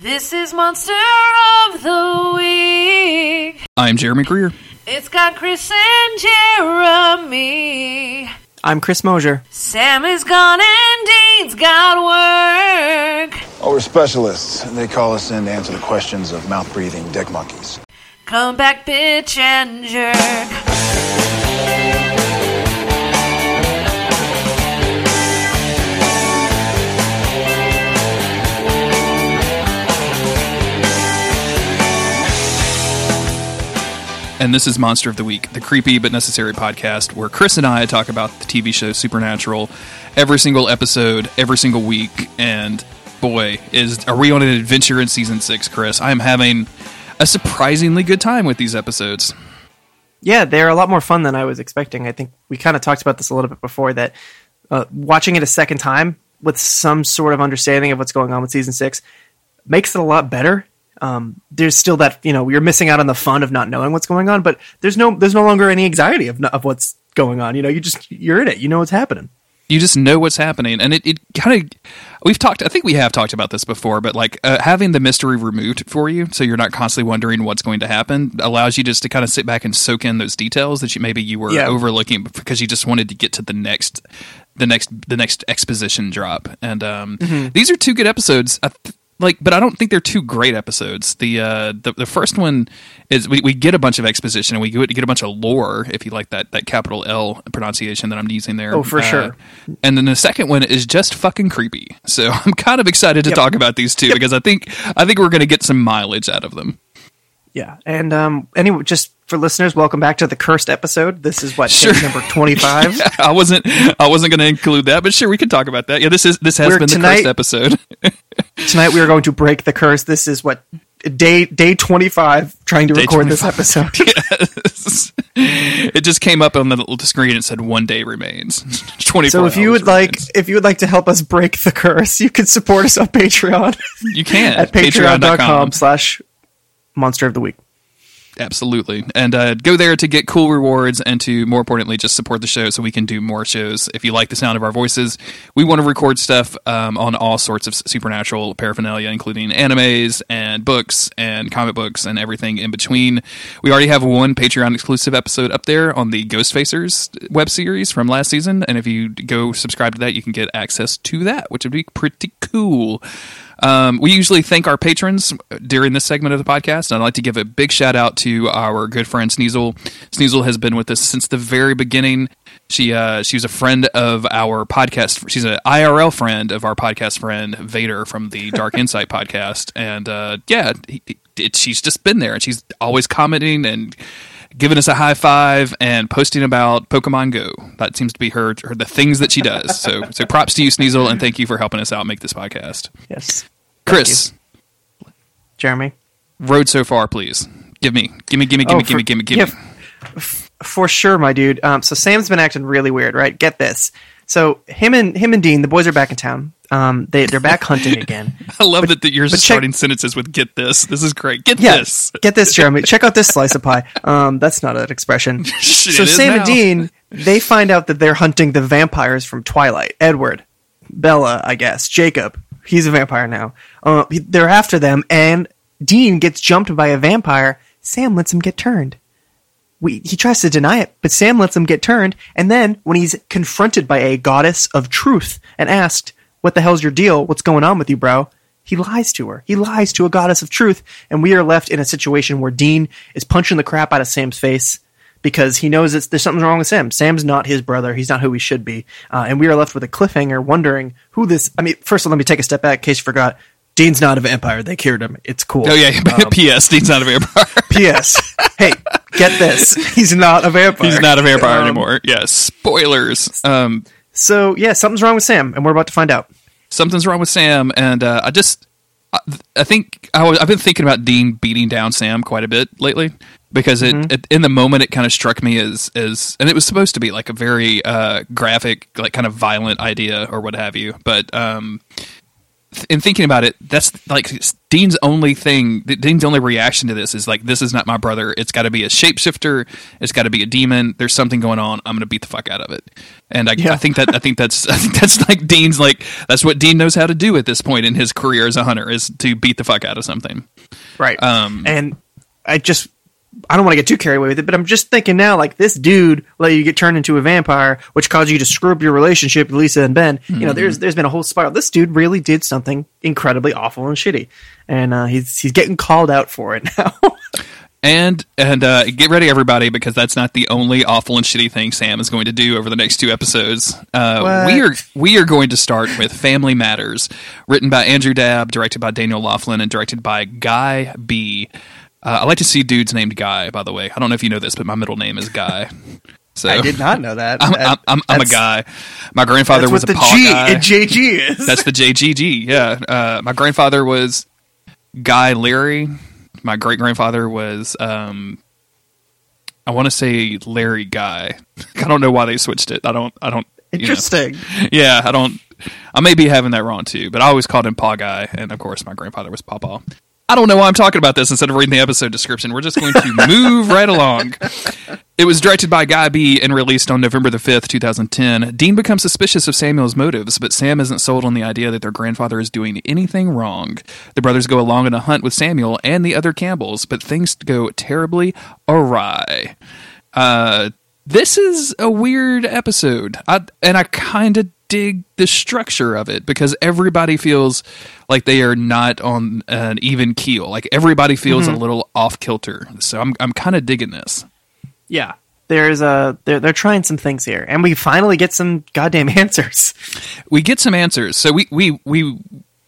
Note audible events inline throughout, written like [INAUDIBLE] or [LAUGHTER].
This is Monster of the Week. I'm Jeremy Greer. It's got Chris and Jeremy. I'm Chris Mosier. Sam is gone and Dean's got work. Oh, we're specialists. And they call us in to answer the questions of mouth breathing deck monkeys. Come back, bitch and jerk. And this is Monster of the Week, the creepy but necessary podcast where Chris and I talk about the TV show Supernatural every single episode, every single week. And boy, is are we on an adventure in season six, Chris? I am having a surprisingly good time with these episodes. Yeah, they're a lot more fun than I was expecting. I think we kind of talked about this a little bit before that uh, watching it a second time with some sort of understanding of what's going on with season six makes it a lot better. Um, there's still that you know you're missing out on the fun of not knowing what's going on, but there's no there's no longer any anxiety of of what's going on. You know, you just you're in it. You know what's happening. you just know what's happening and it, it kind of we've talked i think we have talked about this before but like uh, having the mystery removed for you so you're not constantly wondering what's going to happen allows you just to kind of sit back and soak in those details that you maybe you were Yeah. overlooking because you just wanted to get to the next the next the next exposition drop and um, these are two good episodes I th- like but i don't think they're two great episodes the uh the, the first one is we, we get a bunch of exposition and we get get a bunch of lore if you like that that capital l pronunciation that i'm using there Oh, for Uh, sure. and then the second one is just fucking creepy. So [LAUGHS] I'm kind of excited to Yep. talk about these two because I think I think we're going to get some mileage out of them. Yeah, and um, anyway, just for listeners, welcome back to the cursed episode. This is what Sure. number twenty five. [LAUGHS] I wasn't I wasn't going to include that, but sure we can talk about that. Yeah, this is this has We're been the tonight- first episode. [LAUGHS] Tonight we are going to break the curse. This is what day day twenty five. Trying to Day record this episode. [LAUGHS] Yes. it just came up on the little screen and it said one day remains. Twenty. So if you would like, if you would like to help us break the curse, you can support us on Patreon you can at patreon.com slash monster of the week. Absolutely. And uh, go there to get cool rewards and to, more importantly, just support the show so we can do more shows. If you like the sound of our voices, we want to record stuff um, on all sorts of supernatural paraphernalia, including animes and books and comic books and everything in between. We already have one Patreon exclusive episode up there on the Ghostfacers web series from last season. And if you go subscribe to that, you can get access to that, which would be pretty cool. Um, we usually thank our patrons during this segment of the podcast, and I'd like to give a big shout out to our good friend Sneasel. Sneasel has been with us since the very beginning. She uh, she was a friend of our podcast. She's an IRL friend of our podcast friend Vader from the Dark [LAUGHS] Insight podcast, and uh, yeah, he, it, she's just been there, and she's always commenting and giving us a high five and posting about Pokemon Go. That seems to be her, her the things that she does. So so props to you, Sneasel, and thank you for helping us out make this podcast. Yes, Chris, Jeremy. road so far, please. Give me, give me, give me, give Oh, me, give me, give me, give yeah, me. f- for sure, my dude. Um, so Sam's been acting really weird, right? Get this. So him and him and Dean, the boys are back in town. Um, they they're back hunting again. [LAUGHS] I love that, that you're but check- starting sentences with "get this." This is great. Get Yeah, this. get this, [LAUGHS] Jeremy. Check out this slice of pie. Um, that's not an expression. [LAUGHS] So Sam now. and Dean, they find out that they're hunting the vampires from Twilight. Edward, Bella, I guess, Jacob. He's a vampire now. Uh, they're after them, and Dean gets jumped by a vampire. Sam lets him get turned. We, he tries to deny it, but Sam lets him get turned. And then, when he's confronted by a goddess of truth and asked, "What the hell's your deal? What's going on with you, bro?" He lies to her. He lies to a goddess of truth, and we are left in a situation where Dean is punching the crap out of Sam's face because he knows it's, there's something wrong with Sam. Sam's not his brother. He's not who he should be. Uh, and we are left with a cliffhanger wondering who this. I mean, first of all, let me take a step back in case you forgot. Dean's not a vampire. They cured him. It's cool. Oh yeah. [LAUGHS] P.S. Dean's not a vampire. P.S. [LAUGHS] hey, get this. [LAUGHS] He's not a vampire. He's not a vampire Um, anymore. Yes. Spoilers. Um, So, yeah, something's wrong with Sam, and we're about to find out. something's wrong with Sam, and uh, I just, I, I think I was, I've been thinking about Dean beating down Sam quite a bit lately because it, Mm-hmm. it in the moment it kind of struck me as as, and it was supposed to be like a very uh, graphic, like kind of violent idea or what have you, but um, in thinking about it, that's like Dean's only thing. Dean's only reaction to this is like, "This is not my brother. It's got to be a shapeshifter. It's got to be a demon. There's something going on. I'm going to beat the fuck out of it." And I, Yeah. I think that I think that's [LAUGHS] I think that's like Dean's like that's what Dean knows how to do at this point in his career as a hunter is to beat the fuck out of something. Right. Um, and I just I don't want to get too carried away with it, but I'm just thinking now, like this dude let you get turned into a vampire, which caused you to screw up your relationship with Lisa and Ben. You know, there's there's been a whole spiral. This dude really did something incredibly awful and shitty, and uh, he's he's getting called out for it [LAUGHS] now. And and uh, get ready, everybody, because that's not the only awful and shitty thing Sam is going to do over the next two episodes. Uh, we are we are going to start with Family Matters, written by Andrew Dabb, directed by Daniel Loflin, and directed by Guy Bee. Uh, I like to see dudes named Guy. By the way, I don't know if you know this, but my middle name is Guy. So [LAUGHS] I did not know that. I'm, I'm, I'm, I'm a guy. My grandfather was what a the G guy. JG is. That's the JGG. Yeah. Uh, my grandfather was Guy Leary. My great grandfather was, um, I want to say Larry Guy. [LAUGHS] I don't know why they switched it. I don't, I don't, you know. interesting. Yeah, I don't, I may be having that wrong too, but I always called him Paw Guy. And of course, my grandfather was Pawpaw. I don't know why I'm talking about this instead of reading the episode description. We're just going to [LAUGHS] move right along. It was directed by Guy Bee and released on November the 5th, 2010. Dean becomes suspicious of Samuel's motives, but Sam isn't sold on the idea that their grandfather is doing anything wrong. The brothers go along on a hunt with Samuel and the other Campbells, but things go terribly awry. Uh, this is a weird episode, I, and I kind of dig the structure of it because everybody feels like they are not on an even keel. Like everybody feels a mm-hmm. little off kilter. So I'm I'm kind of digging this. Yeah. There's a they're they're trying some things here, and we finally get some goddamn [LAUGHS] answers. we get some answers. So we we we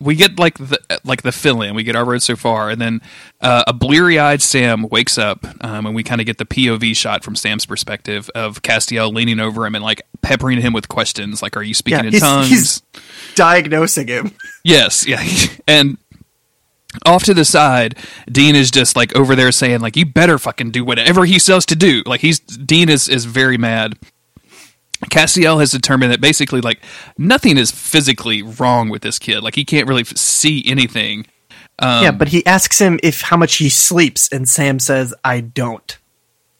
we get like the like the fill in. We get our road so far, and then uh, a bleary eyed Sam wakes up, um, and we kind of get the POV shot from Sam's perspective of Castiel leaning over him and like peppering him with questions, like "Are you speaking Yeah, in he's- tongues?" he's- Diagnosing him. [LAUGHS] Yes, yeah. And off to the side, Dean is just like over there saying like you better fucking do whatever he says to do. Like he's Dean is is very mad. Castiel has determined that basically like nothing is physically wrong with this kid. Like he can't really f- see anything. Um, yeah, but he asks him if how much he sleeps, and Sam says, "I don't."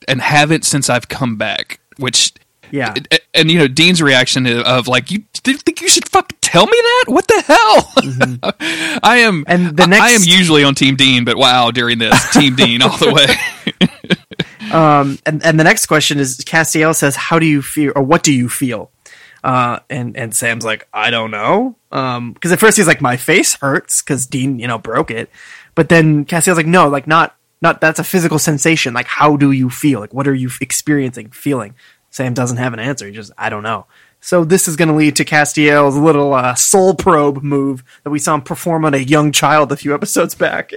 and haven't since I've come back. Which Yeah. and, and, you know Dean's reaction of like you think you should fucking tell me that? What the hell? [LAUGHS] I am Mm-hmm. And the I- I am usually on Team Dean, but wow, during this Team Dean all the way. [LAUGHS] Um, and and the next question is Castiel says, "How do you feel, or what do you feel?" Uh, and and Sam's like, "I don't know," um, because at first he's like, "My face hurts," because Dean, you know, broke it. But then Castiel's like, "No, like not not that's a physical sensation. Like, how do you feel? Like, what are you experiencing, feeling?" Sam doesn't have an answer. He just, "I don't know." So this is going to lead to Castiel's little uh, soul probe move that we saw him perform on a young child a few episodes back.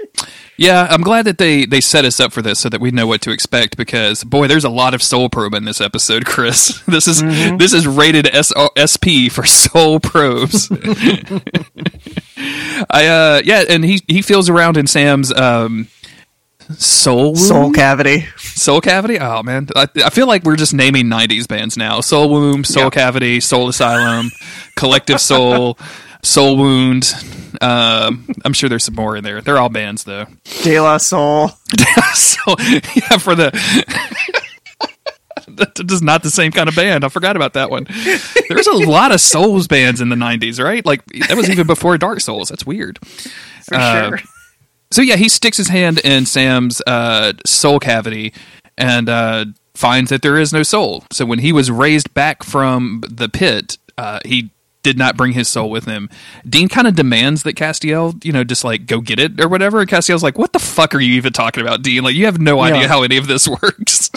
Yeah, I'm glad that they they set us up for this so that we know what to expect because boy, there's a lot of soul probe in this episode, Chris. [LAUGHS] This is Mm-hmm. this is rated S- SP for soul probes. [LAUGHS] [LAUGHS] I uh yeah, and he he feels around in Sam's um soul wound? Soul cavity. soul cavity. Oh man, I, I feel like we're just naming '90s bands now: Soul Womb, Soul Yeah. Cavity, Soul Asylum, [LAUGHS] Collective Soul, Soul Wound. Um, I'm sure there's some more in there. They're all bands though. De La Soul. [LAUGHS] so yeah, for the [LAUGHS] that is not the same kind of band. I forgot about that one. There's a lot of Souls bands in the '90s, right? Like that was even before Dark Souls. That's weird. For Uh, sure. So yeah, he sticks his hand in Sam's uh, soul cavity and uh, finds that there is no soul. So when he was raised back from the pit, uh, he did not bring his soul with him. Dean kind of demands that Castiel, you know, just like go get it or whatever. And Castiel's like, "What the fuck are you even talking about, Dean? Like you have no idea Yeah. how any of this [LAUGHS] works."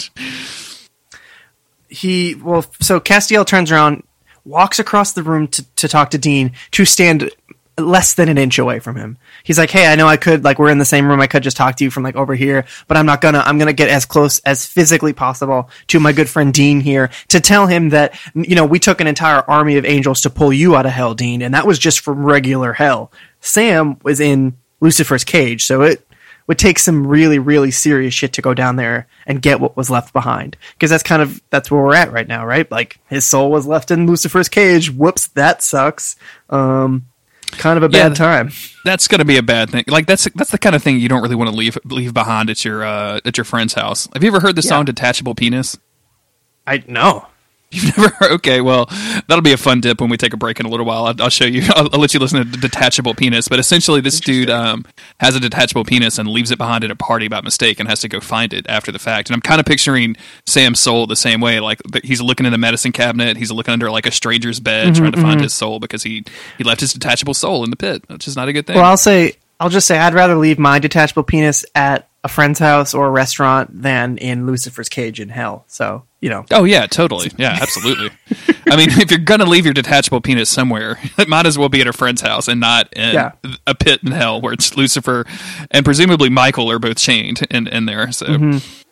he well so castiel turns around walks across the room to, to talk to dean to stand less than an inch away from him. He's like hey i know i could like we're in the same room. I could just talk to you from like over here but i'm not gonna i'm gonna get as close as physically possible to my good friend dean here to tell him that you know we took an entire army of angels to pull you out of hell dean and that was just from regular hell. Sam was in lucifer's cage so it would take some really really serious shit to go down there and get what was left behind because that's kind of that's where we're at right now right? Like his soul was left in lucifer's cage. Whoops that sucks. Um kind of a Yeah. bad time. That's going to be a bad thing. Like that's that's the kind of thing you don't really want to leave leave behind at your uh, at your friend's house. Have you ever heard the song "Detachable Penis"? I know. You've [LAUGHS] never? Okay, well, that'll be a fun dip when we take a break in a little while. I'll, I'll show you. [LAUGHS] I'll, I'll let you listen to the detachable penis. But essentially, this dude um, has a detachable penis and leaves it behind at a party by mistake and has to go find it after the fact. And I'm kind of picturing Sam soul the same way. Like he's looking in the medicine cabinet, he's looking under like a stranger's bed trying to find his soul because he he left his detachable soul in the pit, which is not a good thing. Well, I'll say, I'll just say, I'd rather leave my detachable penis at a friend's house or a restaurant than in Lucifer's cage in hell. So, you know, Oh yeah, totally. Yeah, absolutely. I mean, if you're gonna leave your detachable penis somewhere, [LAUGHS] it might as well be at a friend's house and not in Yeah. a pit in hell where it's Lucifer and presumably Michael are both chained in, in there. So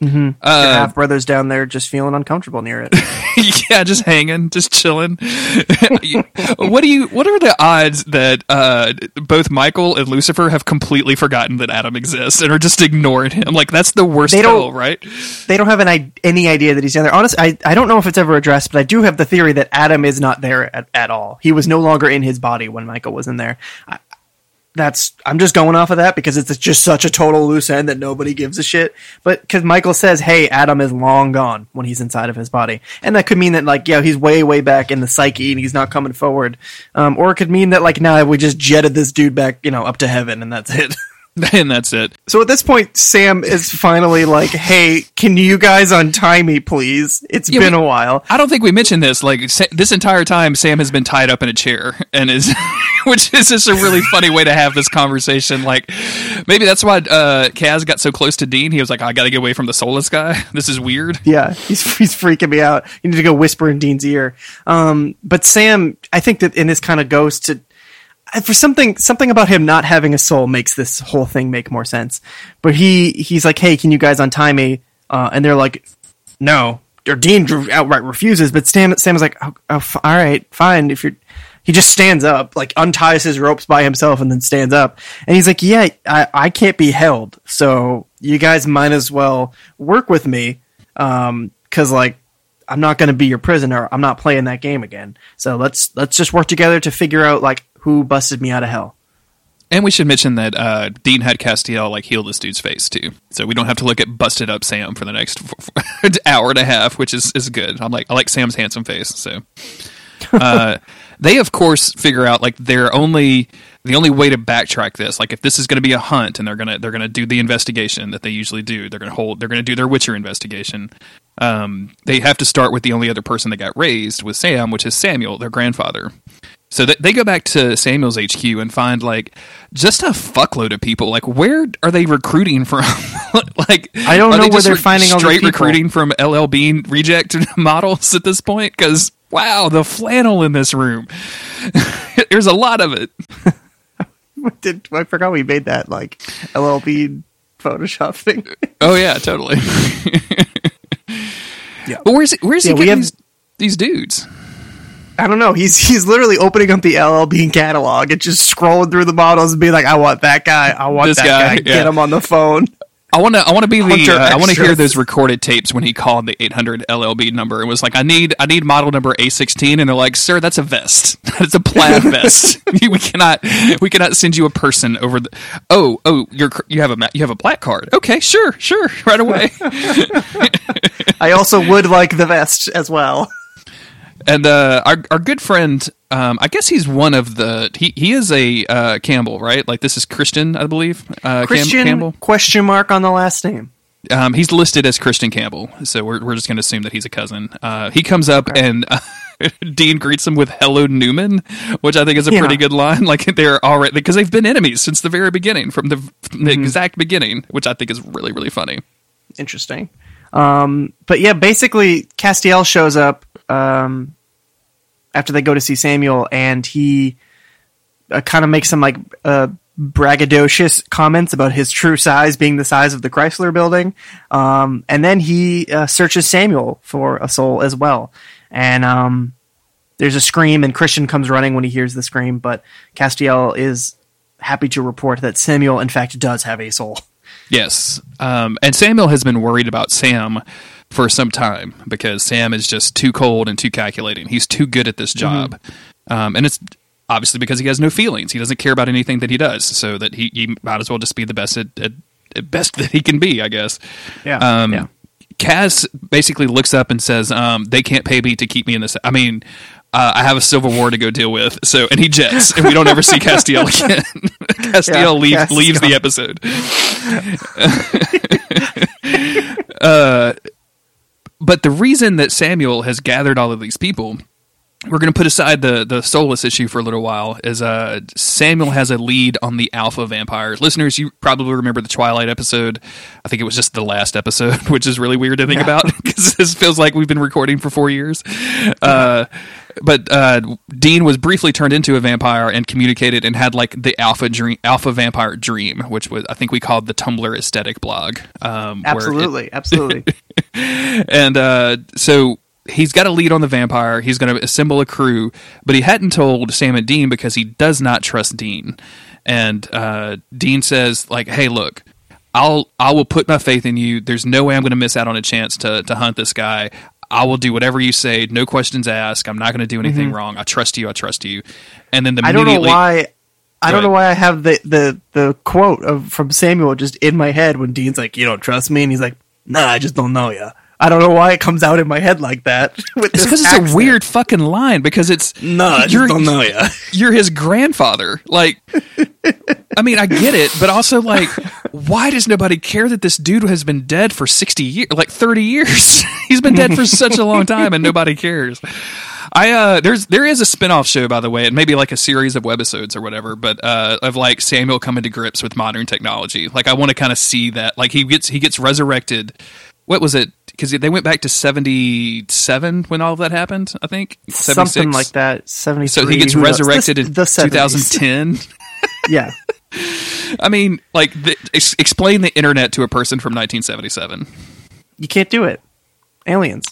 your uh, half brothers down there just feeling uncomfortable near it. [LAUGHS] yeah, just hanging, just chilling. [LAUGHS] what do you? What are the odds that uh, both Michael and Lucifer have completely forgotten that Adam exists and are just ignoring him? Like that's the worst They don't- hell, right? they don't have an, i- any idea that he's down there. Honestly, I, I don't know if it's ever addressed, but I do have the theory that Adam is not there at, at all. He was no longer in his body when Michael was in there. I, that's I'm just going off of that because it's just such a total loose end that nobody gives a shit. But because Michael says, "Hey, Adam is long gone" when he's inside of his body, and that could mean that like yeah, he's way way back in the psyche and he's not coming forward, um, or it could mean that like now we just jetted this dude back, you know, up to heaven and that's it. [LAUGHS] [LAUGHS] and that's it. So at this point, Sam is finally like, "Hey, can you guys untie me, please? It's Yeah, been we- a while." I don't think we mentioned this. Like Sa- this entire time, Sam has been tied up in a chair, [LAUGHS] and is, [LAUGHS] which is just a really funny way to have this conversation. Like maybe that's why uh, Cas got so close to Dean. He was like, "I got to get away from the soulless guy. This is weird." Yeah, he's he's freaking me out. You need to go whisper in Dean's ear. Um, but Sam, I think that in this kind of goes to for something something about him not having a soul makes this whole thing make more sense. But he he's like, "Hey, can you guys untie me?" Uh, and they're like, "No." Or Dean outright refuses, but Sam Sam is like, oh, oh, f- "All right, fine. If you're," he just stands up, like unties his ropes by himself, and then stands up. And he's like, "Yeah, I, I can't be held, so you guys might as well work with me, um, because like." I'm not going to be your prisoner. I'm not playing that game again. So let's let's just work together to figure out like who busted me out of hell. And we should mention that uh, Dean had Castiel like heal this dude's face too, so we don't have to look at busted up Sam for the next [LAUGHS] hour and a half, which is is good. I'm like I like Sam's handsome face. So [LAUGHS] uh, they of course figure out like they're only the only way to backtrack this. Like if this is going to be a hunt and they're gonna they're gonna do the investigation that they usually do, they're gonna hold they're gonna do their Witcher investigation. Um, they have to start with the only other person that got raised with Sam, which is Samuel, their grandfather. So they, they go back to Samuel's HQ and find like just a fuckload of people. Like, where are they recruiting from? [LAUGHS] like, I don't know where they're finding all these straight recruiting from LL Bean reject [LAUGHS] models at this point. Because wow, the flannel in this room. [LAUGHS] There's a lot of it. Did I forgot we made that like LLB Photoshop thing? Oh yeah, totally. Yeah. But where's where's he Yeah, we getting have- these, these dudes? I don't know. He's he's literally opening up the LL Bean catalog and just scrolling through the models and being like, "I want that guy. I want This that guy, guy. yeah. Get him on the phone." I want to. I want to be the. Hunter Uh, I want to hear those recorded tapes when he called the 800 LLB number. It was like, I need. I need model number A16, and they're like, Sir, that's a vest. [LAUGHS] That's a plaid [LAUGHS] vest. [LAUGHS] we cannot. We cannot send you a person over the. Oh, oh, you're you have a you have a black card. Okay, sure, sure, right away. I also would like the vest as well. And uh, our our good friend, um, I guess he's one of the. He he is a uh, Campbell, right? Like this is Christian, I believe. Uh, Cam- Christian Campbell. question mark on the last name. Um, he's listed as Christian Campbell, so we're we're just going to assume that he's a cousin. Uh, he comes up and uh, [LAUGHS] Dean greets him with "Hello, Newman," which I think is a Yeah. pretty good line. [LAUGHS] Like they're already because they've been enemies since the very beginning, from the, from the exact beginning, which I think is really really funny. Interesting. Um, but yeah, basically, Castiel shows up um, after they go to see Samuel, and he uh, kind of makes some like uh, braggadocious comments about his true size being the size of the Chrysler Building, um, and then he uh, searches Samuel for a soul as well, and um, there's a scream, and Christian comes running when he hears the scream, but Castiel is happy to report that Samuel, in fact, does have a soul. Yes, um, and Samuel has been worried about Sam for some time because Sam is just too cold and too calculating. He's too good at this job, um, and it's obviously because he has no feelings. He doesn't care about anything that he does, so that he, he might as well just be the best at, at, at best [LAUGHS] that he can be, I guess. Yeah. Um, yeah. Cas basically looks up and says, um, "They can't pay me to keep me in this. I mean, uh, I have a civil war to go deal with." So, and he jets, and we don't ever see [LAUGHS] Castiel again. [LAUGHS] Castiel Yeah, leaves Cass leaves the episode. uh, but the reason that Samuel has gathered all of these people we're going to put aside the the soulless issue for a little while. Is uh, Samuel has a lead on the alpha vampires. Listeners, you probably remember the Twilight episode. I think it was just the last episode, [LAUGHS] which is really weird to think about [LAUGHS] because this feels like we've been recording for four years. Uh, but uh, Dean was briefly turned into a vampire and communicated and had like the alpha dream, alpha vampire dream, which was I think we called the Tumblr aesthetic blog. Um, where it- Absolutely. [LAUGHS] absolutely. and uh, so he's got a lead on the vampire. He's going to assemble a crew, but he hadn't told Sam and Dean because he does not trust Dean. And uh, Dean says, like, "Hey, look, I'll I will put my faith in you. There's no way I'm going to miss out on a chance to to hunt this guy. I will do whatever you say, no questions asked. I'm not going to do anything wrong. I trust you. I trust you." And then the Mm-hmm. I don't know why. I don't know why I have the, the, the quote of from Samuel just in my head when Dean's like, "You don't trust me," and he's like, "Nah, I just don't know ya." I don't know why it comes out in my head like that. [LAUGHS] It's because it's a weird fucking line because it's Nah, I you're- don't know ya. [LAUGHS] you're his grandfather. Like, I mean, I get it, but also like, why does nobody care that this dude has been dead for sixty years, like thirty years? [LAUGHS] He's been dead for such a long time, and nobody cares. I uh, there's there is a spin-off show by the way, and maybe like a series of webisodes or whatever, but uh, of like Samuel coming to grips with modern technology. Like, I want to kind of see that. Like, he gets he gets resurrected. What was it? Because they went back to seventy seven when all of that happened. I think Something like that. Seventy. So he gets resurrected in 2010. [LAUGHS] [LAUGHS] Yeah, I mean, like, the, ex- explain the internet to a person from 1977. you can't do it. Aliens.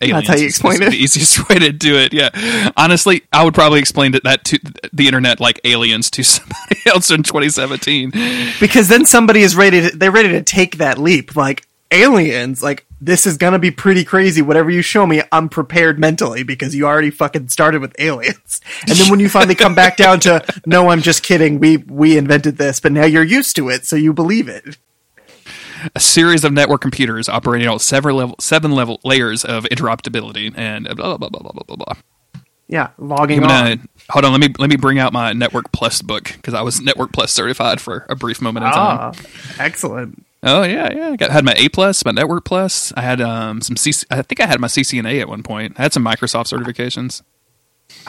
Aliens how you explain it. The [LAUGHS] easiest way to do it. Yeah. Honestly, I would probably explain that, that to the internet like aliens to somebody else in 2017. because then somebody is ready to they're ready to take that leap like aliens like this is gonna be pretty crazy. Whatever you show me i'm prepared mentally because you already fucking started with aliens. And then when you finally come back [LAUGHS] down to no i'm just kidding. We we invented this but now you're used to it so you believe it. A series of network computers operating on several level, seven level layers of interoperability and blah, blah, blah, blah, blah, blah, blah. yeah logging I'm on. Gonna, hold on, let me, let me bring out my Network Plus book because I was Network Plus certified for a brief moment in time. ah excellent Oh yeah, yeah. I got, had my A plus, my Network Plus. I had um some CC. I think I had my CCNA at one point. I had some Microsoft certifications.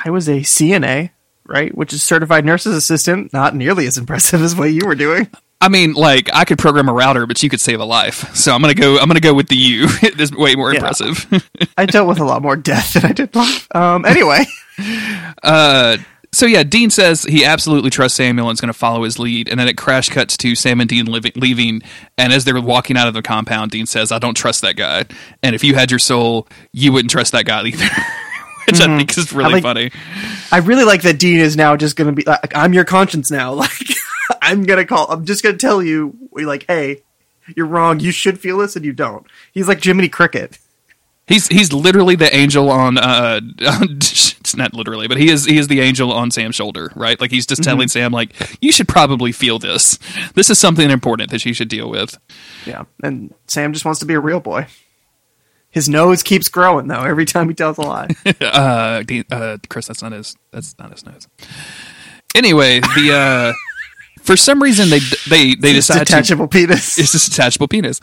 i was a cna right which is certified nurse's assistant not nearly as impressive [LAUGHS] as what you were doing I mean, like I could program a router, but you could save a life. So I'm gonna go. I'm gonna go with the U. [LAUGHS] it's way more Yeah. impressive. [LAUGHS] i dealt with a lot more death than i did life um anyway so yeah, Dean says he absolutely trusts Samuel and is going to follow his lead, and then it crash cuts to Sam and Dean living, leaving. And as they're walking out of the compound, Dean says, "I don't trust that guy. And if you had your soul, you wouldn't trust that guy either." [LAUGHS] Which I mm-hmm. think is really like- funny. I really like that Dean is now just going to be like, I'm your conscience now. [LAUGHS] Like, I'm going to call, I'm just going to tell you, we like, hey, you're wrong. You should feel this and you don't. He's like Jiminy Cricket. He's he's literally the angel on uh [LAUGHS] it's not literally, but he is he is the angel on Sam's shoulder, right? Like he's just telling Sam like you should probably feel this. This is something important that you should deal with. Yeah. And Sam just wants to be a real boy. His nose keeps growing though every time he tells a lie. [LAUGHS] Uh, uh Chris, that's not his that's not his nose. Anyway, the uh for some reason they they they His decide to detachable penis. [LAUGHS] it's this detachable penis.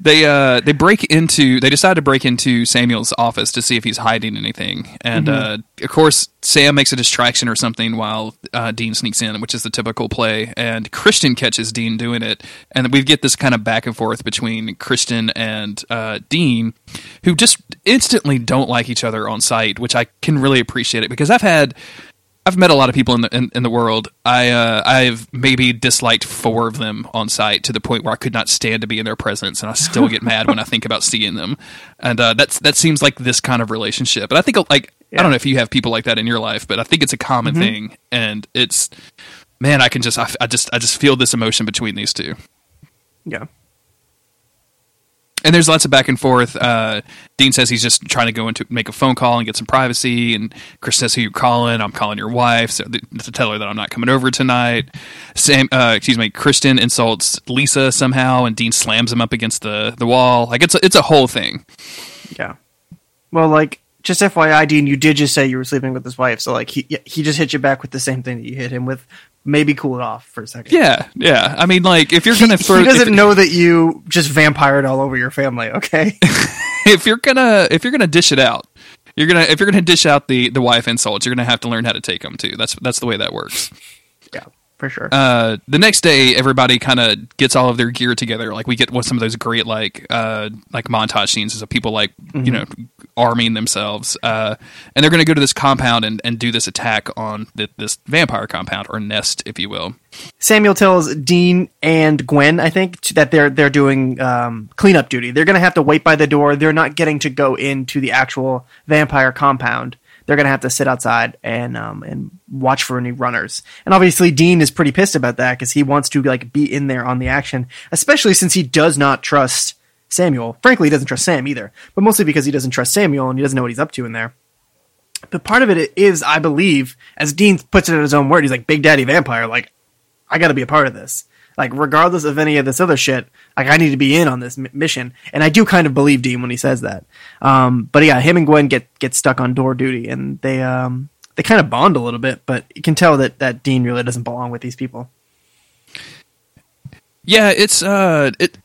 They uh they break into they decide to break into Samuel's office to see if he's hiding anything, and uh, of course Sam makes a distraction or something while uh, Dean sneaks in, which is the typical play. And Christian catches Dean doing it, and we get this kind of back and forth between Christian and uh, Dean, who just instantly don't like each other on sight, which I can really appreciate it because I've had. I've met a lot of people in the in, in the world. I uh, I've maybe disliked four of them on sight to the point where I could not stand to be in their presence, and I still get mad when I think about seeing them. And uh, that's that seems like this kind of relationship. And I think like I don't know if you have people like that in your life, but I think it's a common thing, and it's man, I can just I, I just I just feel this emotion between these two. yeah. And there's lots of back and forth. Uh, Dean says he's just trying to go into make a phone call and get some privacy, and Chris says, "Who you calling? I'm calling your wife so th- to tell her that I'm not coming over tonight." Sam, uh, excuse me, Christian insults Lisa somehow, and Dean slams him up against the the wall. Like it's a, it's a whole thing. Yeah. Well, like just FYI, Dean, you did just say you were sleeping with his wife, so like he he just hit you back with the same thing that you hit him with. Maybe cool it off for a second. Yeah, yeah. I mean, like if you're gonna throw, he doesn't if, know that you just vampired all over your family. Okay. [LAUGHS] if you're gonna if you're gonna dish it out, you're gonna if you're gonna dish out the the wife insults, you're gonna have to learn how to take them too. That's that's the way that works. For sure. uh, the next day, everybody kind of gets all of their gear together. Like we get one- some of those great like uh, like montage scenes of people like you know arming themselves, uh, and they're going to go to this compound and, and do this attack on th- this vampire compound or nest, if you will. Samuel tells Dean and Gwen, I think, t- that they're they're doing um, cleanup duty. They're going to have to wait by the door. They're not getting to go into the actual vampire compound. They're going to have to sit outside and um, and watch for any runners. And obviously, Dean is pretty pissed about that because he wants to like be in there on the action, especially since he does not trust Samuel. Frankly, he doesn't trust Sam either, but mostly because he doesn't trust Samuel and he doesn't know what he's up to in there. But part of it is, I believe, as Dean puts it in his own word, he's like Big Daddy Vampire. Like, I got to be a part of this. Like, regardless of any of this other shit, like I need to be in on this m- mission. And I do kind of believe Dean when he says that. Um, but yeah, him and Gwen get get stuck on door duty, and they um they kind of bond a little bit. But you can tell that that Dean really doesn't belong with these people. Yeah, it's uh, it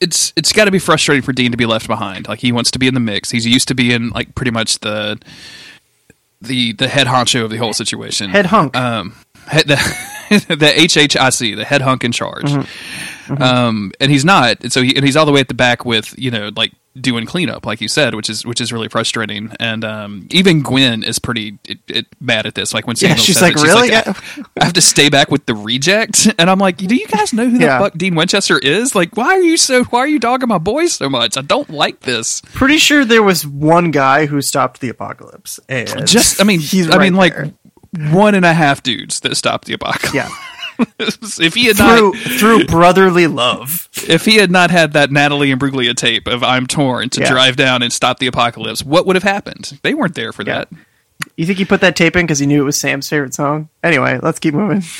it's it's got to be frustrating for Dean to be left behind. Like he wants to be in the mix. He's used to being like pretty much the the the head honcho of the whole situation. Head hunk. Um, head, the [LAUGHS] [LAUGHS] the HHIC, the head hunk in charge. Um, and he's not. And so he and he's all the way at the back with you know like doing cleanup, like you said, which is which is really frustrating. And um, even Gwen is pretty it, it, mad at this. Like when Yeah, she's like, it, "Really? I, I have to stay back with the reject, [LAUGHS] and I'm like, do you guys know who the Yeah. fuck Dean Winchester is? Like, why are you so why are you dogging my boys so much? I don't like this. Pretty sure there was one guy who stopped the apocalypse. And Just I mean, he's I mean right like there. One and a half dudes that stopped the apocalypse. yeah. [LAUGHS] if he had Through not through brotherly love. if he had not had that Natalie Imbruglia tape of I'm torn to Yeah. drive down and stop the apocalypse, what would have happened? They weren't there for Yeah. that. You think he put that tape in because he knew it was Sam's favorite song? Anyway, let's keep moving. [LAUGHS]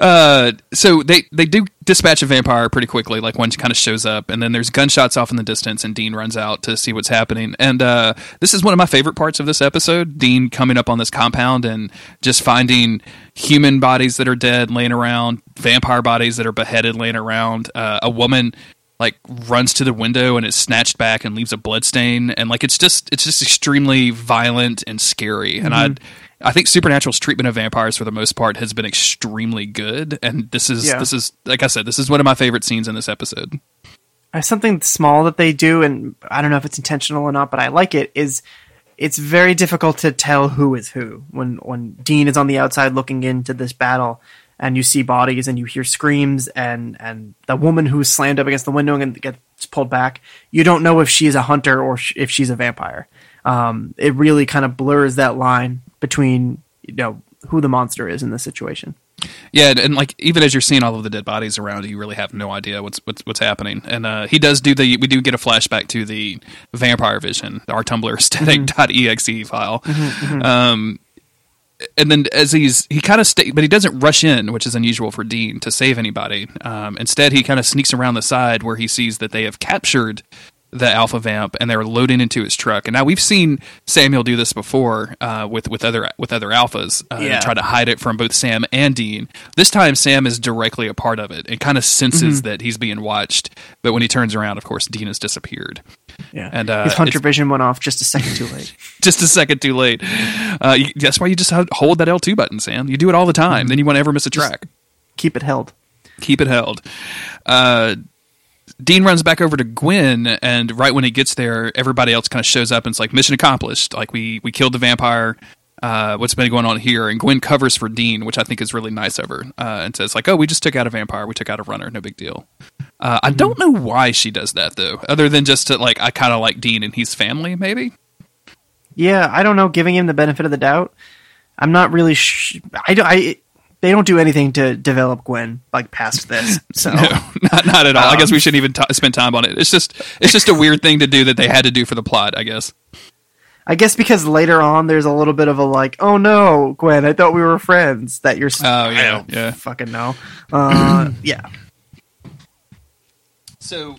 Uh, so they they do dispatch a vampire pretty quickly. Like one kind of shows up, and then there's gunshots off in the distance, and Dean runs out to see what's happening. And uh, this is one of my favorite parts of this episode. Dean coming up on this compound and just finding human bodies that are dead laying around, vampire bodies that are beheaded laying around, uh, a woman like runs to the window and is snatched back and leaves a bloodstain and like it's just it's just extremely violent and scary and i i think supernatural's treatment of vampires for the most part has been extremely good and this is Yeah. this is like i said this is one of my favorite scenes in this episode Uh, something small that they do, and I don't know if it's intentional or not, but I like it. Is it's very difficult to tell who is who when when Dean is on the outside looking into this battle, and you see bodies and you hear screams, and and the woman who's slammed up against the window and gets pulled back. You don't know if she is a hunter or sh- if she's a vampire. Um, it really kind of blurs that line between you know who the monster is in this situation. yeah and, and like even as you're seeing all of the dead bodies around you really have no idea what's what's what's happening. And uh he does do the we do get a flashback to the vampire vision our tumblr [LAUGHS] aesthetic.exe file. Um and then as he's he kind of stay but he doesn't rush in which is unusual for dean to save anybody. Um, instead he kind of sneaks around the side where he sees that they have captured the alpha vamp and they're loading into his truck and now we've seen samuel do this before uh, with with other with other alphas uh, Yeah. to try to hide it from both sam and dean this time sam is directly a part of it and kind of senses that he's being watched but when he turns around of course dean has disappeared Yeah, And, uh, his hunter vision went off just a second too late. [LAUGHS] just a second too late. Uh, you, that's why you just hold that L2 button, Sam. You do it all the time. Then you won't ever miss a track. Keep it held. Keep it held. Uh, Dean runs back over to Gwen, and right when he gets there, everybody else kind of shows up and it's like mission accomplished. Like we we killed the vampire. Uh, what's been going on here? And Gwen covers for Dean, which I think is really nice of her, uh, and says like, "Oh, we just took out a vampire. We took out a runner. No big deal." Uh, I don't know why she does that though, other than just to like I kind of like Dean and he's family, maybe. Yeah, I don't know. Giving him the benefit of the doubt, I'm not really. Sh- I, don't- I they don't do anything to develop Gwen like past this. [LAUGHS] So No, not not at all. I guess we Um, shouldn't even t- spend time on it. It's just it's just a weird thing to do that they had to do for the plot. I guess. I guess because later on there's a little bit of a like, oh no, Gwen, I thought we were friends. That you're. Oh, I yeah, don't yeah. Fucking no. Uh, [CLEARS THROAT] yeah. So,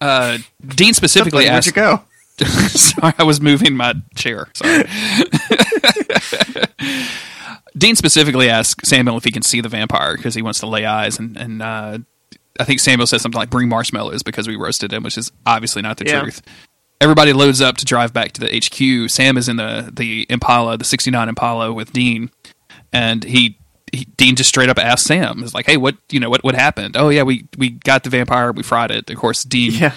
uh, Dean specifically Where'd asked. you go? [LAUGHS] Sorry, I was moving my chair. Sorry. [LAUGHS] Dean specifically asked Samuel if he can see the vampire because he wants to lay eyes, and and uh, I think Samuel says something like "bring marshmallows" because we roasted him, which is obviously not the Yeah. truth. Everybody loads up to drive back to the HQ. Sam is in the the Impala, the '69 Impala, with Dean, and he. He, Dean just straight up asked Sam, "Is like, hey, what you know, what what happened? Oh yeah, we we got the vampire, we fried it. Of course, Dean Yeah.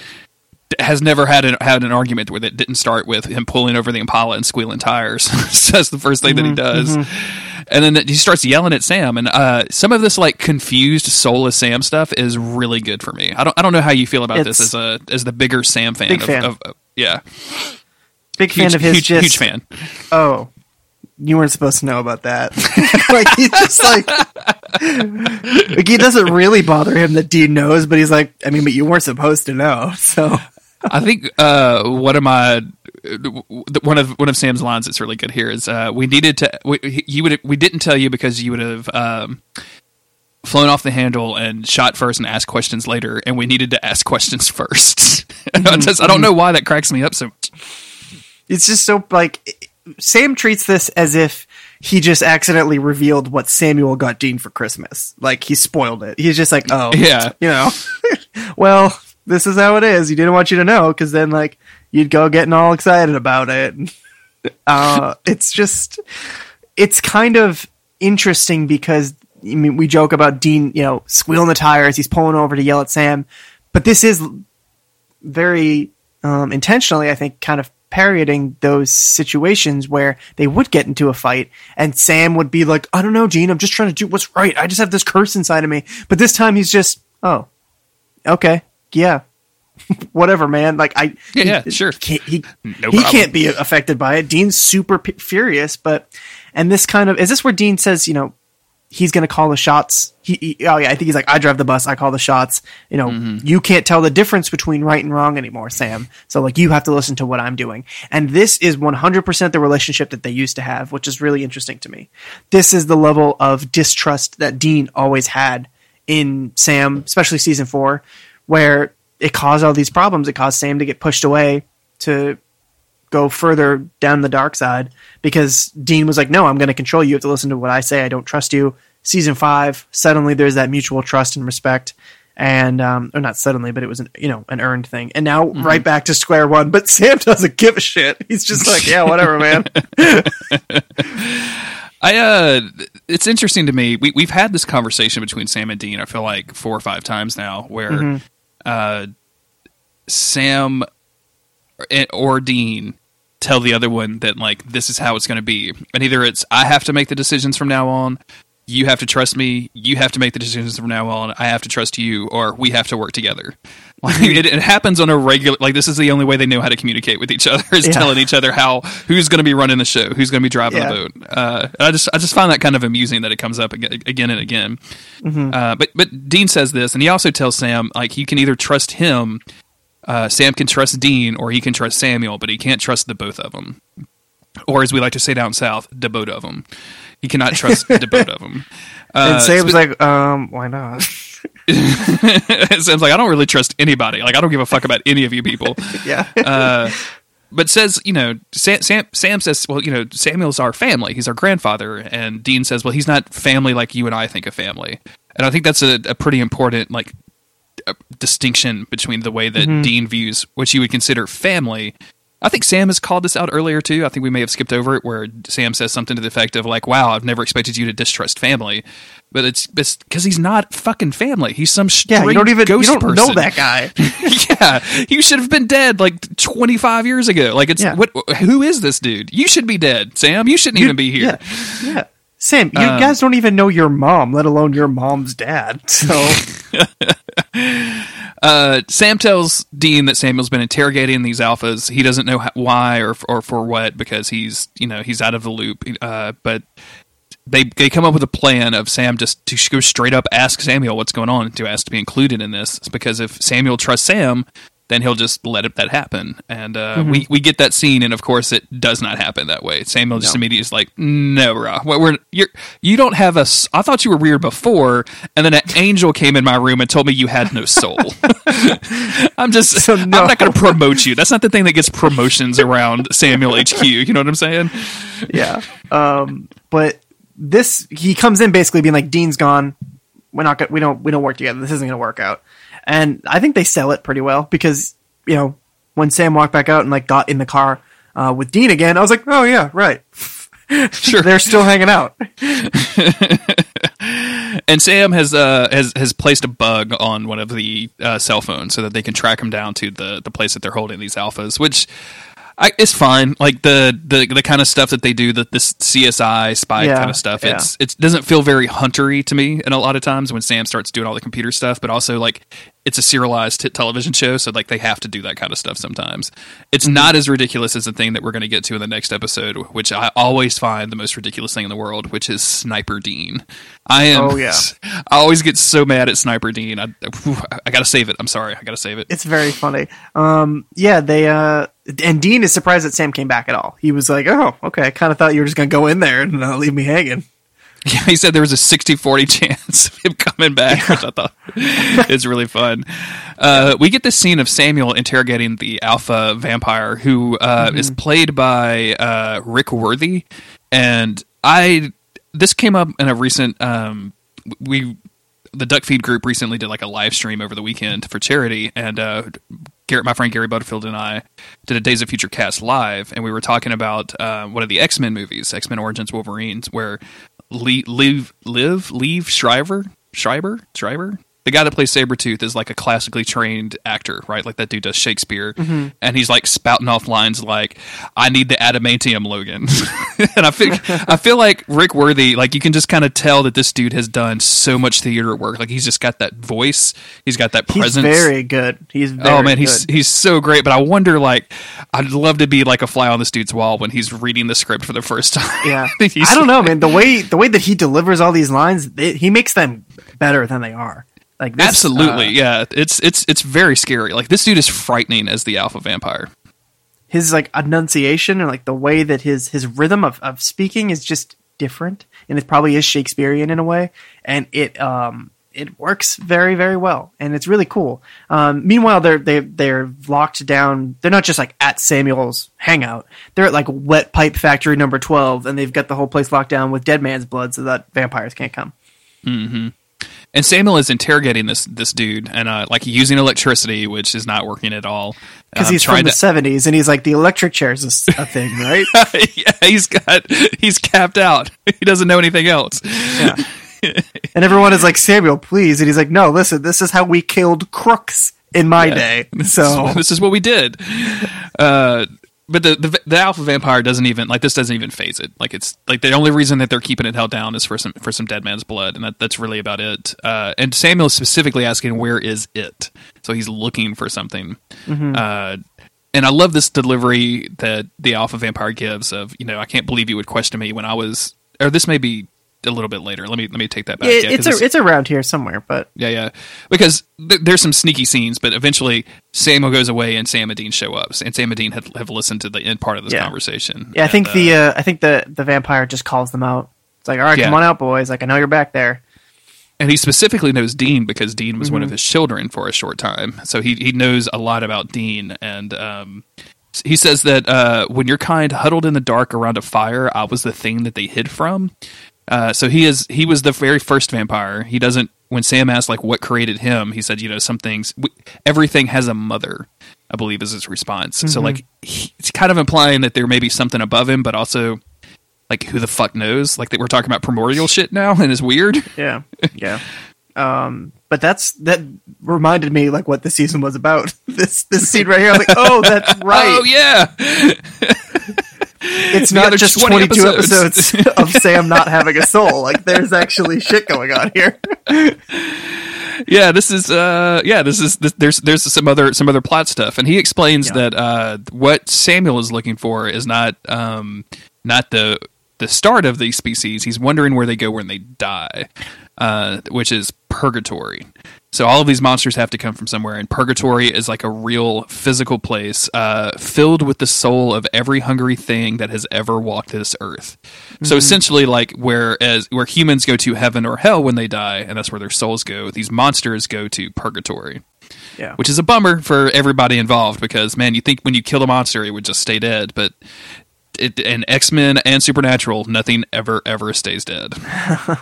Has never had an, had an argument where it didn't start with him pulling over the Impala and squealing tires. [LAUGHS] that's the first thing that he Mm-hmm, does. And then he starts yelling at Sam, and uh, some of this like confused, soulless Sam stuff is really good for me. I don't I don't know how you feel about this as a as the bigger Sam fan. Big of, fan. Of, of- yeah, Big huge, fan of his. huge, just huge fan. oh, you weren't supposed to know about that. [LAUGHS] like he just like, like it doesn't really bother him that Dean knows, but he's like, I mean, but you weren't supposed to know. [LAUGHS] So I think uh, one of my one of one of Sam's lines that's really good here is uh, we needed to we, you would we didn't tell you because you would have um, flown off the handle and shot first and asked questions later, and we needed to ask questions first. [LAUGHS] I, just, I don't know why that cracks me up so much. it's just so like Sam treats this as if he just accidentally revealed what Samuel got Dean for Christmas. Like he spoiled it. He's just like, oh, Yeah. you know, [LAUGHS] well, this is how it is. He didn't want you to know because then like you'd go getting all excited about it. [LAUGHS] Uh, it's just, it's kind of interesting because I mean, we joke about Dean, you know, squealing the tires. He's pulling over to yell at Sam, but this is very um, intentionally, I think, kind of parodying those situations where they would get into a fight and Sam would be like, I don't know, Gene, I'm just trying to do what's right. I just have this curse inside of me. But this time he's just, oh, okay, yeah. [LAUGHS] Whatever, man. Like I, Yeah, yeah, sure. Can't, he No he can't be affected by it. Dean's super p- furious, but and this kind of is this where Dean says, you know, he's going to call the shots. He, he- oh yeah, I think he's like, I drive the bus, I call the shots. You know, Mm-hmm. you can't tell the difference between right and wrong anymore, Sam. So like, you have to listen to what I'm doing. And this is 100% the relationship that they used to have, which is really interesting to me. This is the level of distrust that Dean always had in Sam, especially season four, where it caused all these problems. It caused Sam to get pushed away to go further down the dark side because Dean was like, "No, I'm going to control you. You have to listen to what I say. I don't trust you." Season five, suddenly there's that mutual trust and respect, and um, or not suddenly, but it was an you know an earned thing. And now right back to square one. But [LAUGHS] Sam doesn't give a shit. He's just like, "Yeah, whatever, man." [LAUGHS] I uh, it's interesting to me. We we've had this conversation between Sam and Dean. I feel like four or five times now, where Mm-hmm. Uh, Sam or- Dean tell the other one that like this is how it's going to be, and either it's I have to make the decisions from now on, you have to trust me, you have to make the decisions from now on, I have to trust you, or we have to work together. Like [LAUGHS] it, it happens on a regular. Like this is the only way they know how to communicate with each other [LAUGHS] is Yeah. telling each other how who's going to be running the show, who's going to be driving Yeah. the boat. Uh, I just I just find that kind of amusing that it comes up again and again. Mm-hmm. Uh, but but Dean says this, and he also tells Sam like you can either trust him, uh, Sam can trust Dean, or he can trust Samuel, but he can't trust the both of them. Or as we like to say down south, the both of them. He cannot trust [LAUGHS] the both of them. and Uh, Sam's like, "Um, why not?" [LAUGHS] Sam's like, I don't really trust anybody. Like I don't give a fuck about any of you people. [LAUGHS] yeah, Uh, but says, you know, Sam, Sam, Sam says, well, you know, Samuel's our family. He's our grandfather. And Dean says, well, he's not family like you and I think of family. And I think that's a, a pretty important, like, uh distinction between the way that Dean views what you would consider family. I think Sam has called this out earlier too. I think we may have skipped over it where Sam says something to the effect of like, "Wow, I've never expected you to distrust family," but it's because he's not fucking family. He's some yeah. You don't even you don't person. know that guy. [LAUGHS] yeah, you should have been dead like 25 years ago. Like it's Yeah. what? Who is this dude? You should be dead, Sam. You shouldn't even be here. Yeah, yeah. Sam, you Um, guys don't even know your mom, let alone your mom's dad. So [LAUGHS] Uh, Sam tells Dean that Samuel's been interrogating these alphas. He doesn't know how, why or or for what because he's you know he's out of the loop. Uh, but they they come up with a plan of Sam just to go straight up ask Samuel what's going on and to ask to be included in this because if Samuel trusts Sam, then he'll just let it, that happen. And uh, Mm-hmm. we we get that scene, and of course, it does not happen that way. Samuel just No. immediately is like, "No, bro, we're, we're you're you don't have a. s- I thought you were weird before, and then an angel came in my room and told me you had no soul. [LAUGHS] I'm just, So, I'm not going to promote you. That's not the thing that gets promotions around Samuel HQ. You know what I'm saying? yeah. Um, but this he comes in basically being like, Dean's gone. We're not. Gonna, we don't. We don't work together. This isn't going to work out. And I think they sell it pretty well because you know when Sam walked back out and like got in the car uh, with Dean again, I was like, oh yeah, right. [LAUGHS] Sure. They're still hanging out. [LAUGHS] And Sam has uh has has placed a bug on one of the uh, cell phones so that they can track him down to the the place that they're holding these alphas, which. I, it's fine, like the, the the kind of stuff that they do, that this CSI spy Yeah, kind of stuff. yeah. It's it doesn't feel very huntery to me, and a lot of times when Sam starts doing all the computer stuff, but also like it's a serialized television show, so like they have to do that kind of stuff sometimes. It's Mm-hmm. not as ridiculous as the thing that we're going to get to in the next episode, which I always find the most ridiculous thing in the world, which is Sniper Dean. I am. Oh, yeah. I always get so mad at Sniper Dean. I, I gotta save it. I'm sorry. I gotta save it. It's very funny. Um, yeah, they uh, and Dean is surprised that Sam came back at all. He was like, "Oh, okay. I kind of thought you were just gonna go in there and uh, leave me hanging." Yeah, he said there was a 60-40 [LAUGHS] chance of him coming back, which I thought is really fun. Uh, we get this scene of Samuel interrogating the alpha vampire, who uh, is played by uh, Rick Worthy, and I. This came up in a recent. Um, we the Duck Feed group recently did like a live stream over the weekend for charity, and uh, Garrett, my friend Gary Butterfield, and I did a Days of Future Cast live, and we were talking about uh, one of the X Men movies, X Men Origins Wolverines, where Le- Liv, Liv, Liev Shriver, Schreiber, Schreiber, the guy that plays Sabretooth is like a classically trained actor, right? Like that dude does Shakespeare, mm-hmm. and he's like spouting off lines like, "I need the adamantium, Logan," [LAUGHS] and I feel [LAUGHS] I feel like Rick Worthy, like you can just kind of tell that this dude has done so much theater work. Like he's just got that voice, he's got that He's presence. very good. He's oh, very Oh man, he's he's so great. But I wonder, like, I'd love to be like a fly on this dude's wall when he's reading the script for the first time. [LAUGHS] yeah. I don't know, man. The way the way that he delivers all these lines, it, he makes them better than they are. Like this, Absolutely, uh, yeah. It's it's it's very scary. Like this dude is frightening as the alpha vampire. his like enunciation and like the way that his his rhythm of, of speaking is just different and it probably is shakespearean in a way and it um it works very very well and it's really cool um meanwhile they're they they're locked down they're not just like at samuel's hangout they're at like wet pipe factory number 12 and they've got the whole place locked down with dead man's blood so that vampires can't come And Samuel is interrogating this this dude and uh, like using electricity, which is not working at all. because Um, he's from the 70s and he's like the electric chair is a a, thing [LAUGHS] right yeah, he's got he's capped out. [LAUGHS] He doesn't know anything else. Yeah. and everyone is like, Samuel, please. And he's like, no, listen, this is how we killed crooks in my day. So, [LAUGHS] this is what we did. Uh, but the, the the alpha vampire doesn't even like this doesn't even phase it. Like it's like the only reason that they're keeping it held down is for some for some dead man's blood, and that, that's really about it. Uh, and Samuel is specifically asking where is it, so he's looking for something. Uh, and I love this delivery that the alpha vampire gives of you know I can't believe you would question me when I was or this may be a little bit later. Let me let me take that back. it, Yeah, it's, a, it's around here somewhere, but yeah, yeah. Because th- there's some sneaky scenes, but eventually Samuel goes away and Sam and Dean show up, and Sam and Dean have, have listened to the end part of this Yeah. conversation. yeah, I think the, uh, uh, I think the, the vampire just calls them out. It's like, all right, Yeah. come on out, boys. Like, I know you're back there. and he specifically knows Dean because Dean was one Mm-hmm. of his children for a short time, so he he knows a lot about Dean. And um, he says that uh, when your kind huddled in the dark around a fire, I was the thing that they hid from. Uh, so he is he was the very first vampire. He doesn't. When Sam asked like what created him, he said, you know, some things. w- Everything has a mother. I believe is his response. So like he, it's kind of implying that there may be something above him, but also like who the fuck knows? Like that we're talking about primordial shit now, and it's weird. [LAUGHS] Yeah. Yeah. um, but that's, that reminded me like what the season was about. [LAUGHS] this, this scene right here. I'm like, oh, that's [LAUGHS] right. Oh yeah, it's not just 20 22 episodes. episodes [LAUGHS] of Sam not having a soul. Like, there's actually shit going on here. yeah. This is uh yeah. This is this, there's there's some other some other plot stuff, and he explains Yeah. that uh what Samuel is looking for is not um not the the start of these species, he's wondering where they go when they die, uh, which is purgatory. So all of these monsters have to come from somewhere, and purgatory is like a real physical place uh, filled with the soul of every hungry thing that has ever walked this earth. So essentially, like whereas where humans go to heaven or hell when they die, and that's where their souls go, these monsters go to purgatory Yeah. which is a bummer for everybody involved because man, you think when you kill a monster, it would just stay dead, but it, and X Men and Supernatural, nothing ever ever stays dead. [LAUGHS]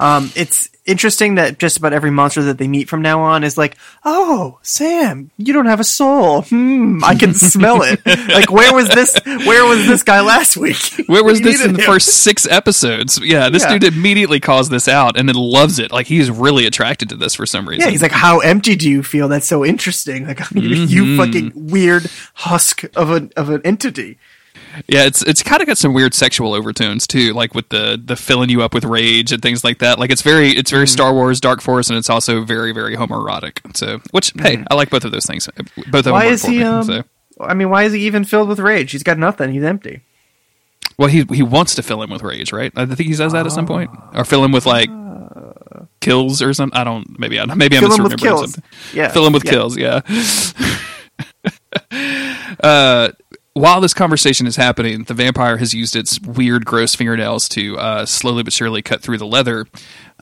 Um, it's interesting that just about every monster that they meet from now on is like, "Oh, Sam, you don't have a soul. Hmm, I can smell it. [LAUGHS] like, where was this? Where was this guy last week? [LAUGHS] Where was this in the him. first six episodes? Yeah, this Yeah. dude immediately calls this out and then loves it. Like he's really attracted to this for some reason. Yeah, he's like, "How empty do you feel? That's so interesting. Like, you, you Mm-hmm. fucking weird husk of an of an entity." Yeah, it's it's kind of got some weird sexual overtones too, like with the the filling you up with rage and things like that. Like it's very it's very Star Wars Dark Force, and it's also very very homoerotic. So, which hey, I like both of those things. Both of Why them work is he? me. Um, so. I mean, why is he even filled with rage? He's got nothing. He's empty. Well, he he wants to fill him with rage, right? I think he says that at some point, or fill him with like kills or something. I don't. Maybe I maybe I'm Fill him with misremembering something. Yeah, Fill him with yeah. kills. Yeah. [LAUGHS] uh, while this conversation is happening, the vampire has used its weird, gross fingernails to uh, slowly but surely cut through the leather.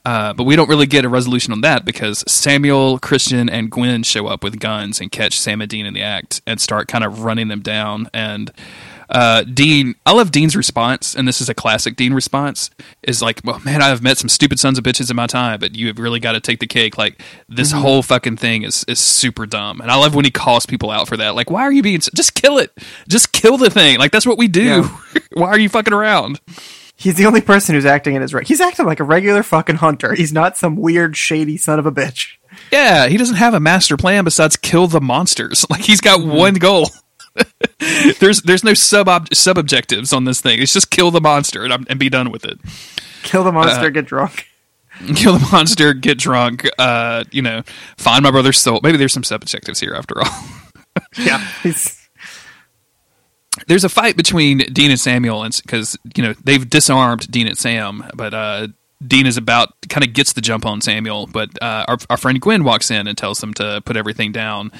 Uh, but we don't really get a resolution on that because Samuel, Christian, and Gwen show up with guns and catch Sam and Dean in the act and start kind of running them down. And uh, Dean, I love Dean's response, and this is a classic Dean response. Is like, well, man, I've met some stupid sons of bitches in my time, but you have really got to take the cake. Like this whole fucking thing is is super dumb, and I love when he calls people out for that. Like, why are you being? Just kill it. Just kill the thing. Like that's what we do. Yeah. [LAUGHS] why are you fucking around? He's the only person who's acting in his right. He's acting like a regular fucking hunter. He's not some weird, shady son of a bitch. Yeah, he doesn't have a master plan besides kill the monsters. [LAUGHS] Like he's got one goal. [LAUGHS] there's there's no sub sub objectives on this thing. It's just kill the monster and, and be done with it. Kill the Uh, monster, get drunk. [LAUGHS] Kill the monster, get drunk. Uh, you know, find my brother's soul. Maybe there's some sub objectives here after all. [LAUGHS] Yeah, there's a fight between Dean and Samuel, and because you know they've disarmed Dean and Sam, but uh, Dean is about kind of gets the jump on Samuel, but uh, our our friend Gwen walks in and tells them to put everything down,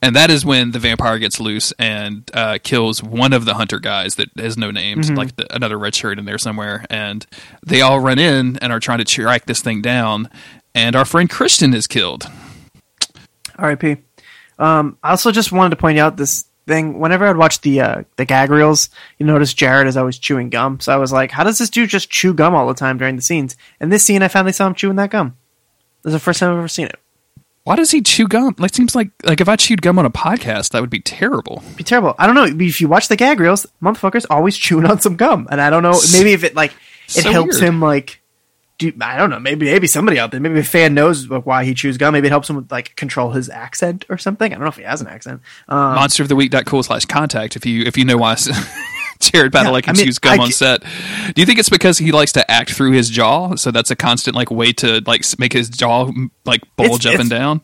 and that is when the vampire gets loose and uh, kills one of the hunter guys that has no names, like the, another red shirt in there somewhere, and they all run in and are trying to track this thing down, and our friend Christian is killed. R.I.P. Um, I also just wanted to point out this thing. Whenever I'd watch the uh, the gag reels, you notice Jared is always chewing gum. So I was like, how does this dude just chew gum all the time during the scenes? And this scene, I finally saw him chewing that gum. This is the first time I've ever seen it. Why does he chew gum? Like seems like like if I chewed gum on a podcast, that would be terrible. It'd be terrible. I don't know. If you watch the gag reels, motherfucker's always chewing on some gum, and I don't know. Maybe if it like it So helps weird. him like. Do, I don't know. Maybe maybe somebody out there, maybe a fan knows why he chews gum. Maybe it helps him with, like control his accent or something. I don't know if he has an accent. Um, monsteroftheweek.cool slash contact if you if you know why Jared Padalecki I mean, chews gum I on set. Do you think it's because he likes to act through his jaw? So that's a constant like way to like make his jaw like bulge up it's- and down.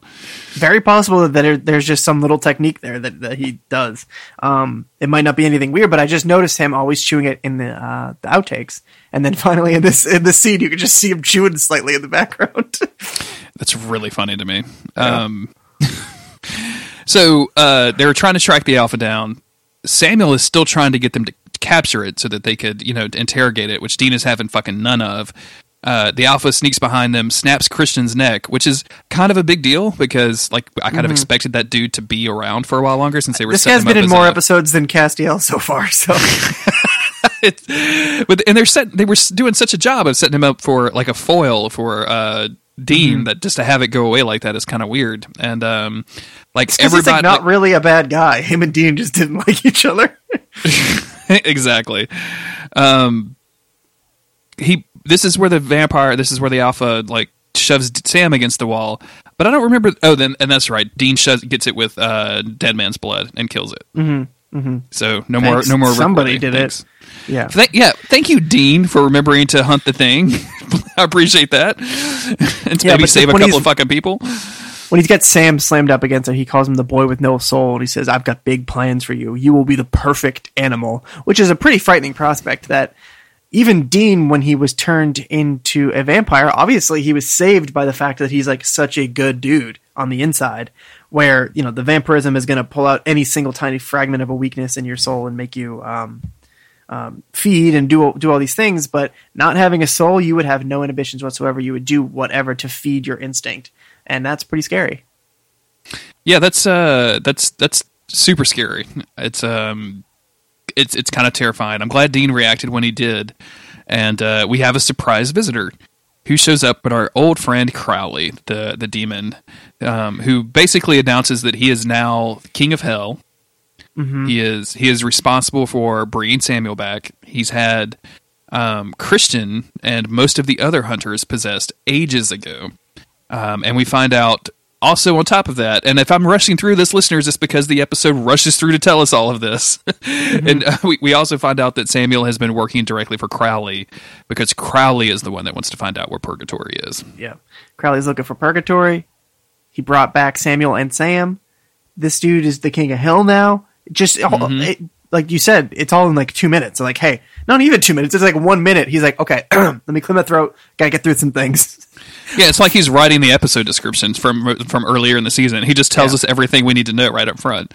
very possible that there, there's just some little technique there that, that he does. Um, it might not be anything weird, but I just noticed him always chewing it in the uh, the outtakes, and then [LAUGHS] finally in this in this scene, you can just see him chewing slightly in the background. [LAUGHS] That's really funny to me. Um, [LAUGHS] so uh, they were trying to track the alpha down. Samuel is still trying to get them to capture it so that they could, you know, interrogate it, which Dean is having fucking none of. Uh, the alpha sneaks behind them, snaps Christian's neck, which is kind of a big deal because, like, I kind of expected that dude to be around for a while longer since they were. this guy's been in more a- episodes than Castiel so far, so [LAUGHS] but and they're set. They were doing such a job of setting him up for like a foil for uh, Dean Mm-hmm. that just to have it go away like that is kind of weird. And um, like everybody, he's like not like- really a bad guy. Him and Dean just didn't [LAUGHS] like each other. [LAUGHS] [LAUGHS] exactly. Um, he. This is where the vampire. This is where the alpha like shoves Sam against the wall. But I don't remember. Oh, then and that's right. Dean shoves, gets it with uh, dead man's blood and kills it. Mm-hmm, mm-hmm. So no Thanks. more. No more. Somebody did it. Yeah, Thank, yeah, thank you, Dean, for remembering to hunt the thing. [LAUGHS] I appreciate that, [LAUGHS] and Yeah, maybe save a couple of fucking people. When he's got Sam slammed up against it, he calls him the boy with no soul. And he says, "I've got big plans for you. You will be the perfect animal," which is a pretty frightening prospect. That even Dean, when he was turned into a vampire, obviously he was saved by the fact that he's like such a good dude on the inside, where you know the vampirism is going to pull out any single tiny fragment of a weakness in your soul and make you um, um, feed and do do all these things. But not having a soul, you would have no inhibitions whatsoever. You would do whatever to feed your instinct, and that's pretty scary. Yeah, that's uh, that's that's super scary. It's um, it's it's kind of terrifying. I'm glad Dean reacted when he did, and uh, we have a surprise visitor who shows up, but our old friend Crowley, the the demon, um, who basically announces that he is now king of hell. Mm-hmm. He is he is responsible for bringing Samuel back. He's had um, Christian and most of the other hunters possessed ages ago, um, and we find out also on top of that, and if I'm rushing through this, listeners, it's because the episode rushes through to tell us all of this. [LAUGHS] Mm-hmm. and uh, we, we also find out that Samuel has been working directly for Crowley because Crowley is the one that wants to find out where Purgatory is. Yeah, Crowley's looking for purgatory. He brought back Samuel and Sam. This dude is the king of hell now. Just Mm-hmm. it, like you said, it's all in like two minutes. Like, hey, not even two minutes. It's like one minute. He's like, okay, [CLEARS THROAT] let me clear my throat. Gotta get through some things. [LAUGHS] Yeah, it's like he's writing the episode descriptions from from earlier in the season. He just tells Yeah. us everything we need to know right up front.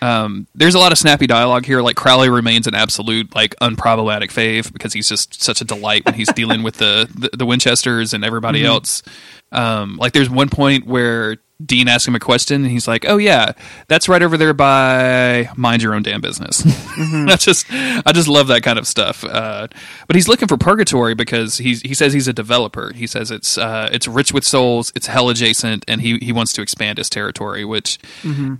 Um, there's a lot of snappy dialogue here. Like Crowley remains an absolute like unproblematic fave because he's just such a delight when he's dealing with the, the the Winchesters and everybody else. Um, like there's one point where Dean asks him a question and he's like, "Oh yeah, that's right over there by mind your own damn business." [LAUGHS] I just I just love that kind of stuff. Uh, but he's looking for purgatory because he's he says he's a developer. He says it's uh, it's rich with souls, it's hell adjacent, and he he wants to expand his territory, which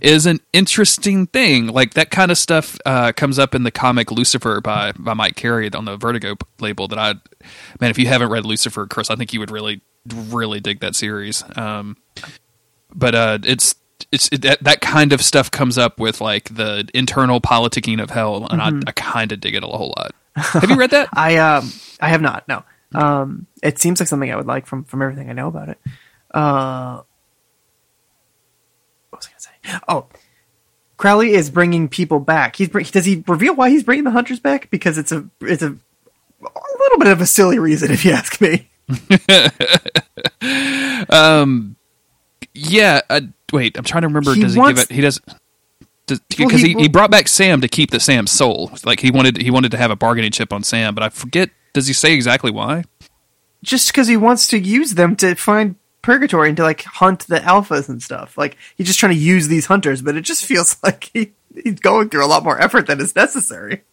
is an interesting thing. Like that kind of stuff uh, comes up in the comic Lucifer by by Mike Carey on the Vertigo label. That I man, if you haven't read Lucifer, Chris, I think you would really really dig that series. Um, but uh, it's it's it, that that kind of stuff comes up with like the internal politicking of hell, and I, I kind of dig it a whole lot. Have you read that? [LAUGHS] I um I have not. No. Um, it seems like something I would like from from everything I know about it. Uh, what was I gonna say? Oh, Crowley is bringing people back. He's bring, does he reveal why he's bringing the hunters back? Because it's a it's a a little bit of a silly reason, if you ask me. [LAUGHS] yeah. Uh, wait, I'm trying to remember. He does he give it? He does. Because Well, he, he- he, brought back Sam to keep the Sam's soul. Like he wanted he wanted to have a bargaining chip on Sam, but I forget. Does he say exactly why? Just because he wants to use them to find purgatory and to like hunt the alphas and stuff. Like he's just trying to use these hunters, but it just feels [LAUGHS] like he, he's going through a lot more effort than is necessary.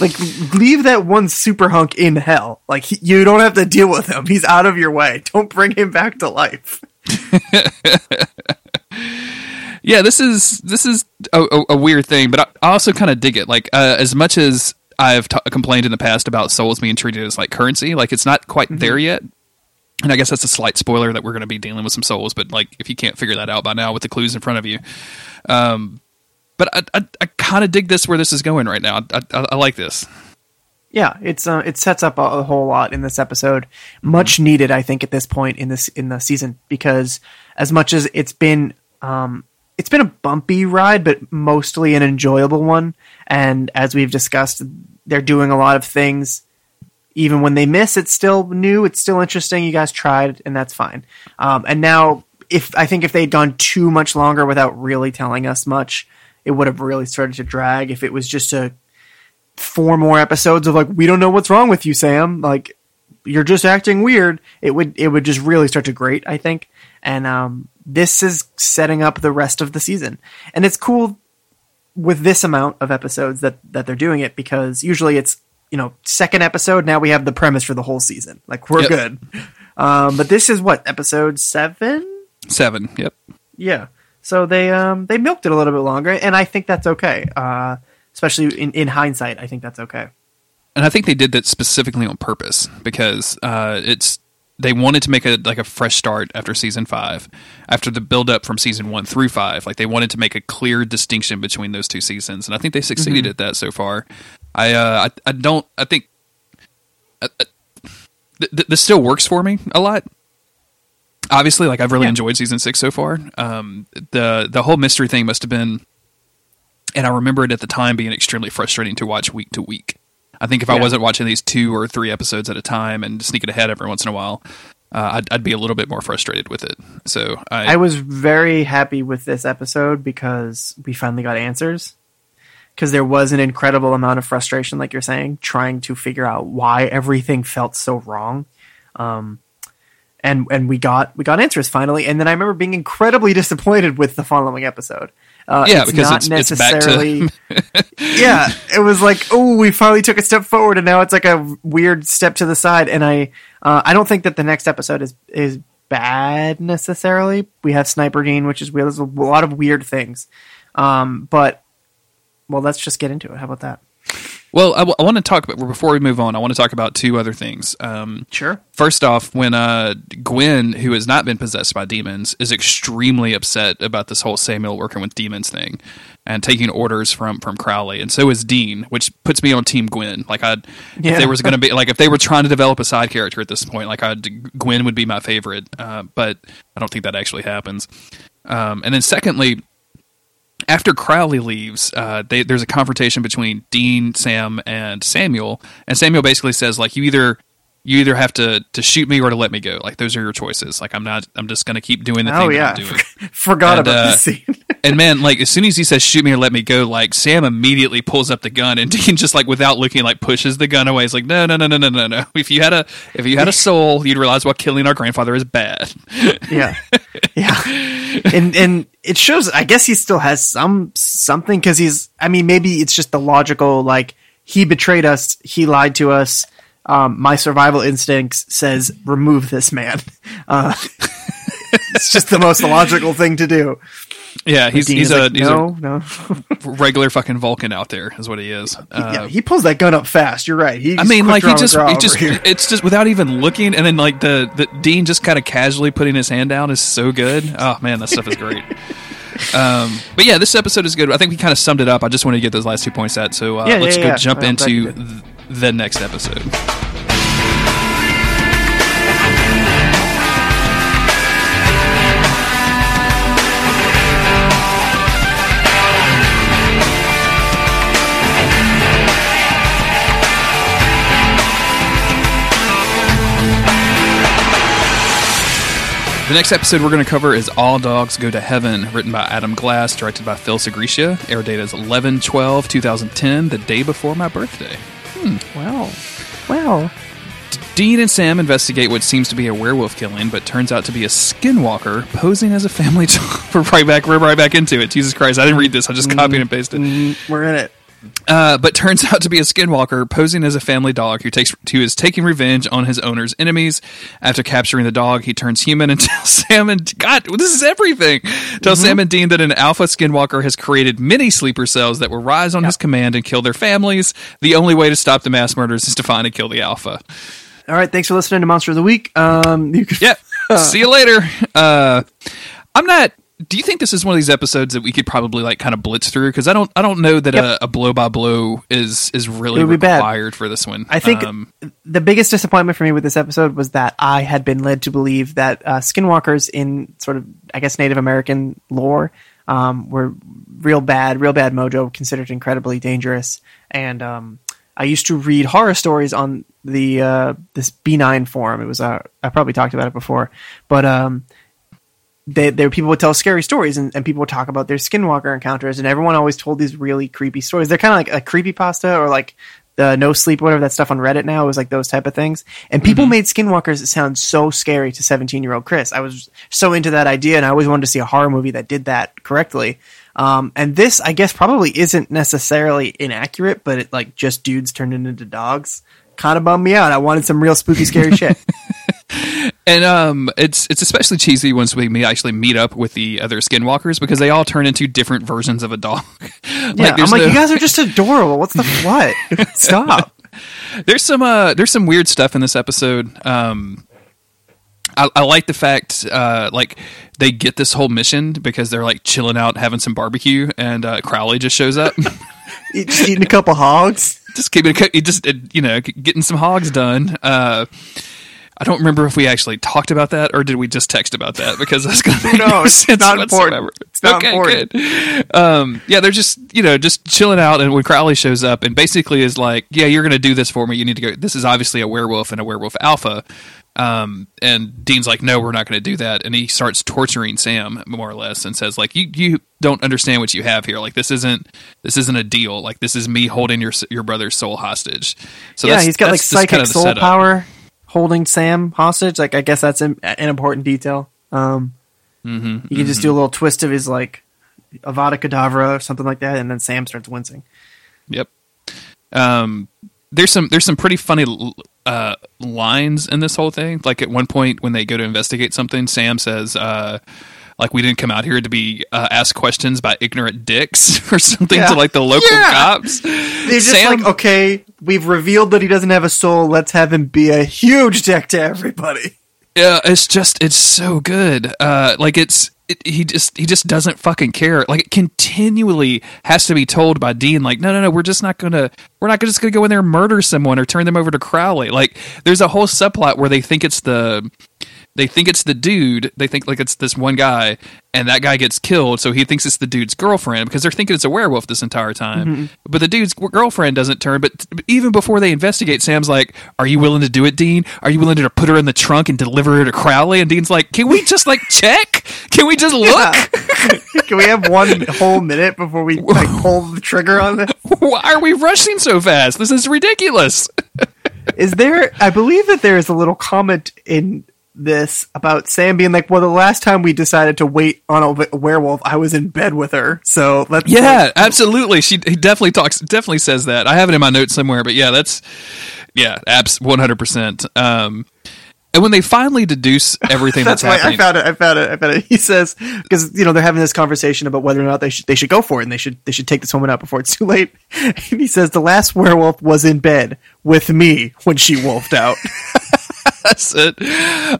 Like leave that one super hunk in hell. Like he, you don't have to deal with him. He's out of your way. Don't bring him back to life. [LAUGHS] Yeah, this is this is a, a, a weird thing, but I, I also kind of dig it. Like uh, as much as I've t- complained in the past about souls being treated as like currency, like it's not quite there yet. And I guess that's a slight spoiler that we're going to be dealing with some souls, but like if you can't figure that out by now with the clues in front of you, um, but I I, I kind of dig this where this is going right now. I, I, I like this. Yeah, it's uh, it sets up a, a whole lot in this episode. Much needed, I think, at this point in this in the season because as much as it's been um, it's been a bumpy ride, but mostly an enjoyable one. And as we've discussed, they're doing a lot of things. Even when they miss, it's still new. It's still interesting. You guys tried, and that's fine. Um, and now, if I think if they'd gone too much longer without really telling us much, it would have really started to drag. If it was just a four more episodes of like we don't know what's wrong with you sam like you're just acting weird it would it would just really start to grate i think and um this is setting up the rest of the season and it's cool with this amount of episodes that that they're doing it because usually it's you know second episode now we have the premise for the whole season like we're Yep. good um but this is what episode seven Seven. Yep. yeah. So they um they milked it a little bit longer, and I think that's okay. Uh, especially in in hindsight, I think that's okay. and I think they did that specifically on purpose because uh, it's they wanted to make a like a fresh start after season five, after the build up from season one through five. Like they wanted to make a clear distinction between those two seasons, and I think they succeeded at that so far. I uh, I, I don't I think uh, uh, th- this still works for me a lot. Obviously, like I've really Yeah. enjoyed season six so far. Um, the the whole mystery thing must have been and I remember it at the time being extremely frustrating to watch week to week. I think if I wasn't watching these two or three episodes at a time and sneaking ahead every once in a while, uh, I'd, I'd be a little bit more frustrated with it. So I, I was very happy with this episode because we finally got answers. Because there was an incredible amount of frustration, like you're saying, trying to figure out why everything felt so wrong. Um, and and we got we got answers finally. And then I remember being incredibly [LAUGHS] disappointed with the following episode. Uh, Yeah, because it's- it's back to- [LAUGHS] yeah, it was like, oh, we finally took a step forward, and now it's like a weird step to the side. And I, uh, I don't think that the next episode is is bad necessarily. We have Sniper Dean, which is weird. There's a lot of weird things, um, but well, let's just get into it. How about that? Well, I, want to talk about before we move on. I want to talk about two other things. Um, Sure. First off, when uh, Gwen, who has not been possessed by demons, is extremely upset about this whole Samuel working with demons thing and taking orders from from Crowley, and so is Dean, which puts me on Team Gwen. Like, I, Yeah. if there was going to be like if they were trying to develop a side character at this point, like I, Gwen would be my favorite, uh, but I don't think that actually happens. Um, and then secondly, after Crowley leaves, uh, they, there's a confrontation between Dean, Sam, and Samuel, and Samuel basically says like you either you either have to to shoot me or to let me go. Like those are your choices. Like I'm not. I'm just going to keep doing the Oh thing yeah, I'm doing. [LAUGHS] forgot And, about uh, this scene. [LAUGHS] and man, like as soon as he says shoot me or let me go, like Sam immediately pulls up the gun, and [LAUGHS] Dean just like without looking, like pushes the gun away. He's like, no, no, no, no, no, no, no. If you had a if you had a soul, you'd realize what killing our grandfather is bad. yeah, yeah, and and it shows. I guess he still has some something because he's. I mean, maybe it's just the logical like he betrayed us, he lied to us. Um, my survival instincts says remove this man. Uh, [LAUGHS] it's just the most logical thing to do. yeah, he's he's is a like, he's no, no. a [LAUGHS] regular fucking Vulcan out there, is what he is. [LAUGHS] Uh, yeah, he pulls that gun up fast. You're right. He I mean, like he just, he just, here. it's just without even looking, and then like the the Dean just kind of casually putting his hand down is so good. Oh man, that stuff is great. um, but yeah, this episode is good. I think we kind of summed it up. I just wanted to get those last two points out. So uh, Yeah, yeah, let's go yeah. jump I'm glad you into the next episode. The next episode we're going to cover is All Dogs Go to Heaven, written by Adam Glass, directed by Phil Sgriccia. Air date is 11 12 2010, the day before my birthday. Well, well. Dean and Sam investigate what seems to be a werewolf killing, but turns out to be a skinwalker posing as a family [LAUGHS] dog. we're right back. We're right back into it. Jesus Christ! I didn't read this. I just copied and pasted. Mm, We're in it. Uh, but turns [LAUGHS] out to be a skinwalker posing as a family dog who takes who is taking revenge on his owner's enemies. After capturing the dog, he turns human and [LAUGHS] tells Sam and God, this is everything. Tells Sam and Dean that an alpha skinwalker has created many sleeper cells that will rise on his command and kill their families. The only way to stop the mass murders is to find and kill the alpha. All right. Thanks for listening to Monster of the Week. Um, you can Yep. [LAUGHS] See you later. Uh, I'm not. Do you think this is one of these episodes that we could probably like kind of blitz through? Because I don't. I don't know that Yep. a, a blow by blow is is really be bad. required for this one. I think Um, the biggest disappointment for me with this episode was that I had been led to believe that uh, skinwalkers in sort of, I guess, Native American lore um, were real bad, real bad mojo, considered incredibly dangerous. And um, I used to read horror stories on the uh, this B9 forum. It was uh, I probably talked about it before, but um, they, there people would tell scary stories and, and people would talk about their skinwalker encounters and everyone always told these really creepy stories. They're kind of like a creepy pasta or like the no sleep whatever that stuff on reddit now is like those type of things. And people made skinwalkers sound so scary to 17 year old chris. I was so into that idea and i always wanted to see a horror movie that did that correctly. Um, and this i guess probably isn't necessarily inaccurate but it like just dudes turned into dogs kind of bummed me out. I wanted some real spooky scary [LAUGHS] shit and um, it's it's especially cheesy once we actually meet up with the other skinwalkers because they all turn into different versions of a dog. [LAUGHS] like, yeah i'm like no- you guys are just adorable. What's the [LAUGHS] what? Stop. [LAUGHS] There's some uh there's some weird stuff in this episode. Um I, I like the fact uh like they get this whole mission because they're like chilling out having some barbecue and uh crowley just shows up. Just eating a couple hogs? Just keeping just uh, you know getting some hogs done. Uh I don't remember if we actually talked about that or did we just text about that because that's going to make No, no it's sense not whatsoever. important. It's not okay, important. good. Um, yeah, they're just you know just chilling out, and when Crowley shows up and basically is like, "Yeah, you're going to do this for me. You need to go." This is obviously a werewolf and a werewolf alpha. Um, and Dean's like, "No, we're not going to do that," and he starts torturing Sam more or less, and says like, "You you don't understand what you have here. Like this isn't this isn't a deal. Like this is me holding your your brother's soul hostage." So yeah, that's- he's got like psychic kind of soul setup. power holding Sam hostage. Like I guess that's an, an important detail. Um, Mm-hmm, you can just do a little twist of his like Avada Kedavra or something like that, and then Sam starts wincing. Yep. Um, there's some there's some pretty funny uh, lines in this whole thing. Like at one point when they go to investigate something, Sam says, uh, "Like we didn't come out here to be uh, asked questions by ignorant dicks [LAUGHS] or something Yeah. to like the local Yeah. cops." They're just Sam, like, okay, we've revealed that he doesn't have a soul. Let's have him be a huge dick to everybody. Yeah, it's just it's so good. Uh, like it's it, he just he just doesn't fucking care. Like it continually has to be told by Dean. Like no no no, we're just not gonna we're not just gonna go in there and murder someone or turn them over to Crowley. Like there's a whole subplot where they think it's the they think it's the dude. They think like it's this one guy, and that guy gets killed. So he thinks it's the dude's girlfriend because they're thinking it's a werewolf this entire time. Mm-hmm. But the dude's girlfriend doesn't turn. But even before they investigate, Sam's like, "Are you willing to do it, Dean? Are you willing to put her in the trunk and deliver her to Crowley?" And Dean's like, "Can we just like [LAUGHS] check? Can we just look? [LAUGHS] Can we have one whole minute before we like pull the trigger on this? [LAUGHS] Why are we rushing so fast? This is ridiculous." Is there? I believe that there is a little comment in this about Sam being like, "Well, the last time we decided to wait on a, w- werewolf, I was in bed with her." So let's Yeah, absolutely. She he definitely talks definitely says that. I have it in my notes somewhere, but yeah, that's yeah, abs one hundred percent. Um and when they finally deduce everything [LAUGHS] that's, That's why I found it. I found it. I found it. He says because you know they're having this conversation about whether or not they should they should go for it and they should they should take this woman out before it's too late. [LAUGHS] And he says the last werewolf was in bed with me when she wolfed out. [LAUGHS] that's it.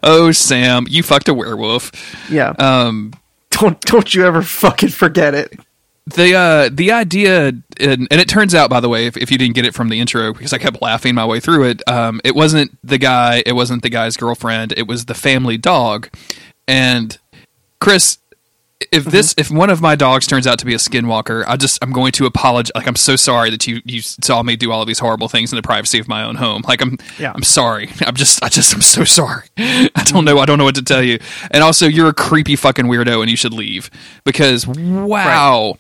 Oh, Sam, you fucked a werewolf. yeah. Um, don't don't you ever fucking forget it. the uh the idea and, and it turns out by the way if, if you didn't get it from the intro because i kept laughing my way through it um it wasn't the guy it wasn't the guy's girlfriend it was the family dog and chris if this mm-hmm. if one of my dogs turns out to be a skinwalker i just i'm going to apologize like i'm so sorry that you you saw me do all of these horrible things in the privacy of my own home. Like i'm Yeah. i'm sorry. [LAUGHS] I'm just i just i'm so sorry. [LAUGHS] I don't know i don't know what to tell you. And also you're a creepy fucking weirdo and you should leave. Because wow.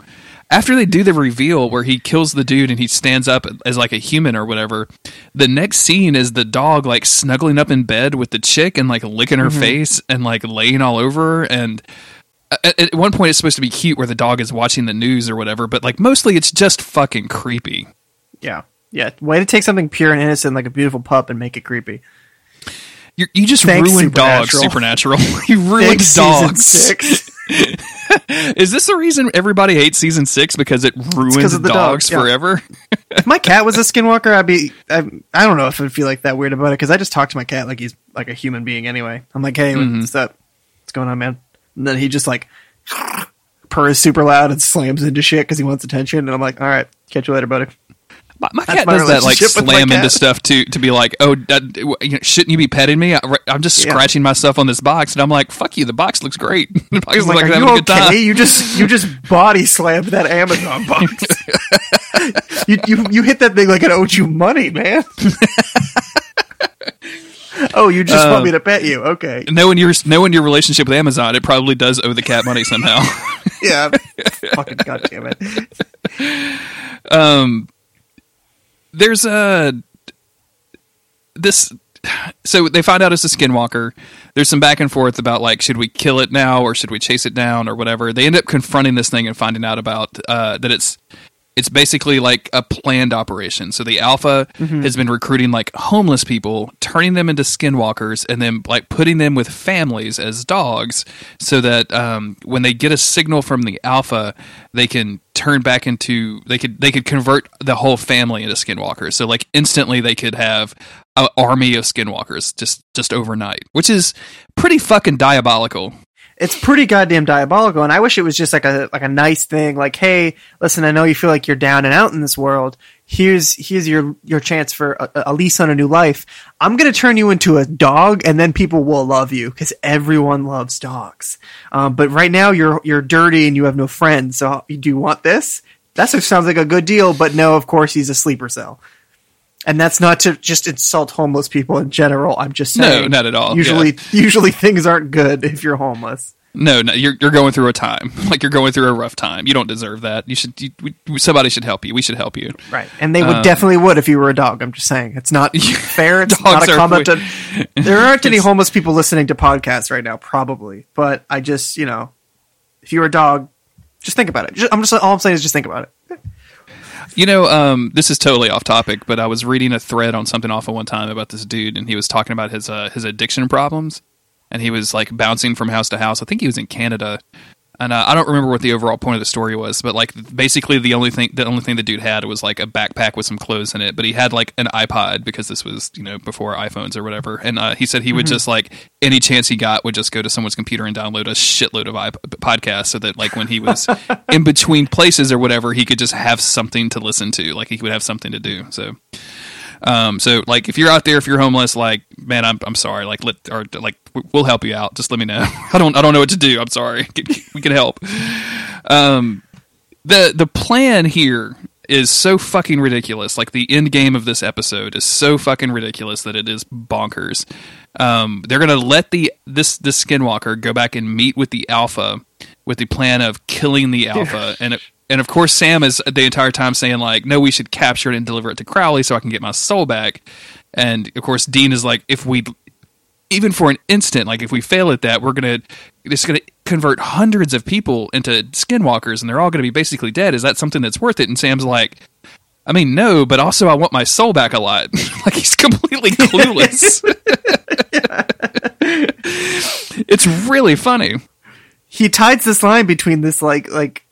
After they do the reveal where he kills the dude and he stands up as like a human or whatever, the next scene is the dog like snuggling up in bed with the chick and like licking her mm-hmm. face and like laying all over her. And at, at one point, it's supposed to be cute where the dog is watching the news or whatever, but like mostly it's just fucking creepy. Yeah. Yeah. Way to take something pure and innocent like a beautiful pup and make it creepy. You you just Thanks, ruined dogs, Supernatural. Supernatural. [LAUGHS] you ruined Thanks, dogs. six. [LAUGHS] Is this the reason everybody hates season six because it ruins the dogs dog, yeah. forever? if my cat was a skinwalker, I'd be. I, I don't know if I'd feel like that weird about it because I just talk to my cat like he's like a human being anyway. I'm like, hey, Mm-hmm. what's up? What's going on, man? And then he just like purrs super loud and slams into shit because he wants attention. And I'm like, all right, catch you later, buddy. My, my cat my does that, like relationship with my slam into stuff to to be like, oh, you know, shouldn't you be petting me? I, am just Yeah. scratching myself on this box, and I'm like, fuck you. The box looks great. [LAUGHS] the box I'm looks like, like, are you a good okay? time. You just you just [LAUGHS] body slammed that Amazon box. [LAUGHS] you, you you hit that thing like it owed you money, man. Oh, you just Uh, want me to pet you? Okay, Knowing your knowing your relationship with Amazon, it probably does owe the cat money somehow. [LAUGHS] yeah. Fucking goddamn it. um, there's a this. So they find out it's a skinwalker. There's some back and forth about like, should we kill it now or should we chase it down or whatever. They end up confronting this thing and finding out about uh, that it's it's basically like a planned operation. So the Alpha has been recruiting like homeless people, turning them into skinwalkers, and then like putting them with families as dogs, so that um, when they get a signal from the Alpha, they can turn back into they could they could convert the whole family into skinwalkers. So like instantly they could have an army of skinwalkers just just overnight, which is pretty fucking diabolical. It's pretty goddamn diabolical and i wish it was just like a like a nice thing like hey listen i know you feel like you're down and out in this world here's here's your your chance for a, a lease on a new life. I'm gonna turn you into a dog, and then people will love you because everyone loves dogs. Um, but right now you're you're dirty and you have no friends. So do you want this? That sounds like a good deal, but no, of course he's a sleeper cell. And that's not to just insult homeless people in general. I'm just saying. No, not at all. Usually, Yeah. usually things aren't good if you're homeless. No, no, you're you're going through a time. [LAUGHS] Like you're going through a rough time. You don't deserve that. You should. You, we, somebody should help you. We should help you. Right. And they would Um, definitely would if you were a dog. I'm just saying. It's not [LAUGHS] fair. It's Dogs not a are comment. on- there aren't [LAUGHS] any homeless people listening to podcasts right now, probably. But I just, you know, if you're a dog, just think about it. Just, I'm just all I'm saying is just think about it. You know, um, this is totally off topic, but I was reading a thread on something awful one time about this dude, and he was talking about his uh, his addiction problems, and he was like bouncing from house to house. I think he was in Canada, and uh, I don't remember what the overall point of the story was, but like basically the only thing the only thing the dude had was like a backpack with some clothes in it, but he had like an iPod because this was you know before iPhones or whatever, and uh, he said he would just like any chance he got would just go to someone's computer and download a shitload of iP- podcasts so that like when he was [LAUGHS] in between places or whatever, he could just have something to listen to, like he would have something to do. So. Um, so like if you're out there, if you're homeless, like man, I'm I'm sorry. Like let or like we'll help you out. Just let me know. [LAUGHS] I don't I don't know what to do. I'm sorry. [LAUGHS] We can help. Um, the the plan here is so fucking ridiculous. Like the end game of this episode is so fucking ridiculous that it is bonkers. Um, they're gonna let the this this skinwalker go back and meet with the alpha with the plan of killing the [LAUGHS] alpha and it, and of course Sam is the entire time saying like no we should capture it and deliver it to Crowley so I can get my soul back and of course Dean is like if we even for an instant like if we fail at that we're gonna it's gonna convert hundreds of people into skinwalkers and they're all gonna be basically dead is that something that's worth it and Sam's like I mean, no, but also I want my soul back a lot. [LAUGHS] like he's completely clueless. [LAUGHS] it's really funny. He tides this line between this like like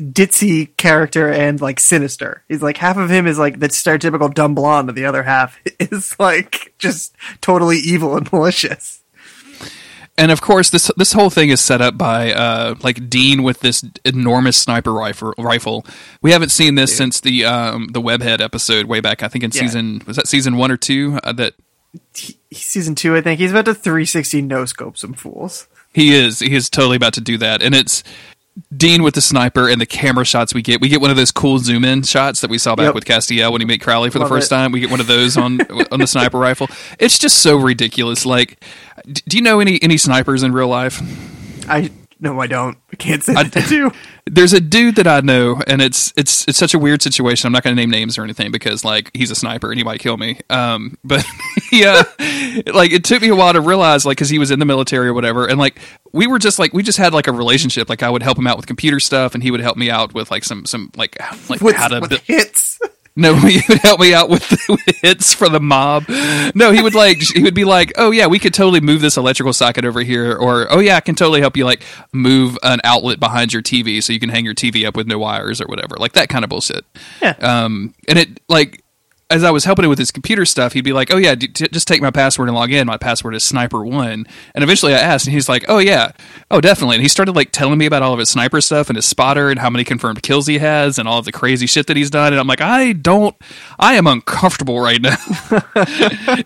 ditzy character and like sinister. He's like half of him is like the stereotypical dumb blonde, and the other half [LAUGHS] is like just totally evil and malicious. And of course, this this whole thing is set up by uh, like Dean with this enormous sniper rifle. Rifle. We haven't seen this since the um, the Webhead episode way back. I think in Yeah. season was that season one or two uh, that He- season two, I think he's about to 360 no scope some fools. He is. He is totally about to do that, and it's Dean with the sniper and the camera shots we get. We get one of those cool zoom in shots that we saw back Yep. with Castiel when he met Crowley for Love the first it. time. We get one of those on on the sniper [LAUGHS] rifle. It's just so ridiculous. Like, do you know any any snipers in real life? I no, I don't. I can't say I- do. [LAUGHS] There's a dude that I know, and it's it's it's such a weird situation. I'm not going to name names or anything because like he's a sniper and he might kill me. Um, [LAUGHS] but yeah, like it took me a while to realize like because he was in the military or whatever, and like we were just like we just had like a relationship. Like I would help him out with computer stuff, and he would help me out with like some some like like With, how to with hits. [LAUGHS] no, [LAUGHS] he would help me out with, [LAUGHS] with hits for the mob. No, he would like he would be like, "Oh yeah, we could totally move this electrical socket over here," or "Oh yeah, I can totally help you like move an outlet behind your TV so you can hang your TV up with no wires or whatever." Like that kind of bullshit. Yeah. Um, and it like as I was helping him with his computer stuff, he'd be like, "Oh yeah, d- t- just take my password and log in. My password is sniper one." And eventually, I asked, and he's like, "Oh yeah, oh definitely." And he started like telling me about all of his sniper stuff and his spotter and how many confirmed kills he has and all of the crazy shit that he's done. And I'm like, I don't, I am uncomfortable right now. [LAUGHS]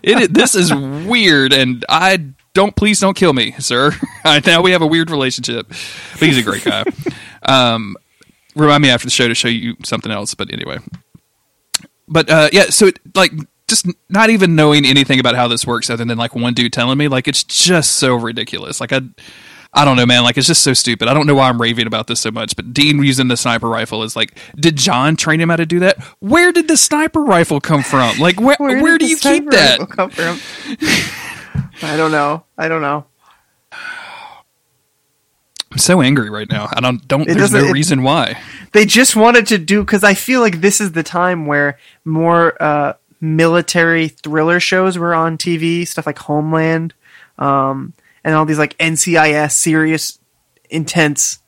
it, is- this is weird, and I don't. Please don't kill me, sir. [LAUGHS] Now we have a weird relationship, but he's a great guy. [LAUGHS] um, remind me after the show to show you something else. But anyway but uh, yeah, so it, like just not even knowing anything about how this works, other than like one dude telling me, like it's just so ridiculous. Like I, I don't know, man. Like it's just so stupid. I don't know why I'm raving about this so much. But Dean using the sniper rifle is like, did John train him how to do that? Where did the sniper rifle come from? Like where where, do you keep that? come from? [LAUGHS] I don't know. I don't know. I'm so angry right now. I don't don't. It there's no it- reason why. They just wanted to do because I feel like this is the time where more uh, military thriller shows were on TV, stuff like Homeland, um, and all these like NCIS serious, intense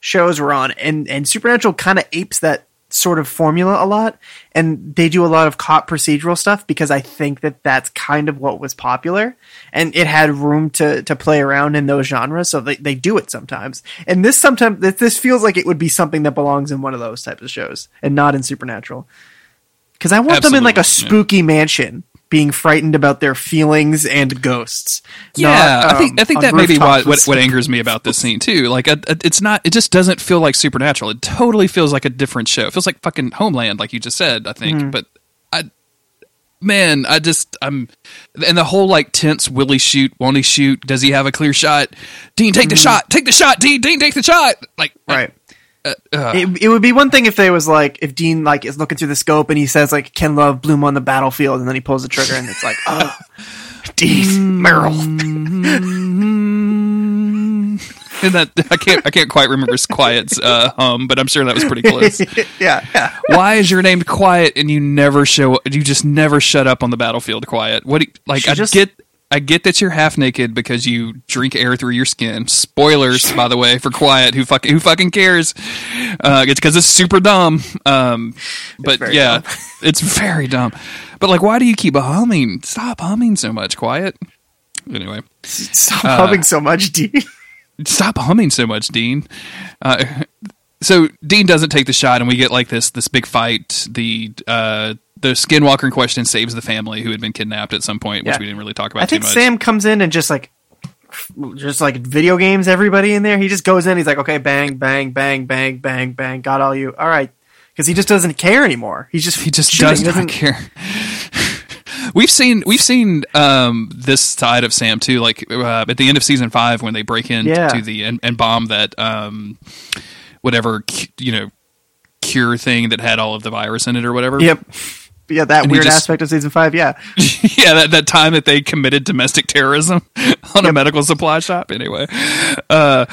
shows were on, and and Supernatural kind of apes that sort of formula a lot, and they do a lot of cop procedural stuff because I think that that's kind of what was popular, and it had room to to play around in those genres, so they they do it sometimes. And this sometimes this- feels like it would be something that belongs in one of those types of shows, and not in Supernatural. Because I want them in like a Absolutely, yeah. spooky mansion, being frightened about their feelings and ghosts. Yeah, not, I think um, I think that may be what, what what angers me about this scene too. Like, it- it- it's not. It just doesn't feel like supernatural. It totally feels like a different show. It feels like fucking Homeland, like you just said. I think, Mm-hmm. but I, man, I just I'm, and the whole like tense. Will he shoot? Won't he shoot? Does he have a clear shot? Dean, take the shot. Take the shot. Dean, Dean, take the shot. Like, Mm-hmm. Right. Uh, uh, It, it would be one thing if they was like if Dean like is looking through the scope and he says like Ken Love bloom on the battlefield and then he pulls the trigger and it's like oh [LAUGHS] Dean Merrill and that I can't I can't quite remember Quiet's uh, hum, but I'm sure that was pretty close. [LAUGHS] yeah yeah Why is your name Quiet and you never show? You just never shut up on the battlefield, Quiet. What? Do you, like She I just- get, I get that you're half naked because you drink air through your skin. Spoilers, by the way, for Quiet. Who fucking who fucking cares? Uh, it's because it's super dumb. Um, but very yeah, dumb. [LAUGHS] it's very dumb. But like, why do you keep humming? Stop humming so much, Quiet. Anyway, stop Uh, humming so much [LAUGHS] Dean stop humming so much, Dean. Uh, so Dean doesn't take the shot, and we get like this this big fight. The uh, the skinwalker in question saves the family who had been kidnapped at some point, which Yeah. we didn't really talk about I think too much. Sam comes in and just like just like video games everybody in there he just goes in he's like okay bang bang bang bang bang bang got all you all right because he just doesn't care anymore he's just he just shooting. does not doesn't- care. [LAUGHS] We've seen we've seen um, this side of Sam too, like uh, at the end of season five when they break into Yeah. the and, and bomb that um, whatever you know cure thing that had all of the virus in it or whatever. yep yeah that And weird just- aspect of season five yeah [LAUGHS] yeah, that, that time that they committed domestic terrorism [LAUGHS] on a medical supply shop. Anyway, uh,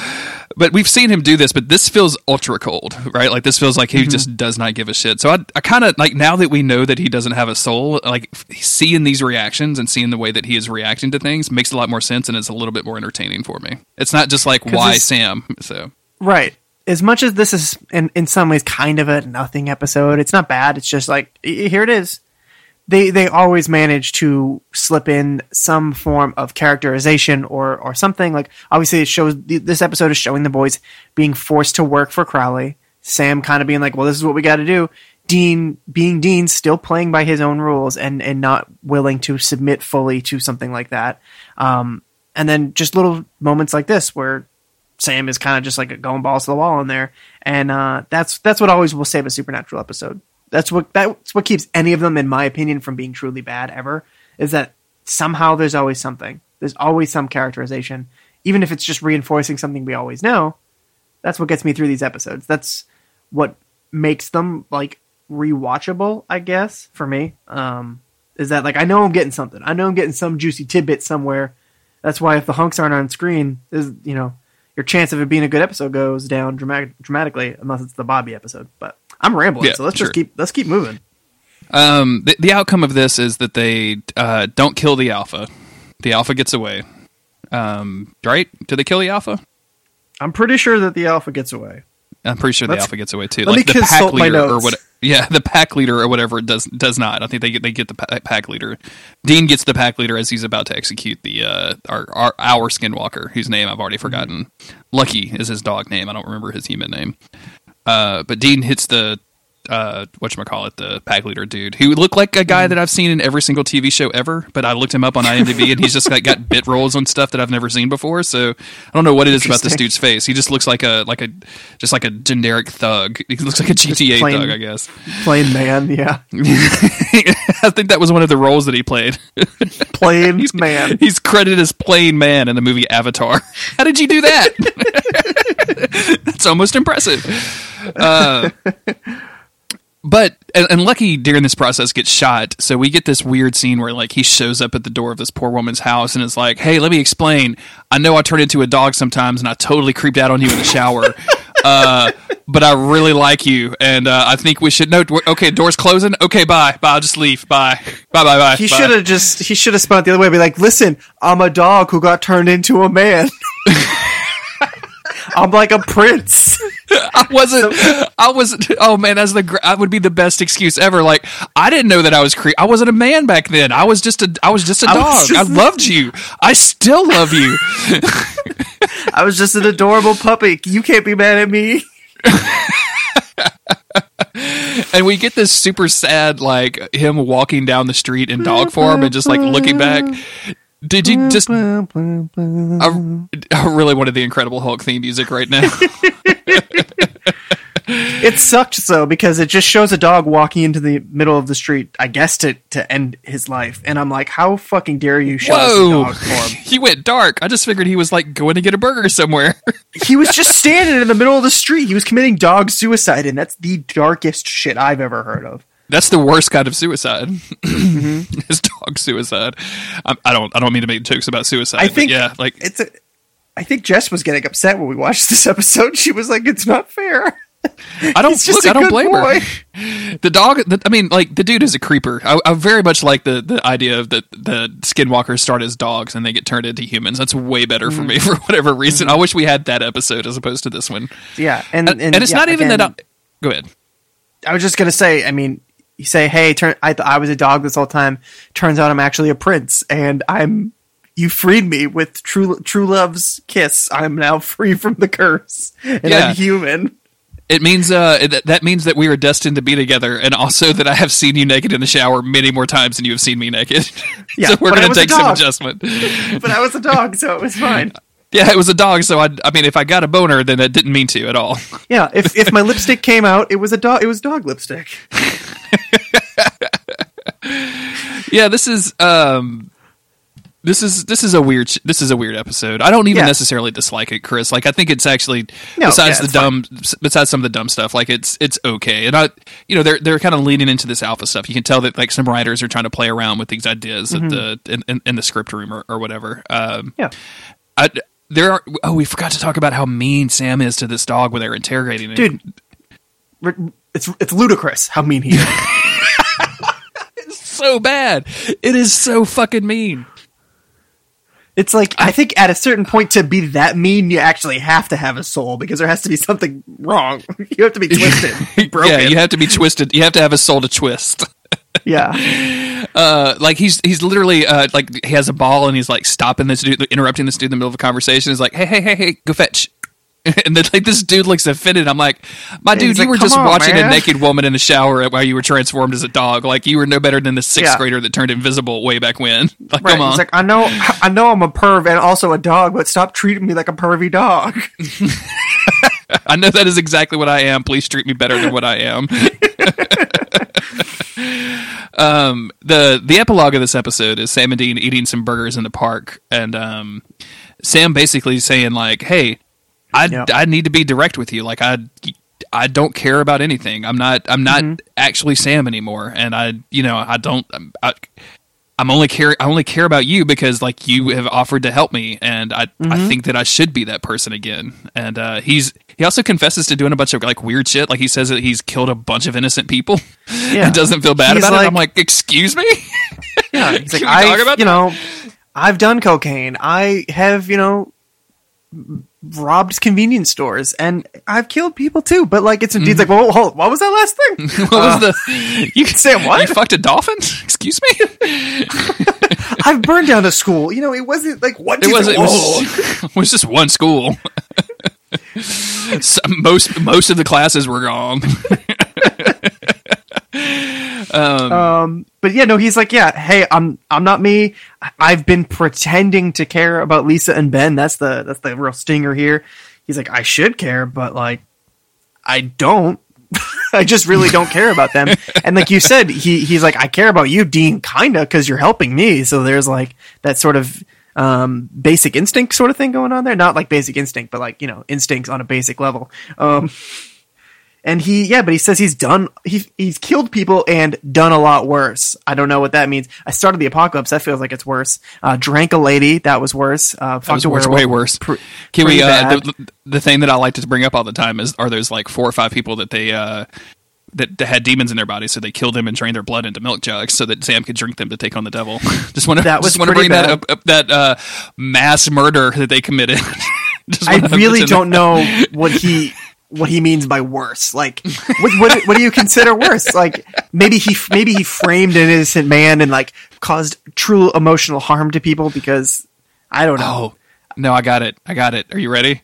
but we've seen him do this, but this feels ultra cold, right? Like this feels like he just does not give a shit. So I, I kind of like now that we know that he doesn't have a soul, like seeing these reactions and seeing the way that he is reacting to things makes a lot more sense and it's a little bit more entertaining for me. It's not just like why Sam. So Right. As much as this is in in some ways kind of a nothing episode, it's not bad. It's just like here it is. They they always manage to slip in some form of characterization or or something like obviously it shows this episode is showing the boys being forced to work for Crowley. Sam kind of being like, "Well, this is what we got to do." Dean being Dean still playing by his own rules and and not willing to submit fully to something like that. Um and then just little moments like this where Sam is kind of just like going balls to the wall in there, and uh, that's that's what always will save a supernatural episode. That's what that's what keeps any of them, in my opinion, from being truly bad ever. Is that somehow there's always something. There's always some characterization, even if it's just reinforcing something we always know. That's what gets me through these episodes. That's what makes them like rewatchable, I guess, for me. Um, is that like I know I'm getting something. I know I'm getting some juicy tidbit somewhere. That's why if the hunks aren't on screen, is you know your chance of it being a good episode goes down dramatic, dramatically unless it's the Bobby episode. But I'm rambling, Yeah, so let's sure. just keep let's keep moving. Um, the, the outcome of this is that they uh, don't kill the alpha. The alpha gets away. Um, right? Do they kill the alpha? I'm pretty sure that the alpha gets away. I'm pretty sure the Let's- alpha gets away too. let Like me the pack consult my leader or notes. what? Yeah, the pack leader or whatever does does not. I think they get they get the pack leader. Dean gets the pack leader as he's about to execute the uh, our, our our skinwalker, whose name I've already forgotten. Lucky is his dog name. I don't remember his human name. Uh, but Dean hits the uh, what call it, the pack leader dude, who looked like a guy that I've seen in every single TV show ever. But I looked him up on IMDb, and he's just like got [LAUGHS] bit roles on stuff that I've never seen before. So I don't know what it is about this dude's face. He just looks like a like a just like a generic thug. He looks like a GTA plain- thug, I guess. Plain man, yeah, [LAUGHS] I think that was one of the roles that he played. [LAUGHS] plain he's, man. He's credited as plain man in the movie Avatar. How did you do that? That's almost impressive. Uh, but and, and Lucky during this process gets shot, so we get this weird scene where like he shows up at the door of this poor woman's house and is like, "Hey, let me explain. I know I turn into a dog sometimes, and I totally creeped out on you in the shower." [LAUGHS] Uh, but I really like you, and uh, I think we should. No, okay, doors closing. Okay, bye, bye. I'll just leave. Bye, bye, bye, bye. He should have just he should have spun it the other way. And be like, listen, I'm a dog who got turned into a man. [LAUGHS] I'm like a prince. [LAUGHS] I wasn't. I wasn't. Oh man, that's the. gr- That would be the best excuse ever. Like I didn't know that I was. Cre- I wasn't a man back then. I was just a. I was just a dog. was just- I loved you. I still love you. [LAUGHS] I was just an adorable puppy. You can't be mad at me. [LAUGHS] and we get this super sad like him walking down the street in dog form and just like looking back. Did you just? I, I really wanted the Incredible Hulk theme music right now. [LAUGHS] It sucked so because it just shows a dog walking into the middle of the street, I guess to to end his life. And I'm like, how fucking dare you show us the dog form? [LAUGHS] he went dark. I just figured he was like going to get a burger somewhere. [LAUGHS] he was just standing in the middle of the street. He was committing dog suicide, and that's the darkest shit I've ever heard of. That's the worst kind of suicide. Mm-hmm. [LAUGHS] Is dog suicide. I, I don't. I don't mean to make jokes about suicide. I think yeah, like it's a. I think Jess was getting upset when we watched this episode. She was like, "It's not fair." I don't [LAUGHS] look. I don't blame boy. her. [LAUGHS] The dog. The, I mean, like the dude is a creeper. I, I very much like the the idea of the the skinwalkers start as dogs and they get turned into humans. That's way better Mm-hmm. for me for whatever reason. I wish we had that episode as opposed to this one. Yeah, and And, and, and it's yeah, not even again, that. I, go ahead. I was just gonna say. I mean, you say, "Hey, turn, I thought I was a dog this whole time. Turns out I'm actually a prince, and I'm." You freed me with true true love's kiss. I'm now free from the curse, and Yeah. I'm human. It means uh it, that means that we are destined to be together, and also that I have seen you naked in the shower many more times than you have seen me naked. [LAUGHS] Yeah, so we're gonna take some adjustment. But I was a dog, so it was fine. [LAUGHS] Yeah, it was a dog, so I I mean, if I got a boner, then I didn't mean to at all. Yeah, if if my [LAUGHS] lipstick came out, it was a dog. It was dog lipstick. Yeah, this is um this is this is a weird sh- this is a weird episode. I don't even Yeah. necessarily dislike it, Chris. Like I think it's actually No, besides yeah, the it's dumb besides some of the dumb stuff, like it's it's okay. And I you know, they're they're kind of leaning into this alpha stuff. You can tell that like some writers are trying to play around with these ideas at the in, in, in the script room or, or whatever. Um Yeah. I, there are oh we forgot to talk about how mean Sam is to this dog when they're interrogating it. dude. It's it's ludicrous how mean he is. [LAUGHS] so bad. It is so fucking mean. It's like I think at a certain point to be that mean, you actually have to have a soul because there has to be something wrong. [LAUGHS] You have to be [LAUGHS] twisted, broken. Yeah, you have to be twisted. You have to have a soul to twist. [LAUGHS] Yeah. Uh, like he's he's literally uh, like he has a ball and he's like stopping this dude, interrupting this dude in the middle of a conversation. He's like, hey, hey, hey, hey, go fetch. [LAUGHS] And then like this dude looks offended. I'm like, my dude, you like, were just on, watching man." a naked woman in the shower while you were transformed as a dog. Like you were no better than the sixth Yeah. grader that turned invisible way back when. [LAUGHS] Like, Right. come on. He's like, I know, I know, I'm a perv and also a dog, but stop treating me like a pervy dog. [LAUGHS] I know that is exactly what I am. Please treat me better than what I am. um, the the epilogue of this episode is Sam and Dean eating some burgers in the park, and um, Sam basically saying like, "Hey, I Yep. I need to be direct with you. Like I." I don't care about anything. I'm not. I'm not actually Sam anymore, and I, you know, I don't. I'm, I, I'm only care. I only care about you because like you have offered to help me, and I I think that I should be that person again. And uh, he's he also confesses to doing a bunch of like weird shit. Like he says that he's killed a bunch of innocent people [LAUGHS] Yeah. and doesn't feel bad He's about it. I'm like, excuse me. Yeah. [LAUGHS] He's like, Can we talk I've, about you that? know, I've done cocaine. I have, you know, robbed convenience stores and I've killed people too. But like, it's, he's mm-hmm. like, whoa, hold, what was that last thing? [LAUGHS] what was uh, the you Sam, what? You fucked a dolphin? [LAUGHS] Excuse me. [LAUGHS] I've burned down a school. You know, it wasn't like, what It wasn't. It was, oh. it was just one school. Some, most most of the classes were gone. Um, but yeah, no, he's like, yeah, hey, I'm I'm not me. I've been pretending to care about Lisa and Ben. That's the that's the real stinger here. He's like, I should care, but like, I don't. [LAUGHS] I just really don't care about them. [LAUGHS] And like you said, he he's like, I care about you, Dean, kinda, because you're helping me. So there's like that sort of um basic instinct sort of thing going on there. Not like basic instinct, but like you know instincts on a basic level. Um, and he, yeah, but he says he's done, he, he's killed people and done a lot worse. I don't know what that means. I started the apocalypse. That feels like it's worse. Uh, drank a lady. That was worse. Uh, That was worse, way worse. Can we? Uh, the, the thing that I like to bring up all the time is are those like four or five people that they uh, that, that had demons in their bodies, so they killed them and drained their blood into milk jugs so that Sam could drink them to take on the devil. [LAUGHS] just want to That was just want to bring that up, up that uh, mass murder that they committed. [LAUGHS] I really don't know what he what he means by worse. Like, [LAUGHS] what, what what do you consider worse? Like, maybe he maybe he framed an innocent man and like caused true emotional harm to people because I don't know. Oh no, I got it. I got it. Are you ready?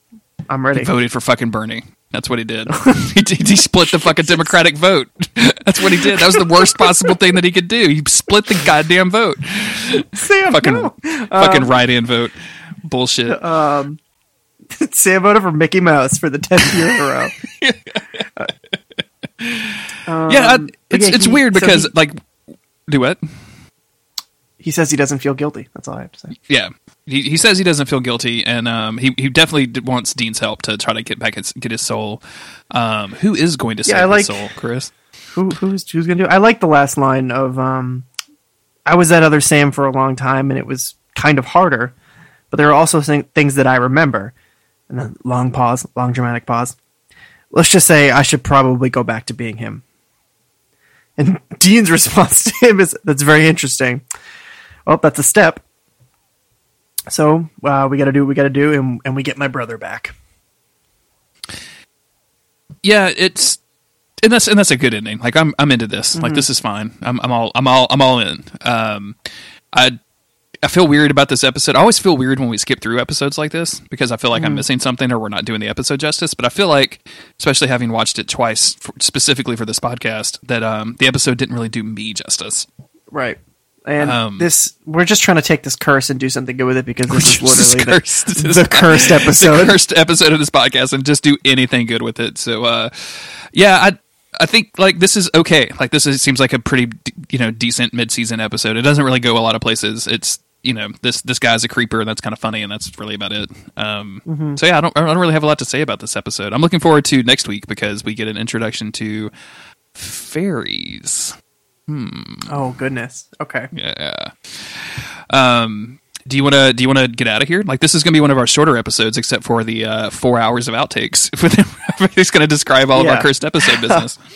I'm ready. Voted for fucking Bernie. That's what he did. [LAUGHS] he, he split the fucking Democratic vote. [LAUGHS] That's what he did. That was the worst possible thing that he could do. He split the goddamn vote. Sam, Fucking no. fucking um, write-in vote. Bullshit. Um, [LAUGHS] Sam voted for Mickey Mouse for the tenth year in a row. [LAUGHS] yeah, I, it's yeah, it's he- weird so because he- like do what? He says he doesn't feel guilty. That's all I have to say. Yeah. He, he says he doesn't feel guilty, and um, he he definitely wants Dean's help to try to get back his get his soul. Um, who is going to save like- his soul, Chris? Who who's who's gonna do? it? I like the last line of um, I was that other Sam for a long time, and it was kind of harder, but there are also thing, things that I remember. And then long pause, long dramatic pause. Let's just say I should probably go back to being him. And [LAUGHS] Dean's response to him is that's very interesting. Well, that's a step. So uh, we got to do what we got to do, and, and we get my brother back. Yeah, it's and that's and that's a good ending. Like I'm I'm into this. Mm-hmm. Like this is fine. I'm I'm all I'm all I'm all in. Um, I I feel weird about this episode. I always feel weird when we skip through episodes like this because I feel like I'm Mm-hmm. missing something or we're not doing the episode justice. But I feel like, especially having watched it twice for, specifically for this podcast, that um, the episode didn't really do me justice. Right. And Um, this, we're just trying to take this curse and do something good with it because this [LAUGHS] is This literally the, cursed, [LAUGHS] the cursed [LAUGHS] episode. the cursed episode of this podcast, and just do anything good with it. So, uh, yeah, I I think like this is okay. Like this is, seems like a pretty you know decent mid season episode. It doesn't really go a lot of places. It's you know this this guy's a creeper and that's kind of funny and that's really about it. Um, Mm-hmm. So yeah, I don't I don't really have a lot to say about this episode. I'm looking forward to next week because we get an introduction to fairies. oh goodness. Okay. Yeah. Um, do you want to do you want to get out of here? Like this is going to be one of our shorter episodes, except for the uh, four hours of outtakes. It's going to describe all of our cursed episode business. [LAUGHS]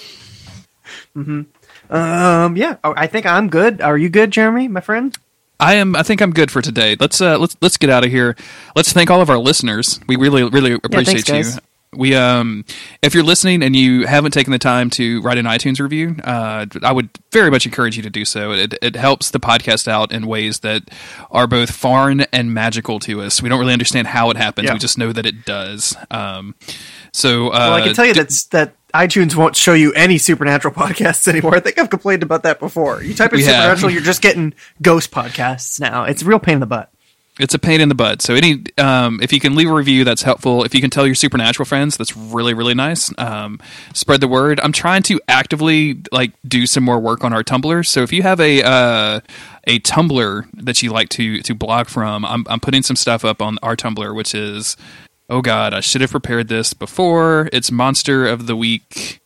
[LAUGHS] Um. Yeah. Oh, I think I'm good. Are you good, Jeremy, my friend? I am. I think I'm good for today. Let's uh, let's let's get out of here. Let's thank all of our listeners. We really really appreciate thanks, you. We um, if you're listening and you haven't taken the time to write an iTunes review, uh, I would very much encourage you to do so. It it helps the podcast out in ways that are both foreign and magical to us. We don't really understand how it happens. Yeah. We just know that it does. Um, so uh, Well, I can tell you d- that's that iTunes won't show you any supernatural [LAUGHS] podcasts anymore. I think I've complained about that before. You type in We have. supernatural, you're just getting ghost podcasts now. It's a real pain in the butt. it's a pain in the butt. So any um, if you can leave a review, that's helpful. If you can tell your supernatural friends, that's really really nice. Um, spread the word. I'm trying to actively like do some more work on our Tumblr. So if you have a uh, a Tumblr that you like to to blog from, I'm I'm putting some stuff up on our Tumblr, which is oh god, I should have prepared this before. It's Monster of the Week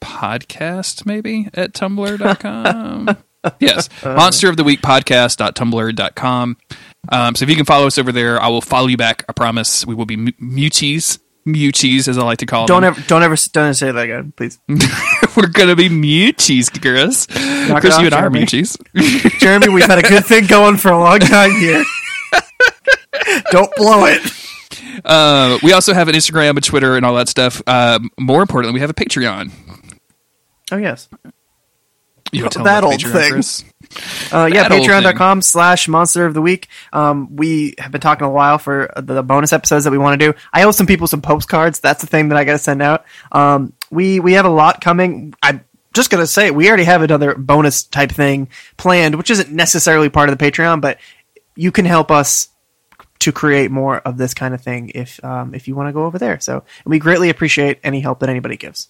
podcast maybe at tumblr.com [LAUGHS] yes monster of the week podcast.tumblr.com um, so if you can follow us over there i will follow you back i promise we will be mu- muchies muchies as i like to call Don't them ever, don't ever, don't ever say that again, please. [LAUGHS] we're gonna be muchies chris off, you and i are Jeremy. muchies Jeremy, we've had a good thing going for a long time here. [LAUGHS] don't blow it. Uh, we also have an instagram a twitter and all that stuff uh, more importantly we have a patreon Oh yes. you wanna tell That old Patreon, thing. Chris? Uh, yeah, patreon.com slash monster of the week. Um, we have been talking a while for the bonus episodes that we want to do. I owe some people some postcards. That's the thing that I got to send out. Um, we, we have a lot coming. I'm just going to say, we already have another bonus type thing planned, which isn't necessarily part of the Patreon, but you can help us to create more of this kind of thing if, um, if you want to go over there. So we greatly appreciate any help that anybody gives.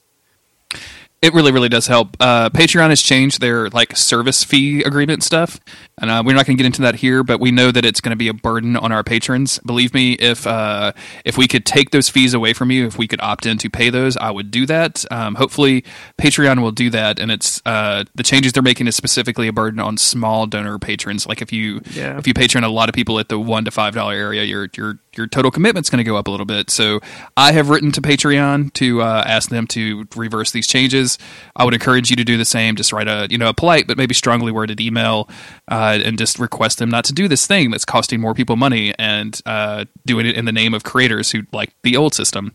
It really, really does help. Uh, Patreon has changed their like service fee agreement stuff, and uh, we're not going to get into that here. But we know that it's going to be a burden on our patrons. Believe me, if uh, if we could take those fees away from you, if we could opt in to pay those, I would do that. Um, hopefully, Patreon will do that, and it's uh, the changes they're making is specifically a burden on small donor patrons. Like if you Yeah. if you patron a lot of people at the one to five dollar area, your your your total commitment's going to go up a little bit. So I have written to Patreon to uh, ask them to reverse these changes. I would encourage you to do the same. Just write a you know a polite but maybe strongly worded email uh, and just request them not to do this thing that's costing more people money and uh, doing it in the name of creators who like the old system.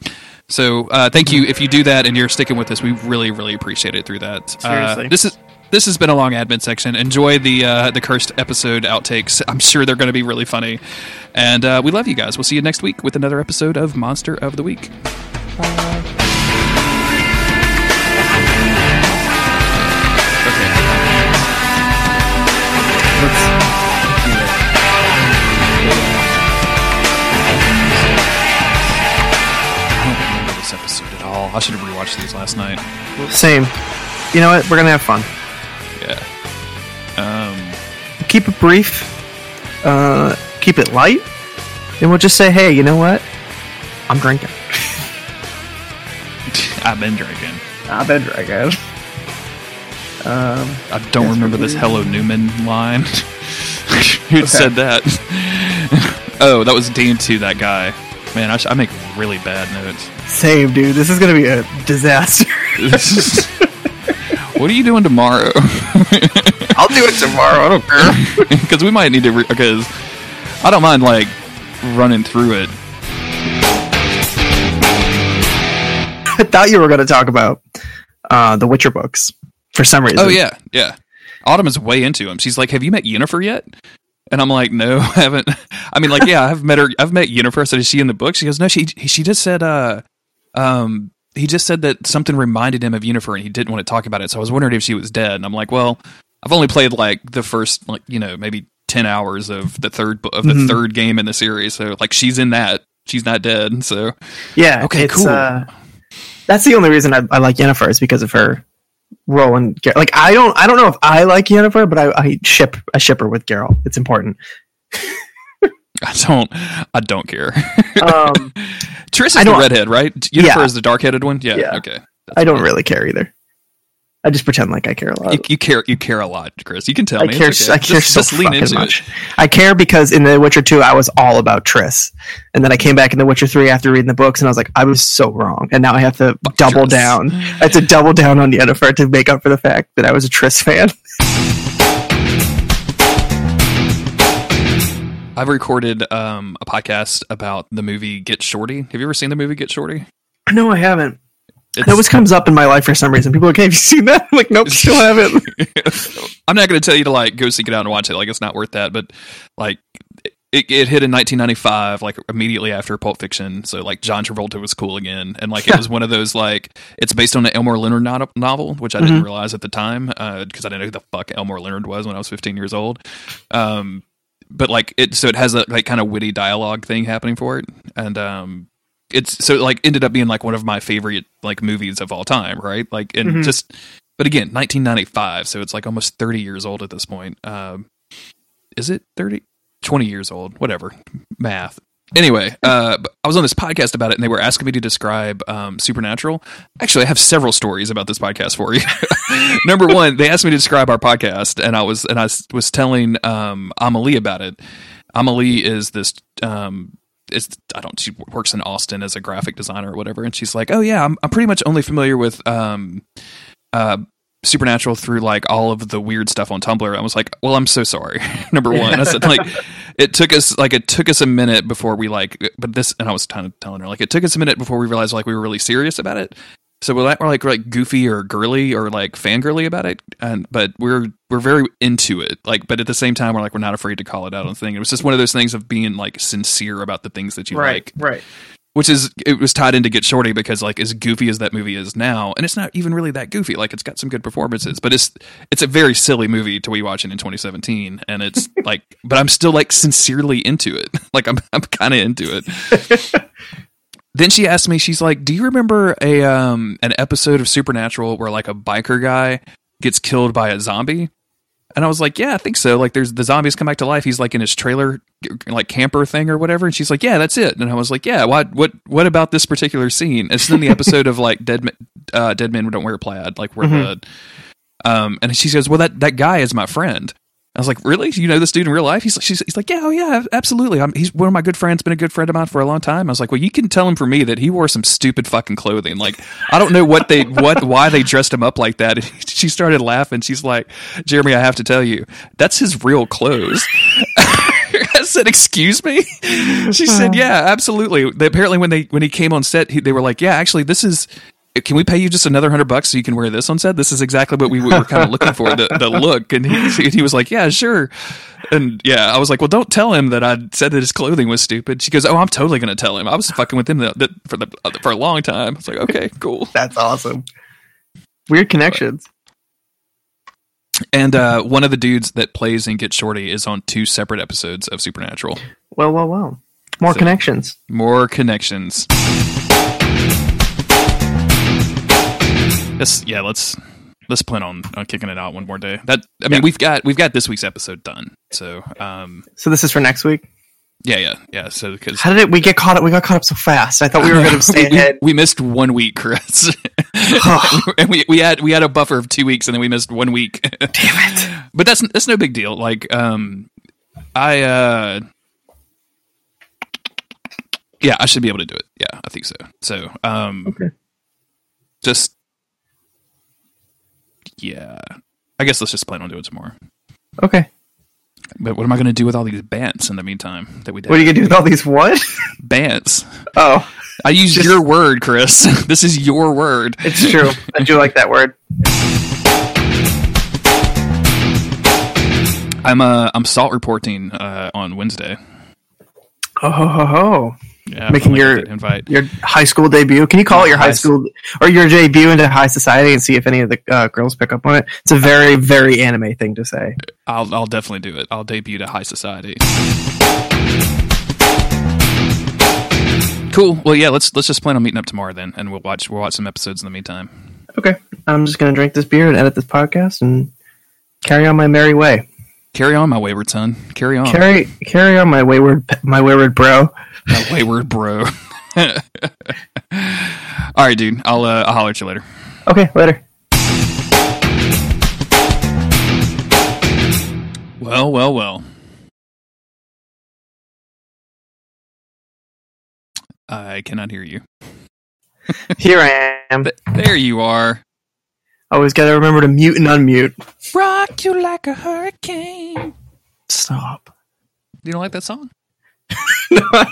So uh, thank you if you do that and you're sticking with us. We really really appreciate it through that. Seriously. Uh, this is this has been a long admin section. Enjoy the uh, the cursed episode outtakes. I'm sure they're going to be really funny. And uh, we love you guys. We'll see you next week with another episode of Monster of the Week. Okay. Let's do it. I don't remember this episode at all. I should have rewatched these last night. Same. You know what? We're gonna have fun. Yeah. Um. Keep it brief. Uh, keep it light, and we'll just say, "Hey, you know what? I'm drinking. [LAUGHS] I've been drinking. I've been drinking." Um, I don't remember this. Hello Newman line. [LAUGHS] Who said that? [LAUGHS] oh, that was Dean to that guy. Man, I, sh- I make really bad notes. same, dude. This is gonna be a disaster. This is- what are you doing tomorrow? [LAUGHS] I'll do it tomorrow. I don't care. [LAUGHS] Because we might need to. Because I don't mind like running through it. I thought you were going to talk about uh, the Witcher books for some reason. Oh yeah, yeah. Autumn is way into them. She's like, "Have you met Yennefer yet?" And I'm like, "No, [LAUGHS] I haven't." I mean, like, yeah, I've met her. I've met Yennefer. I said, "Is she in the book?" She goes, "No, she she just said, uh, um, he just said that something reminded him of Yennefer, and he didn't want to talk about it. So I was wondering if she was dead." And I'm like, "Well, I've only played like the first, like, you know, maybe ten hours of the third of the Mhm. third game in the series. So like, she's in that. She's not dead. So Yeah. Okay, it's, cool. Uh, that's the only reason I, I like Yennefer is because of her role in Geralt. Like I don't, I don't know if I like Yennefer, but I, I ship, I ship her with Geralt. It's important. [LAUGHS] I don't, I don't care. Um, [LAUGHS] Triss is the redhead, right? Yennefer Yeah. is the dark headed one. Yeah. Yeah. Okay. I don't really care either. I just pretend like I care a lot. You, you care. You care a lot, Chris. You can tell I me. care. Okay. I care just, so just lean fucking into much. it. I care because in The Witcher Two, I was all about Triss, and then I came back in The Witcher Three after reading the books, and I was like, I was so wrong, and now I have to double Triss. down. I have to double down on Yennefer to make up for the fact that I was a Triss fan. [LAUGHS] I've recorded um, a podcast about the movie Get Shorty. Have you ever seen the movie Get Shorty? No, I haven't. It's, It always comes up in my life for some reason. People are like, "Hey, have you seen that?" I'm like, nope, [LAUGHS] still haven't. I'm not going to tell you to like go seek it out and watch it. Like it's not worth that. But like it, it hit in 1995, like immediately after Pulp Fiction. So like John Travolta was cool again, and like it was one of those like it's based on an Elmore Leonard no- novel, which I didn't realize at the time because I didn't know who the fuck Elmore Leonard was when I was 15 years old. Um, but like it, so it has a like kind of witty dialogue thing happening for it, and um, it's so like ended up being like one of my favorite like movies of all time, right? Like and Mhm. just but again, 1995, so it's like almost 30 years old at this point. Um, is it 30? 20 years old, whatever. Math. Anyway, uh, I was on this podcast about it, and they were asking me to describe um, Supernatural. Actually, I have several stories about this podcast for you. [LAUGHS] Number one, they asked me to describe our podcast, and I was and I was telling um, Amelie about it. Amelie is this um, is I don't she works in Austin as a graphic designer or whatever, and she's like, oh yeah, I'm I'm pretty much only familiar with um, uh, Supernatural through like all of the weird stuff on Tumblr. I was like, well, I'm so sorry. [LAUGHS] Number one, I said like it took us like it took us a minute before we like, but this and I was kind of telling her like it took us a minute before we realized like we were really serious about it. So we're like we're like like goofy or girly or like fangirly about it, and but we're we're very into it. Like, but at the same time, we're like we're not afraid to call it out on the thing. It was just one of those things of being like sincere about the things that you like right. Which is it was tied into Get Shorty because like as goofy as that movie is now, and it's not even really that goofy. Like it's got some good performances, but it's it's a very silly movie to be watching in 2017, and it's [LAUGHS] like, but I'm still like sincerely into it. [LAUGHS] Like I'm I'm kind of into it. [LAUGHS] then she asked me, she's like, "Do you remember a um an episode of Supernatural where like a biker guy gets killed by a zombie?" And I was like, yeah, I think so. Like, there's the zombies come back to life. He's like in his trailer, like camper thing or whatever. And she's like, yeah, that's it. And I was like, yeah, what, what, what about this particular scene? It's in the episode of like dead, Men- uh, dead men don't wear plaid, like where the, um, and she says, well, that that guy is my friend. I was like, really? You know this dude in real life? He's she's, he's like, yeah, oh yeah, absolutely. I'm, he's one of my good friends, been a good friend of mine for a long time. I was like, well, you can tell him for me that he wore some stupid fucking clothing. Like, I don't know what they, what, why they dressed him up like that. And [LAUGHS] she started laughing. She's like, Jeremy, I have to tell you, that's his real clothes. [LAUGHS] I said, "Excuse me." She said, uh. "Yeah, absolutely." They, apparently, when they when he came on set, he, they were like, "Yeah, actually, this is can we pay you just another hundred bucks so you can wear this on set? This is exactly what we were kind of [LAUGHS] looking for, the, the look. And he, he was like, yeah, sure. And yeah, I was like, well, don't tell him that I said that his clothing was stupid. She goes, oh, I'm totally going to tell him. I was fucking with him the, the, for the, for a long time. I was like, okay, cool. That's awesome. Weird connections. And uh, one of the dudes that plays and Get Shorty is on two separate episodes of Supernatural. Well, well, well. More So- connections. More connections. Let's yeah, let's let's plan on, on kicking it out one more day. That I mean, Yeah. we've got we've got this week's episode done. So um, So this is for next week. yeah, yeah, yeah. So because How did it? We get caught up. We got caught up so fast. I thought we were going [LAUGHS] to stay we, ahead. we missed one week, Chris, [LAUGHS] and we we had we had a buffer of two weeks, and then we missed one week. Damn it! [LAUGHS] but that's that's no big deal. Like, um, I uh, yeah, I should be able to do it. Yeah, I think so. So, um, Okay. just yeah, I guess let's just plan on doing some more. Okay. But what am I going to do with all these bants in the meantime that we did? What are you gonna do with all these? What? bants? Oh, I use Just- your word, Chris. [LAUGHS] this is your word. it's true. I do like that word. I'm uh I'm salt reporting uh on Wednesday. Oh, ho, ho, ho. Yeah, Making your- invite. Your high school debut. Can you call it your high High- school or your debut into high society and see if any of the uh, girls pick up on it? It's a very, very anime thing to say. I'll I'll definitely do it. I'll debut to High Society. Cool. Well, yeah. Let's let's just plan on meeting up tomorrow then, and we'll watch we'll watch some episodes in the meantime. Okay. I'm just gonna drink this beer and edit this podcast and carry on my merry way. Carry on, my wayward son. Carry on, Carry, carry on my wayward, my wayward bro. my wayward bro. [LAUGHS] All right, dude. I'll uh, I'll holler at you later. Okay, later. Well, well, well. I cannot hear you. Here I am. There you are. Always got to remember to mute and unmute. Rock you like a hurricane. Stop. You don't like that song? [LAUGHS] no, [LAUGHS]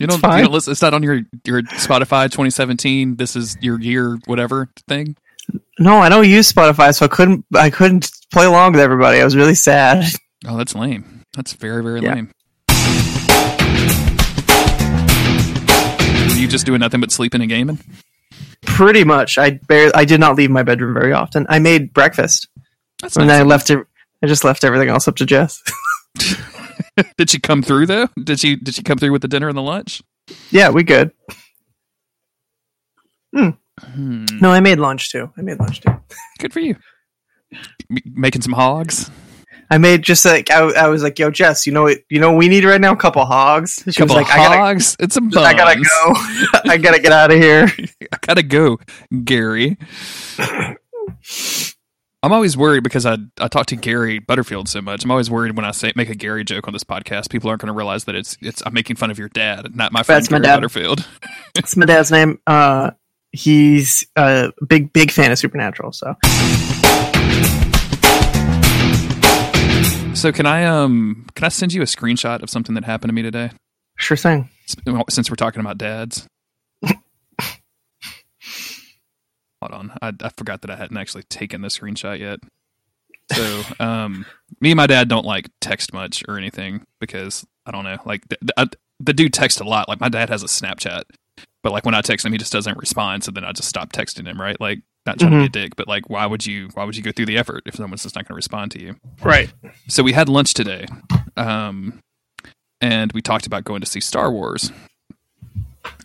You don't, fine. you don't listen. It's not on your your Spotify 2017. This is your year, whatever thing. No, I don't use Spotify, so I couldn't. I couldn't play along with everybody. I was really sad. Oh, that's lame. That's very very Yeah. lame. Were you just doing nothing but sleeping and gaming? Pretty much. I barely. I did not leave my bedroom very often. I made breakfast, That's and nice. I left it. I just left everything else up to Jess. [LAUGHS] did she come through though? Did she did she come through with the dinner and the lunch? yeah, we good. Hmm. No, I made lunch too. I made lunch too. Good for you. M- making some hogs. I made just like I, I was like, "Yo, Jess, you know what? You know what we need right now? A couple hogs." She couple was like, "I gotta, hogs. It's a buns. I gotta go. [LAUGHS] I gotta get out of here." [LAUGHS] I gotta go, Gary. [LAUGHS] I'm always worried because I I talk to Gary Butterfield so much. I'm always worried when I say make a Gary joke on this podcast, people aren't going to realize that it's it's I'm making fun of your dad, not my friend That's my Gary dad. Butterfield. That's my dad's name. Uh, he's a big, big fan of Supernatural. So So can I um can I send you a screenshot of something that happened to me today? sure thing. Since we're talking about dads. [LAUGHS] Hold on, I, I forgot that I hadn't actually taken the screenshot yet. So, um, me and my dad don't like text much or anything because I don't know. Like the, the, the dude texts a lot. Like my dad has a Snapchat, but like when I text him, he just doesn't respond. So then I just stop texting him. Right? Like not trying to be a dick, but like why would you? Why would you go through the effort if someone's just not going to respond to you? Right. so we had lunch today um, and we talked about going to see star wars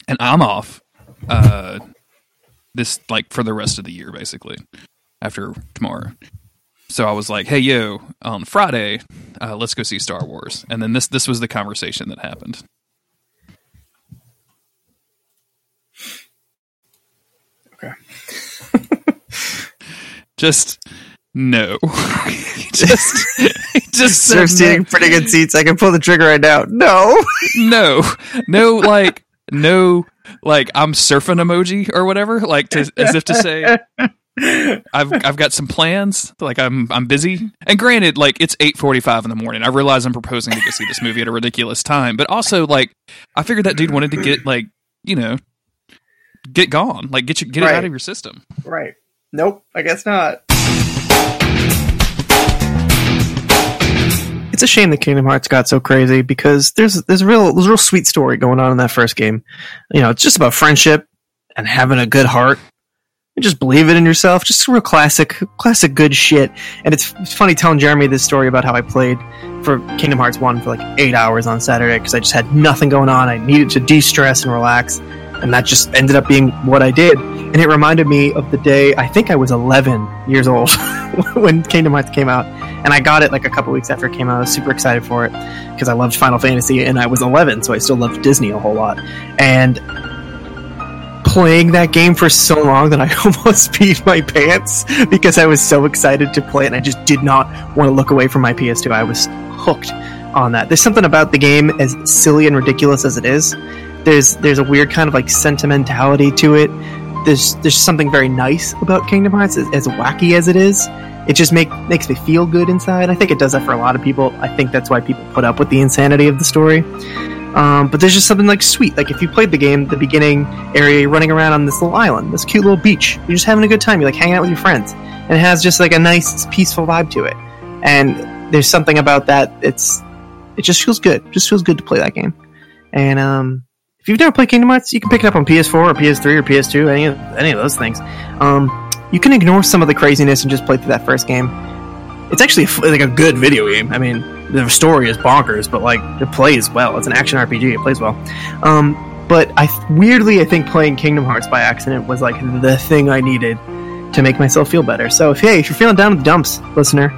and i'm off uh, this like for the rest of the year basically after tomorrow so i was like hey yo on friday uh, let's go see star wars and then this this was the conversation that happened just no [LAUGHS] just just no. seeing pretty good seats. I can pull the trigger right now. No. [LAUGHS] no, no, like no, like I'm surfing emoji or whatever, like to as if to say I've I've got some plans, like I'm I'm busy. And granted, like it's eight forty five in the morning. I realize I'm proposing to go see this movie at a ridiculous time, but also like I figured that dude wanted to get like you know get gone. Like get you get it out of your system. Right. Nope, I guess not. It's a shame that Kingdom Hearts got so crazy because there's there's a real there's a real sweet story going on in that first game. You know, it's just about friendship and having a good heart. And just believe it in yourself. Just real classic classic good shit. And it's, it's funny telling Jeremy this story about how I played for Kingdom Hearts 1 for like 8 hours on Saturday because I just had nothing going on. I needed to de-stress and relax. And that just ended up being what I did. And it reminded me of the day I think I was 11 years old [LAUGHS] when Kingdom Hearts came out. And I got it like a couple weeks after it came out. I was super excited for it because I loved Final Fantasy and I was 11, so I still loved Disney a whole lot. And playing that game for so long that I [LAUGHS] almost peed my pants because I was so excited to play it and I just did not want to look away from my PS2. I was hooked on that. There's something about the game as silly and ridiculous as it is. There's there's a weird kind of like sentimentality to it. There's there's something very nice about Kingdom Hearts as, as wacky as it is. It just make makes me feel good inside. I think it does that for a lot of people. I think that's why people put up with the insanity of the story. Um, but there's just something like sweet. Like if you played the game, the beginning area, you're running around on this little island, this cute little beach. You're just having a good time. You're like hanging out with your friends, and it has just like a nice, peaceful vibe to it. And there's something about that. It's it just feels good. Just feels good to play that game. And um, if you've never played Kingdom Hearts, you can pick it up on PS4 or PS3 or PS2, any of any of those things. Um, you can ignore some of the craziness and just play through that first game. It's actually a like a good video game. I mean, the story is bonkers, but like it plays well. It's an action RPG. It plays well. Um, but I weirdly, I think playing Kingdom Hearts by accident was like the thing I needed to make myself feel better. So if hey, if you're feeling down in the dumps, listener,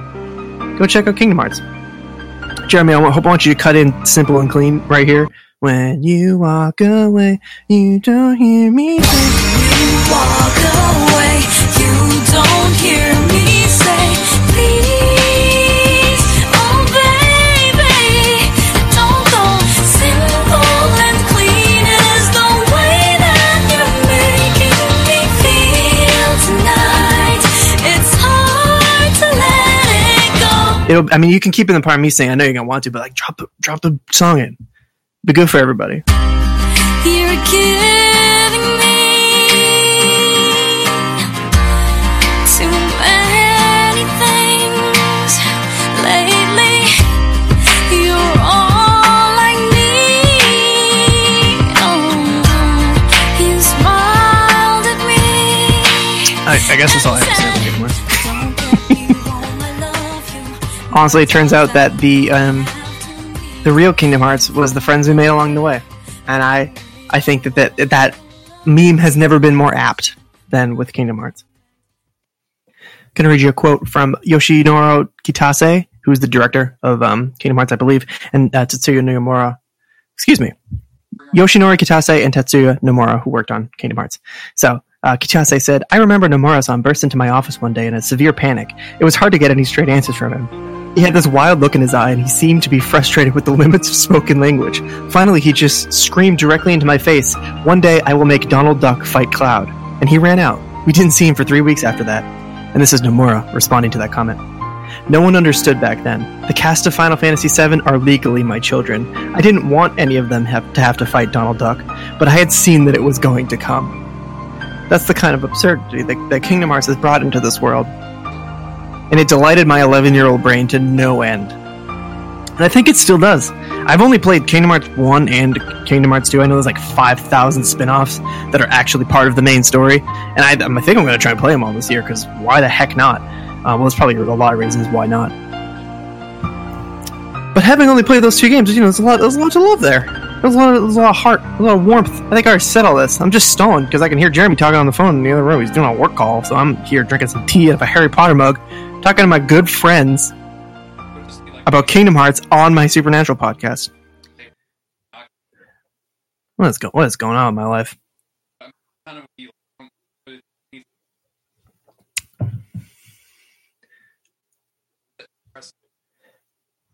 go check out Kingdom Hearts. Jeremy, I hope I want you to cut in simple and clean right here. When you walk away, you don't hear me. say- When you walk away. You don't hear me say, please, oh baby, don't go. Simple and clean the way that you're making me feel tonight. It's hard to let it go. It'll, I mean, you can keep in the part of me saying, I know you're gonna want to, but like, drop the drop the song in. Be good for everybody. You're giving me too many things lately. You're all I need. Oh, you smiled at me. I, I guess that's all I have to say about Kingdom Hearts. Don't get me wrong, I love you. [LAUGHS] Honestly, it turns out that the um, the real Kingdom Hearts was the friends we made along the way, and I I think that that that meme has never been more apt than with Kingdom Hearts. I'm Going to read you a quote from Yoshinoro Kitase, who is the director of um, Kingdom Hearts, I believe, and uh, Tetsuya Nomura. Excuse me, Yoshinori Kitase and Tetsuya Nomura, who worked on Kingdom Hearts. So. Uh, Kitase said, I remember Nomura-san burst into my office one day in a severe panic. It was hard to get any straight answers from him. He had this wild look in his eye, and he seemed to be frustrated with the [LAUGHS] limits of spoken language. Finally, he just screamed directly into my face, One day I will make Donald Duck fight Cloud. And he ran out. We didn't see him for three weeks after that. And this is Nomura responding to that comment. No one understood back then. The cast of Final Fantasy VII are legally my children. I didn't want any of them have to have to fight Donald Duck, but I had seen that it was going to come. That's the kind of absurdity that, that Kingdom Hearts has brought into this world and it delighted my 11 year old brain to no end. And I think it still does. I've only played Kingdom Hearts 1 and Kingdom Hearts 2. I know there's like 5,000 spin offs that are actually part of the main story. And I, I think I'm going to try and play them all this year because why the heck not? Uh, well, there's probably a lot of reasons why not. But having only played those two games, you know, there's a lot, there's a lot to love there. There's a lot, of, there's a lot of heart, a lot of warmth. I think I already said all this. I'm just stoned because I can hear Jeremy talking on the phone in the other room. He's doing a work call, so I'm here drinking some tea out of a Harry Potter mug, talking to my good friends about Kingdom Hearts on my Supernatural podcast. What is, go- what is going on in my life?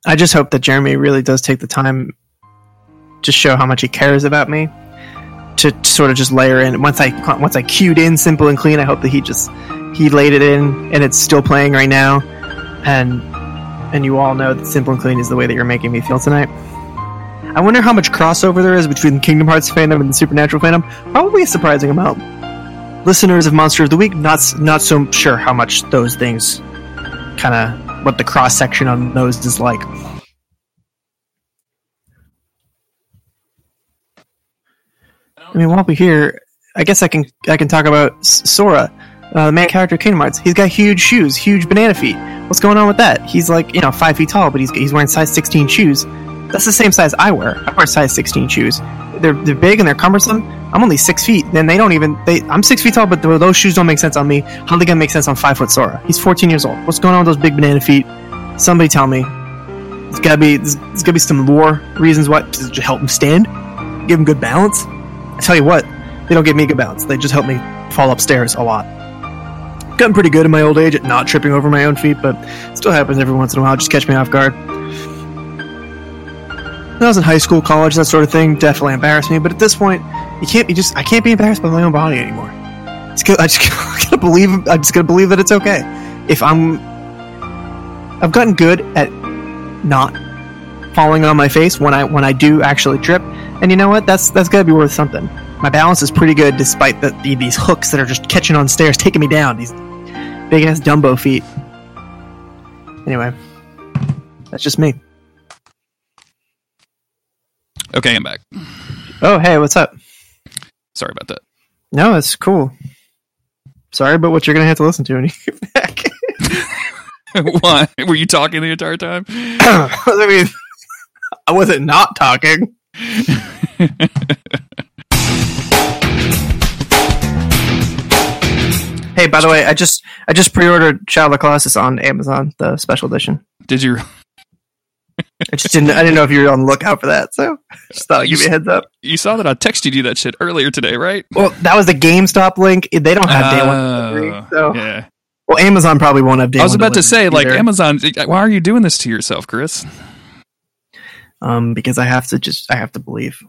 I just hope that Jeremy really does take the time to show how much he cares about me. To, sort of just layer in once I once I cued in simple and clean. I hope that he just he laid it in and it's still playing right now. And and you all know that simple and clean is the way that you're making me feel tonight. I wonder how much crossover there is between Kingdom Hearts fandom and the Supernatural fandom. Probably a surprising amount. Listeners of Monster of the Week, not not so sure how much those things, kind of what the cross section on those is like. I mean, while we're here, I guess I can I can talk about Sora, uh, the main character Kingdom Hearts. He's got huge shoes, huge banana feet. What's going on with that? He's like you know five feet tall, but he's he's wearing size sixteen shoes. That's the same size I wear. I wear size sixteen shoes. They're they're big and they're cumbersome. I'm only six feet, and they don't even they. I'm six feet tall, but those shoes don't make sense on me. How are they gonna make sense on five foot Sora? He's 14 years old. What's going on with those big banana feet? Somebody tell me. There's gotta be there's, there's gotta be some lore reasons why to help him stand, give him good balance. I tell you what, they don't give me good balance. They just help me fall upstairs a lot. Gotten pretty good in my old age at not tripping over my own feet, but it still happens every once in a while. Just catch me off guard. When I was in high school, college, that sort of thing definitely embarrassed me. But at this point, you can't be just I can't be embarrassed by my own body anymore. It's good. I just [LAUGHS] gotta believe. I just gotta believe that it's okay. If I'm, I've gotten good at not falling on my face when I when I do actually trip, and you know what? That's that's gotta be worth something. My balance is pretty good despite the these hooks that are just catching on stairs, taking me down. These big ass Dumbo feet. Anyway, that's just me. Okay, I'm back. Oh, hey, what's up? Sorry about that. No, it's cool. Sorry, but what you're gonna have to listen to when you get back. [LAUGHS] Why? Were you talking the entire time? [LAUGHS] I mean, I wasn't not talking. [LAUGHS] hey, by the way, I just I just pre-ordered Shadow of the Colossus on Amazon, the special edition. Did you? I just didn't I didn't know if you were on the lookout for that, so just thought I'd give you a heads up. You saw that I texted you that shit earlier today, right? Well, that was the GameStop link. They don't have day one delivery, Oh, so yeah. well, Amazon probably won't have day I was about to say, delivery like. Amazon. Why are you doing this to yourself, Chris? um, because I have to just I have to believe.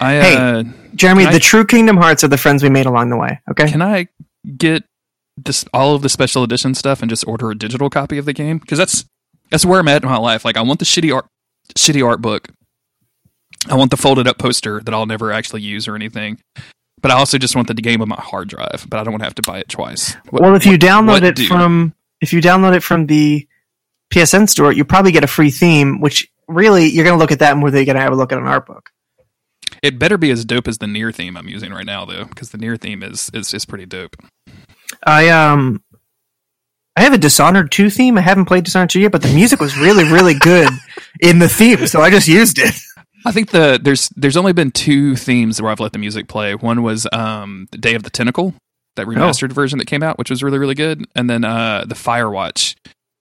I Hey. uh, Jeremy, Can I- the true Kingdom Hearts are the friends we made along the way. Okay. can I get this all of the special edition stuff and just order a digital copy of the game? Because that's that's where I'm at in my life. Like, I want the shitty art, shitty art book. I want the folded up poster that I'll never actually use or anything. But I also just want the game on my hard drive. But I don't want to have to buy it twice. What- well, if you what- download what it do? from if you download it from the PSN store, you probably get a free theme. Which really, you're going to look at that more than you're going to have a look at an art book. It better be as dope as the NieR theme I'm using right now, though, because the NieR theme is is is pretty dope. I um, I have a Dishonored two theme. I haven't played Dishonored two yet, but the music was really, really good in the theme, so I just used it. I think the there's there's only been two themes where I've let the music play. One was um the Day of the Tentacle, that remastered version that came out, which was really really good, and then uh the Firewatch.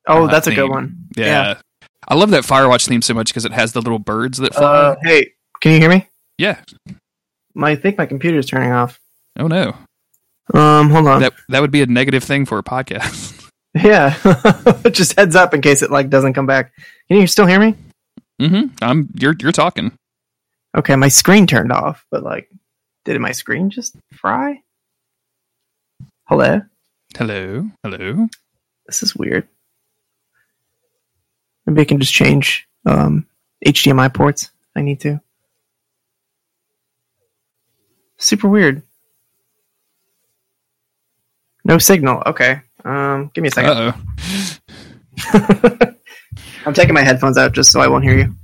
Oh, uh, that's a good theme. one. Yeah. I love that Firewatch theme so much because it has the little birds that fly. Uh, hey, can you hear me? Yeah. My, I think my computer's turning off. Oh no. Um, hold on. That that would be a negative thing for a podcast. [LAUGHS] Yeah, [LAUGHS] just heads up in case it like doesn't come back. Can you still hear me? mm-hmm. I'm you're you're talking. Okay, my screen turned off, but like, did my screen just fry? Hello, Hello. Hello. this is weird. Maybe I can just change um, HDMI ports. I need to. Super weird. No signal. Okay. Um, give me a second. Uh oh. [LAUGHS] I'm taking my headphones out just so I won't hear you.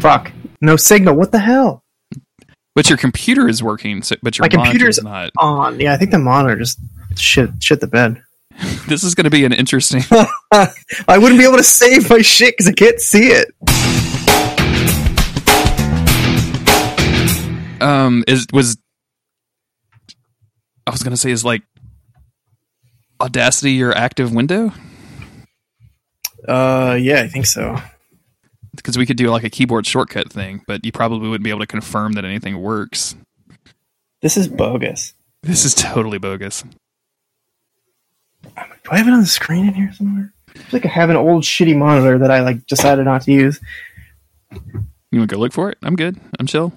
Fuck. No signal. What the hell? But your computer is working, so, but your My computer's not. On. Yeah, I think the monitor just shit shit the bed. [LAUGHS] This is going to be an interesting. [LAUGHS] I wouldn't be able to save my shit because I can't see it. Um is was I was gonna say is like Audacity your active window Uh, yeah, I think so. because we could do like a keyboard shortcut thing, but you probably wouldn't be able to confirm that anything works. This is bogus. This is totally bogus. Do I have it on the screen in here somewhere? It's like I have an old shitty monitor that I like decided not to use. You want to go look for it? I'm good. I'm chill.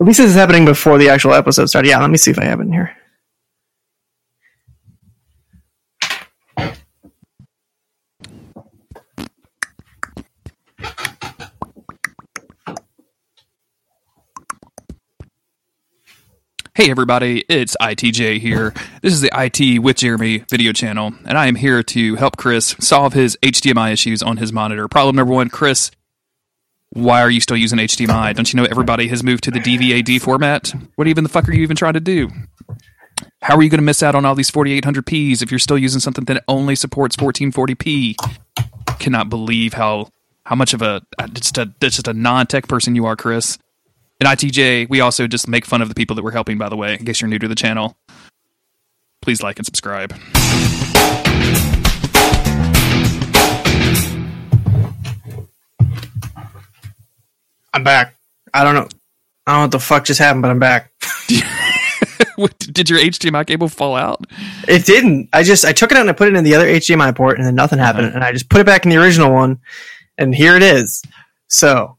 At least this is happening before the actual episode started. Yeah, let me see if I have it in here. Hey everybody, it's ITJ here. This is the IT with Jeremy video channel, and I am here to help Chris solve his HDMI issues on his monitor. Problem number one, Chris why are you still using HDMI? Don't you know everybody has moved to the DVAD format? What even the fuck are you even trying to do? How are you going to miss out on all these 4800p's if you're still using something that only supports 1440p? Cannot believe how how much of a just a just a non-tech person you are, Chris. And ITJ, we also just make fun of the people that we're helping, by the way, in case you're new to the channel. Please like and subscribe. I'm back. I don't know. I don't know what the fuck just happened, but I'm back. [LAUGHS] Did your HDMI cable fall out? It didn't. I just I took it out and I put it in the other HDMI port, and then nothing happened. Uh-huh. And I just put it back in the original one, and here it is. So,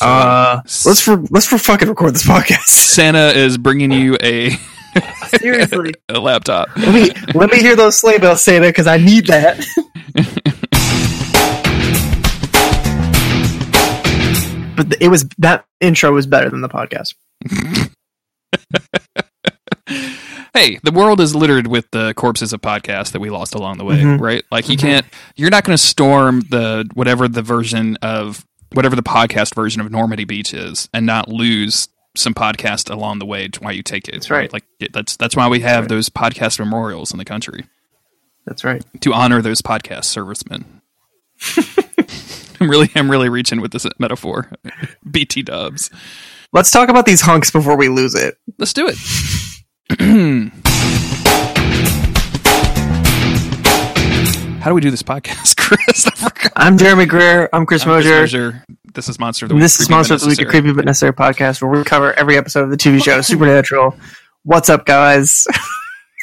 uh, let's for let's for fucking record this podcast. [LAUGHS] Santa is bringing you a, Seriously, [LAUGHS] a laptop. let me let me hear those sleigh bells, Santa, because I need that. But it was that intro was better than the podcast. [LAUGHS] Hey, the world is littered with the corpses of podcasts that we lost along the way, Mhm. right? Like you can't, you're not going to storm the whatever the version of whatever the podcast version of Normandy Beach is, and not lose some podcast along the way while you take it. That's right. Like it- that's that's why we have right. those podcast memorials in the country That's right. to honor those podcast servicemen. [LAUGHS] [LAUGHS] I'm really, I'm really reaching with this metaphor. BT Dubs. Let's talk about these hunks before we lose it. Let's do it. [CLEARS THROAT] How do we do this podcast, [LAUGHS] Chris? I'm Jeremy Greer. I'm Chris I'm Chris Mosier. Mosier. This is Monster of the Week. This is Monster of the Week, a creepy but necessary podcast where we cover every episode of the TV show [LAUGHS] Supernatural. What's up, guys?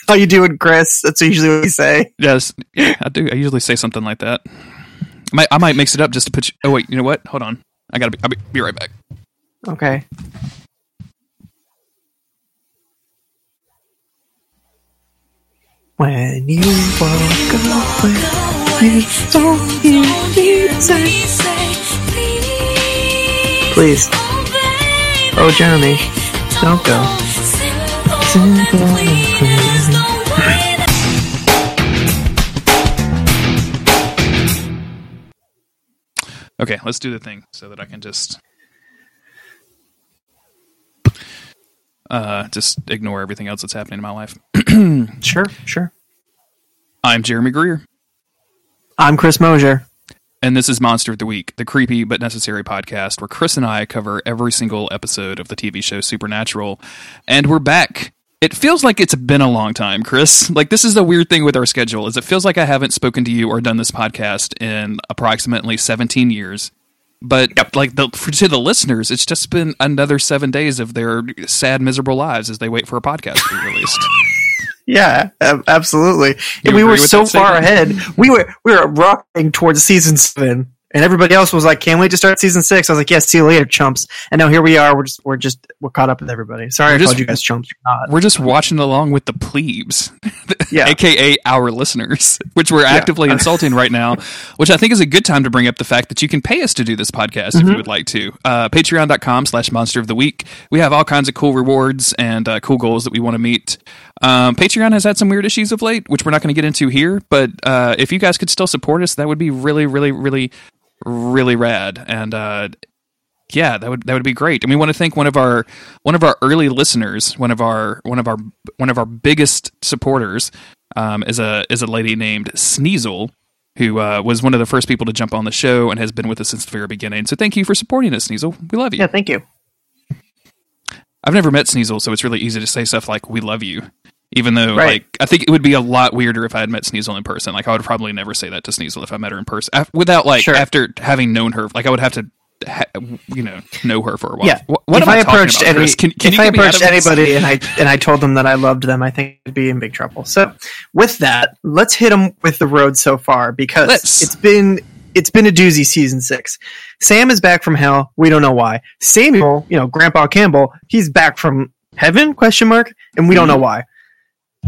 How you doing, Chris? That's usually what we say. Yes, yeah, I do. I usually say something like that. I might, I might mix it up just to put you. Oh wait, you know what? Hold on. I gotta be. I'll be, be right back. Okay. When you walk away, you don't hear me say, Please. Oh, Jeremy, don't go. Simple and clean. Okay, let's do the thing so that I can just. Uh, just ignore everything else that's happening in my life. [CLEARS THROAT] Sure, sure. I'm Jeremy Greer. I'm Chris Mosier. And this is Monster of the Week, the creepy but necessary podcast where Chris and I cover every single episode of the TV show Supernatural. And we're back. It feels like it's been a long time, Chris. Like this is the weird thing with our schedule is it feels like I haven't spoken to you or done this podcast in approximately 17 years. But like the for, to the listeners, it's just been another 7 days of their sad miserable lives as they wait for a podcast to be released. [LAUGHS] Yeah, absolutely. And we were so far ahead. We were we were rocking towards season seven, and everybody else was like, "Can't wait to start season six. I was like, "Yes, see you later, chumps." And now here we are. We're just we're just we're caught up with everybody. Sorry, We're I just- called you guys chumps. Not. We're just watching along with the plebes. [LAUGHS] Yeah. aka our listeners, [LAUGHS] which we're actively [LAUGHS] insulting right now, which I think is a good time to bring up the fact that you can pay us to do this podcast if you would like to. Uh, Patreon.com slash monster of the week. We have all kinds of cool rewards and uh, cool goals that we want to meet. Um, Patreon has had some weird issues of late, which we're not going to get into here, but uh, if you guys could still support us, that would be really, really, really, really rad. And uh, yeah, that would that would be great. And we want to thank one of our one of our early listeners, one of our one of our one of our biggest supporters, um, is a is a lady named Sneasel, who uh, was one of the first people to jump on the show and has been with us since the very beginning. So thank you for supporting us, Sneasel. We love you. Yeah, thank you. I've never met Sneasel, so it's really easy to say stuff like "We love you," even though Right. like I think it would be a lot weirder if I had met Sneasel in person. Like I would probably never say that to Sneasel if I met her in person af- without like Sure. after having known her. Like I would have to. Ha- you know, know her for a while. Yeah. What, what if I, I approached about, any, Can, can if I get me out approached anybody and I and I told them that I loved them, I think I'd be in big trouble. So, with that, let's hit them with the road so far because Let's. it's been it's been a doozy season six. Sam is back from hell. We don't know why. Samuel, you know, Grandpa Campbell, he's back from heaven? Question mark. And we don't Mm-hmm. know why.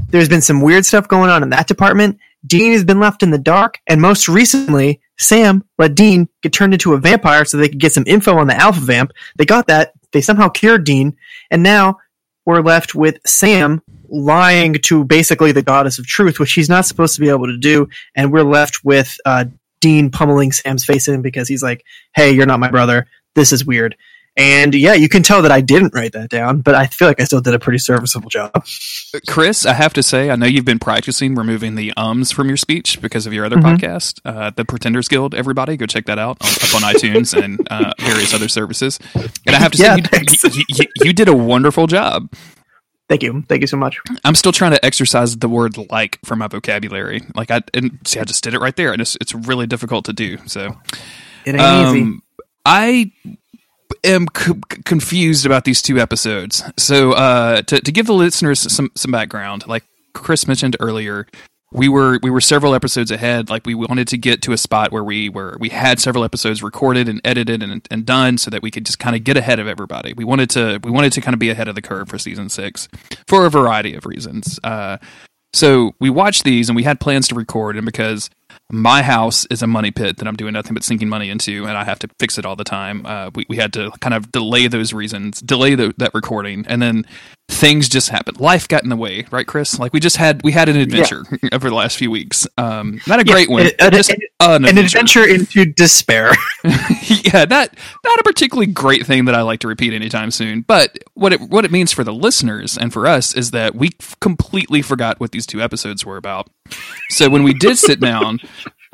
There's been some weird stuff going on in that department. Dean has been left in the dark, and most recently, Sam let Dean get turned into a vampire so they could get some info on the Alpha Vamp. They got that. They somehow cured Dean, and now we're left with Sam lying to basically the goddess of truth, which he's not supposed to be able to do, and we're left with uh, Dean pummeling Sam's face in because he's like, "Hey, you're not my brother. This is weird." And yeah, you can tell that I didn't write that down, but I feel like I still did a pretty serviceable job. Chris, I have to say, I know you've been practicing removing the ums from your speech because of your other Mhm. podcast, uh, the Pretenders Guild. Everybody, go check that out on, up on iTunes and uh, various other services. And I have to say, Yeah, you, you, you, you did a wonderful job. Thank you, thank you so much. I'm still trying to exercise the word "like" from my vocabulary. Like I and see, I just did it right there, and it's it's really difficult to do. So. It ain't easy. Um, I am c- confused about these two episodes. So, uh, to to give the listeners some some background, like Chris mentioned earlier, we were we were several episodes ahead. Like we wanted to get to a spot where we were we had several episodes recorded and edited and, and done, so that we could just kind of get ahead of everybody. We wanted to we wanted to kind of be ahead of the curve for season six for a variety of reasons. Uh, so we watched these and we had plans to record, and because my house is a money pit that I'm doing nothing but sinking money into, and I have to fix it all the time. Uh, we, we had to kind of delay those reasons, delay the, that recording, and then things just happened. Life got in the way, right, Chris? Like we just had we had an adventure [LAUGHS] over the last few weeks. Um, not a Yeah, great one, an- an- just an- an, An adventure. adventure into despair. [LAUGHS] [LAUGHS] yeah, not not a particularly great thing that I like to repeat anytime soon. But what it what it means for the listeners and for us is that we completely forgot what these two episodes were about. So when we did sit down,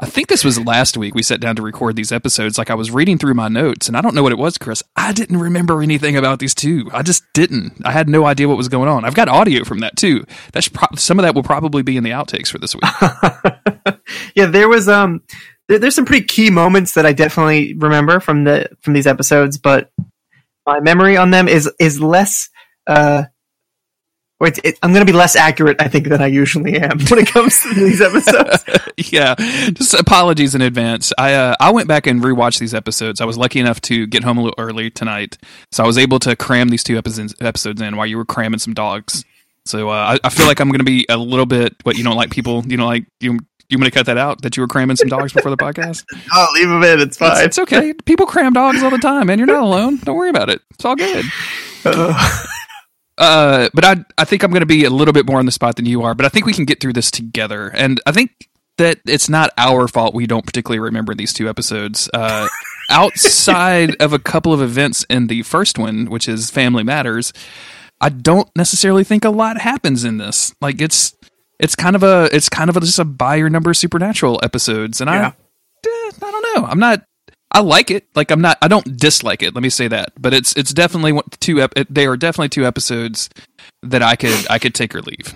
I think this was last week. We sat down to record these episodes. Like I was reading through my notes, and I don't know what it was, Chris. I didn't remember anything about these two. I just didn't. I had no idea what was going on. I've got audio from that too. That's pro- some of that will probably be in the outtakes for this week. [LAUGHS] yeah, there was um, there, there's some pretty key moments that I definitely remember from the from these episodes, but my memory on them is is less. Uh, or it's, it, I'm going to be less accurate, I think, than I usually am [LAUGHS] when it comes to these episodes. [LAUGHS] yeah, just apologies in advance. I uh, I went back and rewatched these episodes. I was lucky enough to get home a little early tonight, so I was able to cram these two episodes episodes in while you were cramming some dogs. So uh, I, I feel like I'm going to be a little bit. What you don't like people, you know, like you. You want to cut that out? That you were cramming some dogs before the podcast? I'll [LAUGHS] leave them in. It's It's, fine. it's okay. People cram dogs all the time, and You're not alone. Don't worry about it. It's all good. Uh, but I I think I'm going to be a little bit more on the spot than you are. But I think we can get through this together. And I think that it's not our fault we don't particularly remember these two episodes. Uh, [LAUGHS] outside of a couple of events in the first one, which is Family Matters, I don't necessarily think a lot happens in this. Like it's it's kind of a it's kind of a, just a by your number supernatural episodes, and Yeah. I eh, I don't know. I'm not. I like it. Like I'm not. I don't dislike it. Let me say that. But it's it's definitely two. Ep- they are definitely two episodes that I could I could take or leave.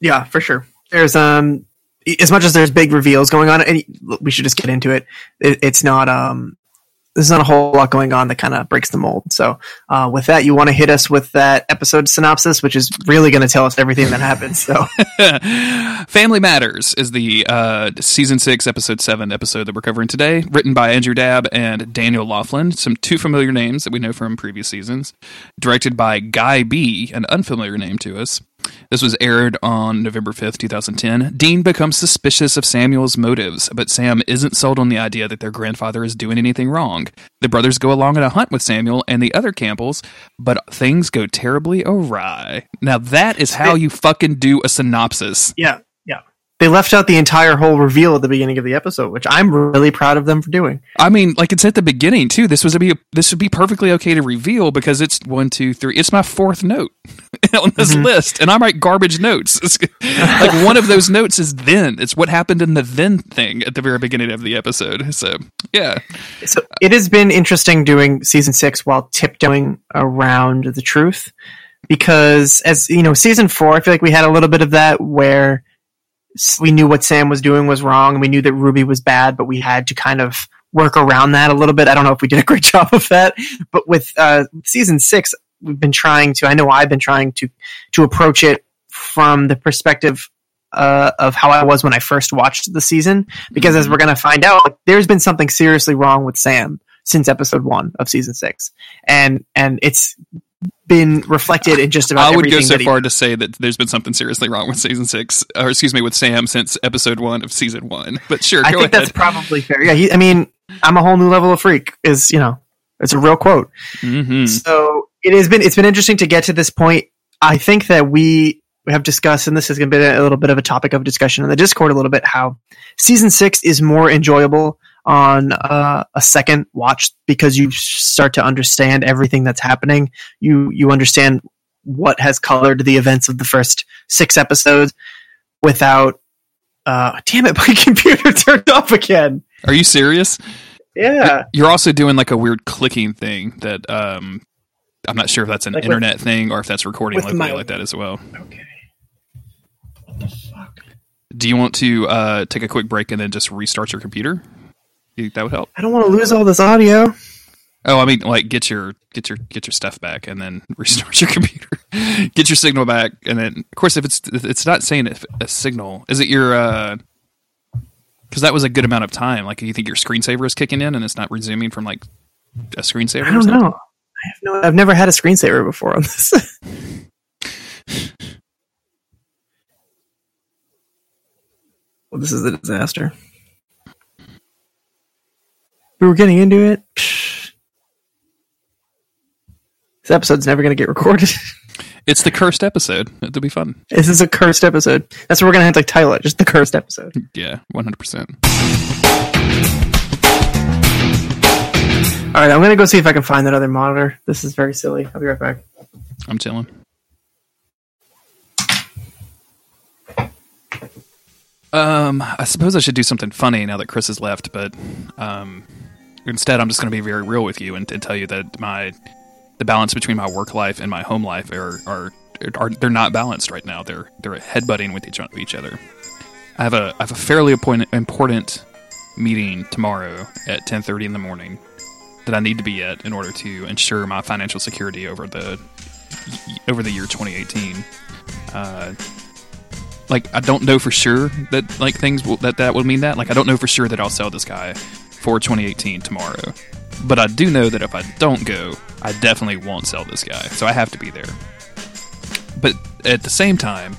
yeah, for sure. There's um, as much as there's big reveals going on, and we should just get into it. it it's not um, there's not a whole lot going on that kind of breaks the mold. So, uh, with that, you want to hit us with that episode synopsis, which is really going to tell us everything that happens. So, [LAUGHS] Family Matters is the uh, season six, episode seven episode that we're covering today. Written by Andrew Dabb and Daniel Loflin, some two familiar names that we know from previous seasons. Directed by Guy Bee, an unfamiliar name to us. This was aired on November 5th, 2010. Dean becomes suspicious of Samuel's motives, but Sam isn't sold on the idea that their grandfather is doing anything wrong. The brothers go along on a hunt with Samuel and the other Campbells, but things go terribly awry. Now, that is how you fucking do a synopsis. yeah, yeah. They left out the entire whole reveal at the beginning of the episode, which I'm really proud of them for doing. I mean, like it's at the beginning too. This was a be this would be perfectly okay to reveal because it's one, two, three. It's my fourth note [LAUGHS] on this mm-hmm. list, and I write garbage notes. Like one of those notes is then. It's what happened in the then thing at the very beginning of the episode. So yeah, So it has been interesting doing season six while tiptoeing around the truth, because as you know, season four, I feel like we had a little bit of that where we knew what Sam was doing was wrong, and we knew that Ruby was bad, but we had to kind of work around that a little bit. I don't know if we did a great [LAUGHS] job of that, but with uh, season six, we've been trying to. I know I've been trying to to approach it from the perspective uh, of how I was when I first watched the season, because as we're going to find out, like, there's been something seriously wrong with Sam since episode one of season six, and and it's been reflected in just about. I would go so he- far to say that there's been something seriously wrong with season six, or excuse me, with Sam since episode one of season one. [LAUGHS] But sure, I think ahead. that's probably fair. Yeah, he, I mean, I'm a whole new level of freak. Is you know, it's a real quote. hmm So it has been it's been interesting to get to this point I think that we have discussed, and this has been a little bit of a topic of discussion in the Discord a little bit, how season six is more enjoyable on uh, a second watch because you start to understand everything that's happening. You you understand what has colored the events of the first six episodes without. Uh, damn it! [LAUGHS] My computer turned off again. Are you serious? Yeah, You're also doing like a weird clicking thing that um, I'm not sure if that's an Like with- internet thing or if that's recording locally my- like that as well. Okay. What the fuck? Do you want to uh, take a quick break and then just restart your computer? You think that would help? I don't want to lose all this audio. Oh, I mean, like get your get your get your stuff back and then [LAUGHS] restart your computer. get your signal back, and then of course, if it's if it's not saying if a signal, is it your? uh Because that was a good amount of time. Like, you think your screensaver is kicking in and it's not resuming from like a screensaver? I don't know. I have no. I've never had a screensaver before on this. [LAUGHS] well, this is a disaster. We were getting into it. [SIGHS] This episode's never going to get recorded. [LAUGHS] It's the cursed episode. It'll be fun. this is a cursed episode. That's what we're going to have to title it. Just the cursed episode. [LAUGHS] Yeah, one hundred percent. All right, I'm going to go see if I can find that other monitor. This is very silly. I'll be right back. I'm chilling. Um, I suppose I should do something funny now that Chris has left, but um, instead I'm just going to be very real with you and, and tell you that my the balance between my work life and my home life are are, are they're not balanced right now. They're they're headbutting with each each other. I have a I have a fairly important meeting tomorrow at 10:30 in the morning that I need to be at in order to ensure my financial security over the over the year 2018. Uh, like I don't know for sure that like things will, that that would mean that. Like I don't know for sure that I'll sell this guy for 2018 tomorrow. But I do know that if I don't go, I definitely won't sell this guy. So I have to be there. But at the same time,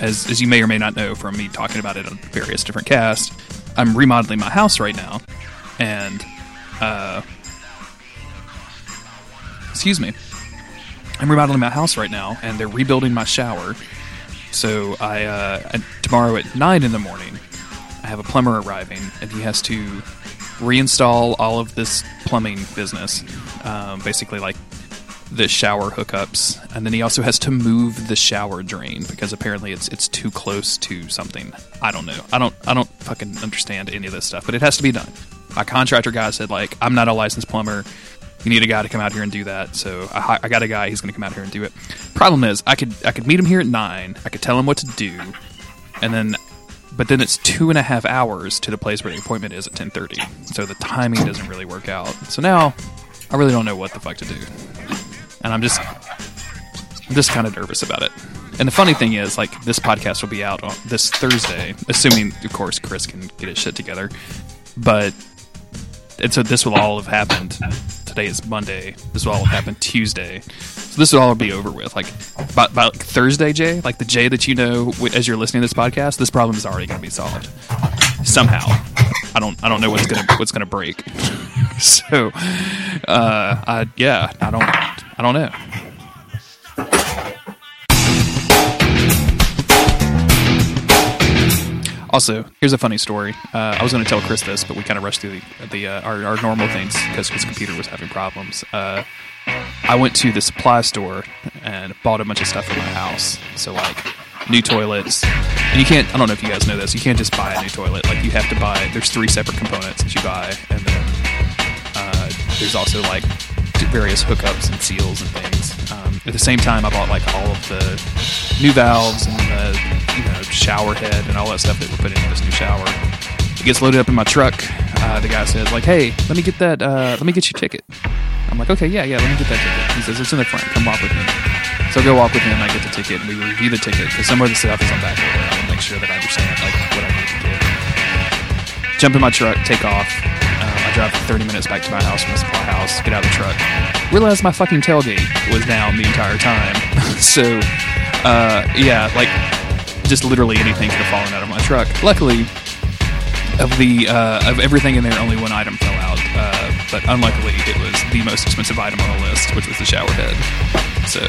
as as you may or may not know from me talking about it on various different casts, I'm remodeling my house right now, and uh, excuse me, I'm remodeling my house right now, and they're rebuilding my shower. So I uh, tomorrow at nine in the morning, I have a plumber arriving, and he has to reinstall all of this plumbing business, um, basically like the shower hookups, and then he also has to move the shower drain because apparently it's it's too close to something. I don't know. I don't I don't fucking understand any of this stuff, but it has to be done. My contractor guy said like I'm not a licensed plumber. You need a guy to come out here and do that. So I, I got a guy. He's going to come out here and do it. Problem is, I could I could meet him here at nine. I could tell him what to do, and then, but then it's two and a half hours to the place where the appointment is at ten thirty. So the timing doesn't really work out. So now, I really don't know what the fuck to do, and I'm just I'm just kind of nervous about it. And the funny thing is, like, this podcast will be out on this Thursday, assuming, of course, Chris can get his shit together. But and so this will all have happened. Today is Monday. This will all have happened Tuesday. So this will all be over with. Like by, by like Thursday, Jay, like the Jay that you know as you're listening to this podcast, this problem is already going to be solved somehow. I don't. I don't know what's gonna what's gonna break. [LAUGHS] so, uh, I, yeah, I don't. I don't know. Also, here's a funny story. Uh, I was going to tell Chris this, but we kind of rushed through the, the uh, our, our normal things because his computer was having problems. Uh, I went to the supply store and bought a bunch of stuff for my house. So like new toilets, and you can't. I don't know if you guys know this. You can't just buy a new toilet. Like you have to buy. There's three separate components that you buy, and then uh, there's also like various hookups and seals and things. Um, at the same time, I bought like all of the new valves and the you know shower head and all that stuff that we're putting in this new shower. It gets loaded up in my truck. Uh, the guy says like, "Hey, let me get that. Uh, let me get your ticket." I'm like, "Okay, yeah, yeah, let me get that ticket." He says, "It's in the front. Come walk with me." So I go walk with him. I get the ticket, and we review the ticket because some of the stuff is on back order. I want to make sure that I understand like what I need to do. jump in my truck, take off. Uh, I drive 30 minutes back to my house from the supply house, get out of the truck. Realize my fucking tailgate was down the entire time. [LAUGHS] so, uh, yeah, like, just literally anything could have fallen out of my truck. Luckily, of the uh, of everything in there, only one item fell out. Uh, but unluckily, it was the most expensive item on the list, which was the shower head. So,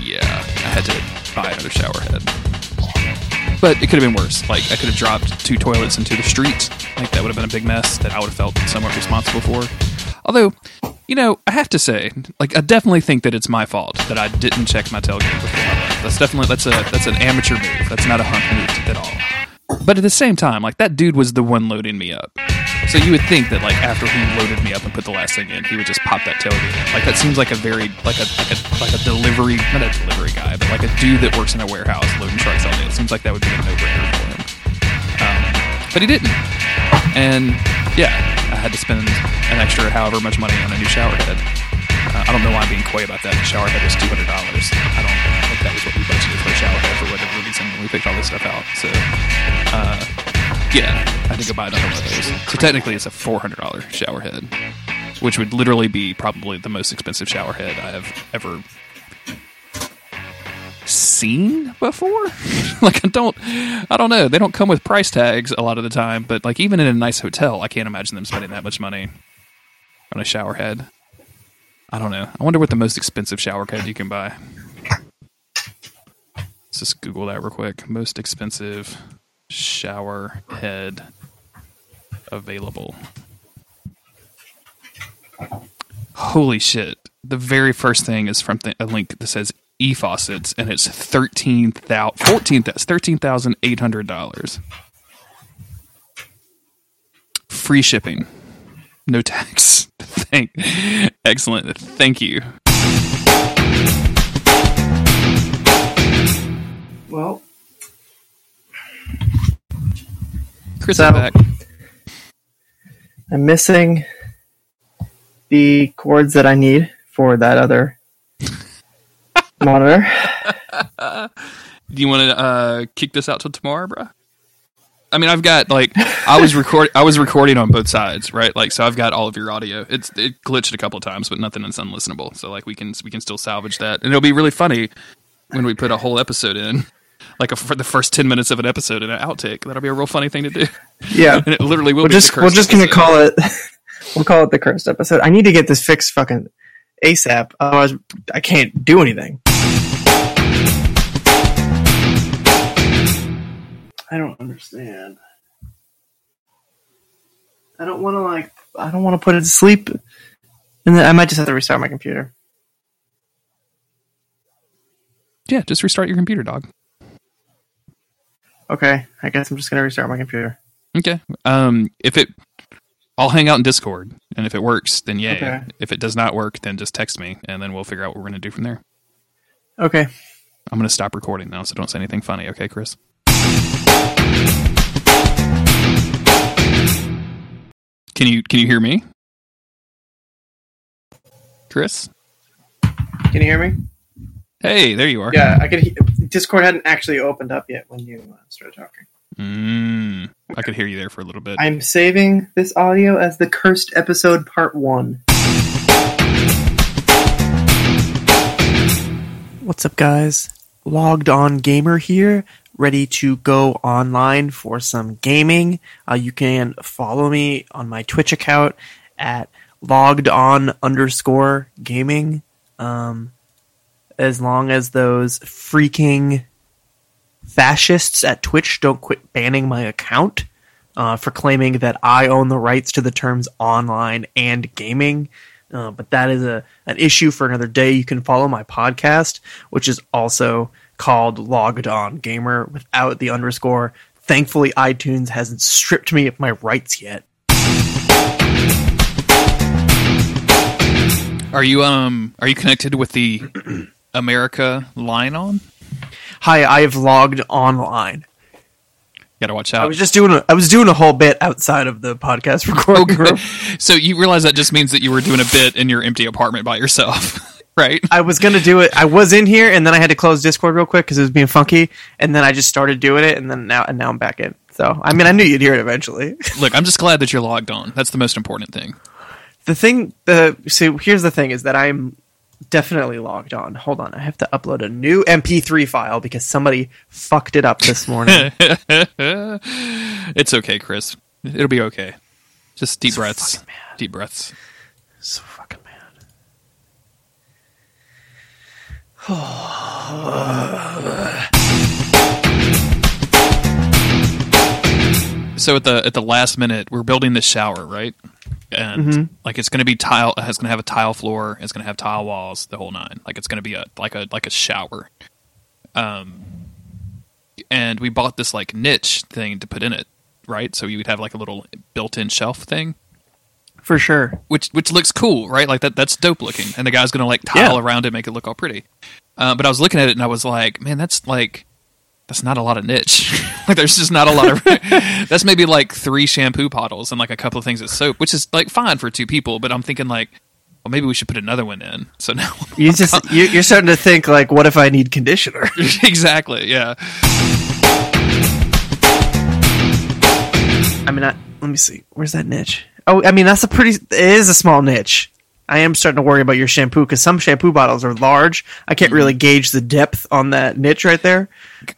yeah, I had to buy another shower head. But it could have been worse. Like I could have dropped two toilets into the street. Like that would have been a big mess that I would have felt somewhat responsible for. Although, you know, I have to say, like I definitely think that it's my fault that I didn't check my tailgate before That's definitely that's a that's an amateur move. That's not a hunt move at all. But at the same time, like that dude was the one loading me up. So you would think that like after he loaded me up and put the last thing in, he would just pop that tailgate in. Like that seems like a very like a like a like a delivery not a delivery guy, but like a dude that works in a warehouse loading trucks all day. It seems like that would be a no brainer for him. Um, but he didn't. And yeah, had to spend an extra however much money on a new shower head. Uh, I don't know why I'm being coy about that. The shower head was two hundred dollars. I don't think that was what we budgeted for a shower head for whatever reason we picked all this stuff out. So uh, yeah, I to go buy another one of those. So technically, it's a four hundred dollar shower head, which would literally be probably the most expensive shower head I have ever seen before. [LAUGHS] like I don't, I don't know. They don't come with price tags a lot of the time, but like even in a nice hotel, I can't imagine them spending that much money on a shower head. I don't know. I wonder what the most expensive shower head you can buy. Let's just Google that real quick. Most expensive shower head available. Holy shit. The very first thing is from th- a link that says e faucets and it's thirteen thousand fourteen thirteen thousand eight hundred dollars. Free shipping. No tax. [LAUGHS] Thank excellent. Thank you. Well, Chris So- is back. I'm missing the cords that I need for that other monitor. [LAUGHS] Do you want to uh, kick this out till tomorrow, bro? I mean, I've got like I was record I was recording on both sides, right? Like, so I've got all of your audio. It's it glitched a couple of times, but nothing is unlistenable. So like we can we can still salvage that, and it'll be really funny when we put a whole episode in, like a, for the first ten minutes of an episode in an outtake. That'll be a real funny thing to do, Yeah, [LAUGHS] and it literally will we're be just we're cursed just gonna call it [LAUGHS] we'll call it the cursed episode. I need to get this fixed fucking ASAP, otherwise I can't do anything. I don't understand. I don't want to like. I don't want to put it to sleep, and then I might just have to restart my computer. Yeah, just restart your computer, dog. Okay, I guess I'm just gonna restart my computer. Okay. Um, if it, I'll hang out in Discord, and if it works, then yay. Okay. If it does not work, then just text me, and then we'll figure out what we're gonna do from there. Okay, I'm gonna stop recording now, so don't say anything funny, okay, Chris? Can you can you hear me, Chris? can you hear me? Hey, there you are. Yeah, I could. He- Discord hadn't actually opened up yet when you uh, started talking. Mm, I could hear you there for a little bit. I'm saving this audio as the cursed episode part one. What's up, guys? Logged on gamer here, ready to go online for some gaming. Uh, you can follow me on my Twitch account at logged on underscore gaming. Um, as long as those freaking fascists at Twitch don't quit banning my account uh, for claiming that I own the rights to the terms online and gaming. Uh, but that is a an issue for another day. You can follow my podcast, which is also called Logged On Gamer without the underscore. Thankfully, iTunes hasn't stripped me of my rights yet. Are you um are you connected with the [CLEARS THROAT] America Online? Hi, I have logged online. Gotta watch out. I was just doing a, I was doing a whole bit outside of the podcast recording room. [LAUGHS] so you realize that just means that you were doing a bit in your empty apartment by yourself, [LAUGHS] right? I was gonna do it. I was in here, and then I had to close Discord real quick because it was being funky. And then I just started doing it, and then now and now I'm back in. So I mean, I knew you'd hear it eventually. [LAUGHS] Look, I'm just glad that you're logged on. That's the most important thing. the thing, the so here's the thing is that I'm definitely logged on. Hold on, I have to upload a new MP3 file because somebody fucked it up this morning. [LAUGHS] It's okay, Chris. It'll be okay. Just deep So breaths. Deep breaths. So fucking mad. so at the at the last minute, we're building this shower, right? And Mm-hmm. like it's going to be tile. It's going to have a tile floor. It's going to have tile walls. The whole nine. Like it's going to be a like a like a shower. Um, and we bought this like niche thing to put in it, right? So you would have like a little built-in shelf thing, For sure. which which looks cool, right? Like that that's dope looking. And the guy's going to like tile Yeah. around it, make it look all pretty. Uh, but I was looking at it and I was like, man, that's like that's not a lot of niche. [LAUGHS] like there's just not a lot of [LAUGHS] that's maybe like three shampoo bottles and like a couple of things of soap, which is like fine for two people, but I'm thinking like well maybe we should put another one in. So [LAUGHS] now You just you, you're starting to think like, what if I need conditioner? exactly, yeah. I mean, I, let me see. Where's that niche? Oh, I mean, that's a pretty. It is a small niche. I am starting to worry about your shampoo because some shampoo bottles are large. I can't really gauge the depth on that niche right there.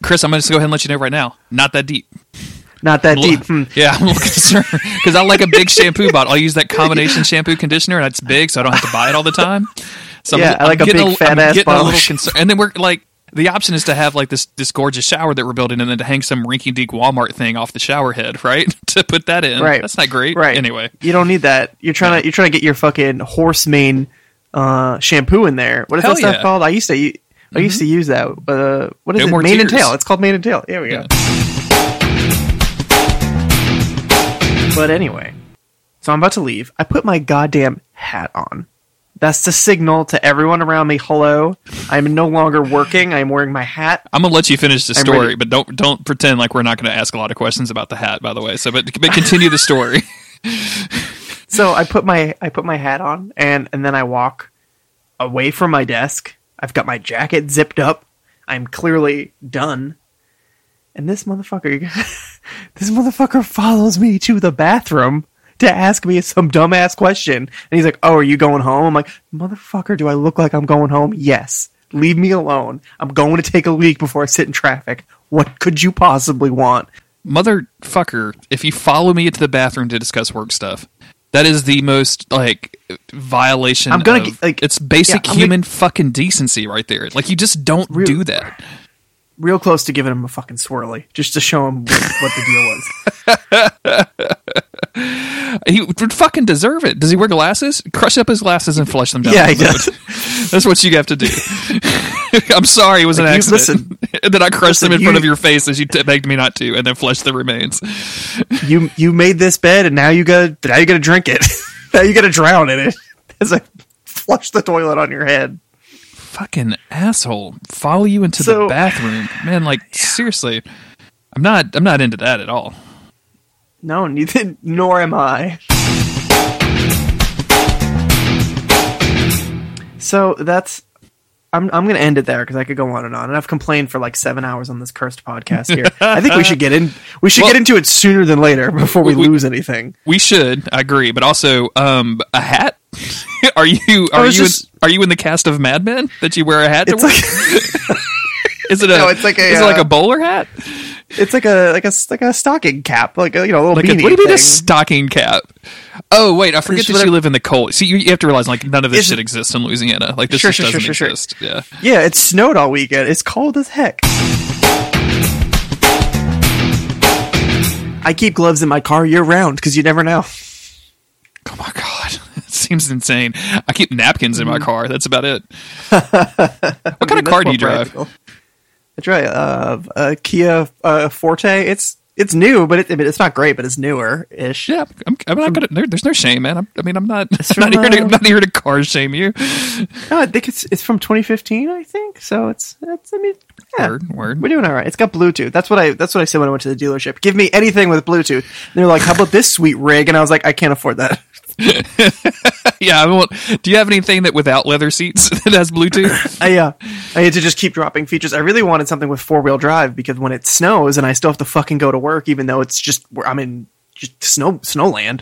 Chris, I'm going to go ahead and let you know right now. Not that deep. Not that deep. Hmm. Yeah, I'm a little [LAUGHS] concerned because I like a big shampoo bottle. I'll use that combination [LAUGHS] shampoo conditioner, and it's big, so I don't have to buy it all the time. So I'm- Yeah, I like a getting big fat ass getting a bottle. And then we're like, the option is to have like this this gorgeous shower that we're building, and then to hang some rinky dink Walmart thing off the shower head, [LAUGHS] right? [LAUGHS] to put that in, Right. That's not great, Right. Anyway, you don't need that. You're trying to you're trying to get your fucking horse mane uh, shampoo in there. What is Hell that stuff yeah. Mm-hmm. called? I used to. I used to use that. Uh, what is No it? Mane and tail. It's called mane and tail. Here we go. Yeah. But anyway, so I'm about to leave. I put my goddamn hat on. That's the signal to everyone around me. Hello, I'm no longer working. I'm wearing my hat. I'm gonna let you finish the story, but don't don't pretend like we're not going to ask a lot of questions about the hat, by the way. So, but, but continue the story. [LAUGHS] So I put my I put my hat on and and then I walk away from my desk. I've got my jacket zipped up. I'm clearly done. And this motherfucker [LAUGHS] this motherfucker follows me to the bathroom to ask me some dumbass question. And he's like, "Oh, are you going home?" I'm like, "Motherfucker, do I look like I'm going home?" Yes. Leave me alone. I'm going to take a leak before I sit in traffic. What could you possibly want? motherfucker, if you follow me into the bathroom to discuss work stuff, that is the most like violation. I'm gonna of- like- it's basic yeah, human fucking decency right there. Like you just don't do that. Real close to giving him a fucking swirly just to show him what, what the deal was. [LAUGHS] He would fucking deserve it. Does he wear glasses? Crush up his glasses and flush them down. Yeah, he does. [LAUGHS] That's what you have to do. [LAUGHS] I'm sorry, it was an Like, you- accident. and then I crushed listen, them in front of your face as you t- begged me not to, and then flushed the remains. you you made this bed and now you gotta now you gotta drink it. now you gotta drown in it. As I flush the toilet on your head. Fucking asshole follow you into the bathroom man like [SIGHS] seriously i'm not i'm not into that at all No, neither nor am I. So that's I'm I'm gonna end it there because I could go on and on, and I've complained for like seven hours on this cursed podcast here. I think we should get in. We should [LAUGHS] Well- get into it sooner than later before we, We- we- lose anything. we should i agree but also um a hat [LAUGHS] are you are you just- in, are you in the cast of mad men that you wear a hat to work? like [LAUGHS] is it a No, it's like a, is it like uh, a bowler hat? it's like a like a like a stocking cap, like a you know a little like a, what do you mean a stocking cap? Oh wait i forget that you live in the cold see you, you have to realize like none of this shit exists in louisiana. Like this Sure, just sure, doesn't sure, exist. Yeah. Yeah, it snowed all weekend. It's cold as heck. I keep gloves in my car year round because you never know. Oh my god, seems insane. I keep napkins in my car. That's about it. [LAUGHS] what kind of car do you drive? I drive uh, a Kia uh, Forte. It's it's new, but it, I mean, it's not great, but it's newer ish. Yeah, I'm, I'm not gonna. There, there's no shame, man. I'm, I mean, I'm not. [LAUGHS] I'm from, not, here to, uh, I'm not here to car shame you. No, I think it's it's from 2015. I think so. It's it's. I mean, yeah, Word, word. we're doing all right. It's got Bluetooth. That's what I that's what I said when I went to the dealership. Give me anything with Bluetooth. And they're like, "How about this sweet rig?" And I was like, "I can't afford that." [LAUGHS] [LAUGHS] Yeah, I won't. Do you have anything that without leather seats [LAUGHS] that has Bluetooth? I [LAUGHS] uh, I had to just keep dropping features. I really wanted something with four wheel drive because when it snows and I still have to fucking go to work, even though it's just I'm in just snow snowland.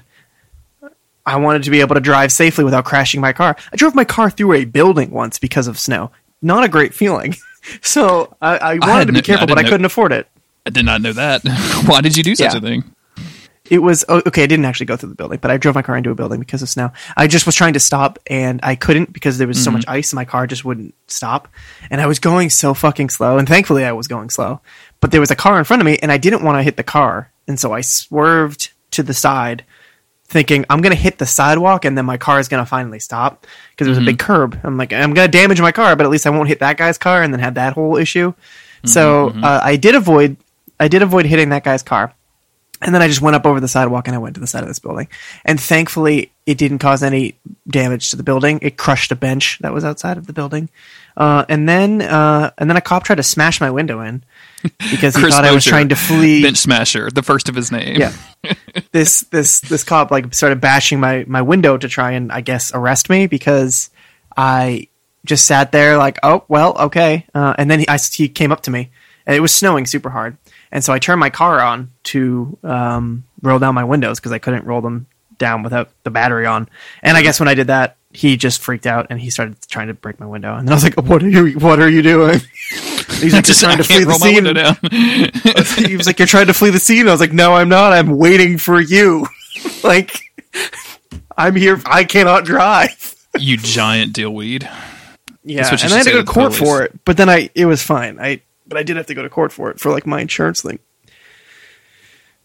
I wanted to be able to drive safely without crashing my car. I drove my car through a building once because of snow. Not a great feeling. so I, I wanted had to be no- careful, I but I know- couldn't afford it. I did not know that. Why did you do such Yeah. a thing? It was oh, okay. I didn't actually go through the building, but I drove my car into a building because of snow. I just was trying to stop and I couldn't because there was so mm-hmm. much ice. and My car just wouldn't stop, and I was going so fucking slow. And thankfully, I was going slow. But there was a car in front of me, and I didn't want to hit the car, and so I swerved to the side, thinking I'm gonna hit the sidewalk, and then my car is gonna finally stop because it was a big mm-hmm. curb. I'm like, I'm gonna damage my car, but at least I won't hit that guy's car, and then have that whole issue. So mm-hmm, uh, I did avoid, I did avoid hitting that guy's car. And then I just went up over the sidewalk and I went to the side of this building. And thankfully, it didn't cause any damage to the building. It crushed a bench that was outside of the building. Uh, and then, uh, and then a cop tried to smash my window in because he Chris thought I was trying to flee. Bench Smasher, the first of his name. Yeah. [LAUGHS] this this this cop like started bashing my my window to try and I guess arrest me because I just sat there like oh well okay uh, and then he I, he came up to me and it was snowing super hard and so I turned my car on to um, roll down my windows because I couldn't roll them down without the battery on and I guess when I did that he just freaked out and he started trying to break my window and then I was like what are you what are you doing [LAUGHS] he's like just trying to flee the scene [LAUGHS] he was like, "You're trying to flee the scene." I was like, "No, I'm not. I'm waiting for you. [LAUGHS] like, I'm here. I cannot drive." you giant dealweed. Yeah, and I had to go to to court police. for it, but then I it was fine. I but I did have to go to court for it for like my insurance thing.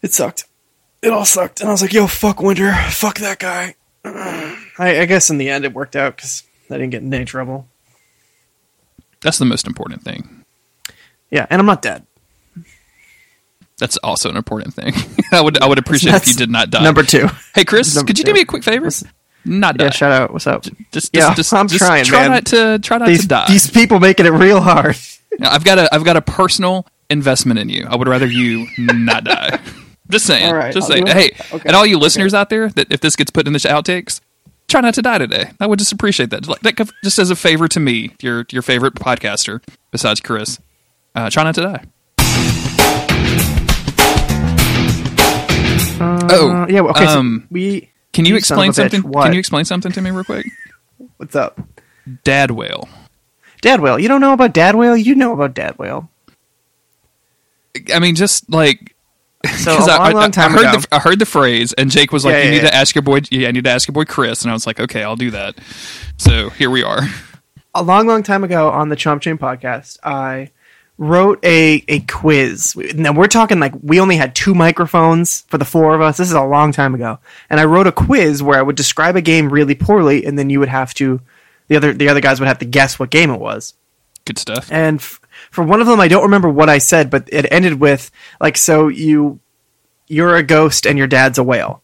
It sucked. It all sucked, and I was like, "Yo, fuck Winter, fuck that guy." [CLEARS THROAT] I, I guess in the end it worked out because I didn't get in any trouble. That's the most important thing. Yeah, and I'm not dead. That's also an important thing. [LAUGHS] I would I would appreciate if you did not die. Number two. hey Chris, number could you two. do me a quick favor? Not die. Yeah, shout out. What's up? Just, just, Yeah, just, I'm just trying, try man. not to try not These, to die. these people making it real hard. Yeah, I've got a I've got a personal investment in you. I would rather you not die. [LAUGHS] Just saying. Right, just I'll saying. Hey, Okay, and all you listeners out there, that if this gets put in the outtakes, try not to die today. I would just appreciate that. Like, that just as a favor to me, your your favorite podcaster besides Chris. Uh, try not to die. oh, Uh, yeah. well, Okay. um, so we. can you explain a bitch, something? Can you explain something to me real quick? What's up? Dad whale. Dad whale. You don't know about dad whale? You know about dad whale. I mean, just like [LAUGHS] So a long, I, I- long time I heard ago. the I heard the phrase, and Jake was like, Yeah, "You yeah, need yeah. to ask your boy. Yeah, I need to ask your boy Chris." And I was like, "Okay, I'll do that." So here we are. [LAUGHS] a long, long time ago on the Chomp Chain podcast, I wrote a a quiz. Now we're talking like we only had two microphones for the four of us. This is a long time ago, and I wrote a quiz where I would describe a game really poorly, and then you would have to the other the other guys would have to guess what game it was. Good stuff. And f- for one of them, I don't remember what I said, but it ended with like, so you you're a ghost and your dad's a whale.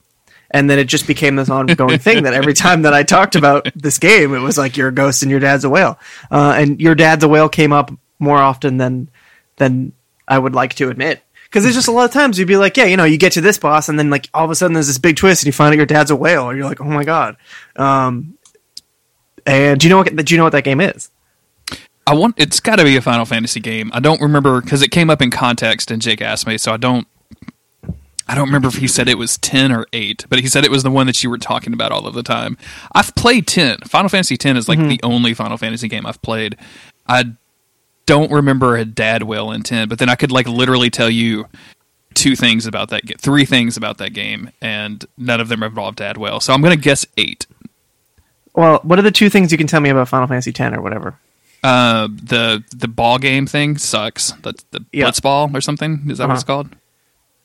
And then it just became this ongoing thing that every time that I talked about this game, it was like you're a ghost and your dad's a whale. Uh, and your dad's a whale came up more often than than I would like to admit. Because there's just a lot of times you'd be like, yeah, you know, you get to this boss, and then like all of a sudden there's this big twist, and you find out your dad's a whale, and you're like, oh my god. Um, and do you know what? Do you know what that game is? I want. It's got to be a Final Fantasy game. I don't remember because it came up in context, and Jake asked me, so I don't. I don't remember if he said it was ten or eight, but he said it was the one that you were talking about all of the time. I've played ten. Final Fantasy ten is like mm-hmm. the only Final Fantasy game I've played. I don't remember a dad whale in ten, but then I could like literally tell you two things about that, three things about that game, and none of them involve dad whale. So I'm gonna guess eight. Well, what are the two things you can tell me about Final Fantasy X or whatever? Uh, the the ball game thing sucks. That's the Yeah. Blitzball or something. Is that what it's Uh-huh. called?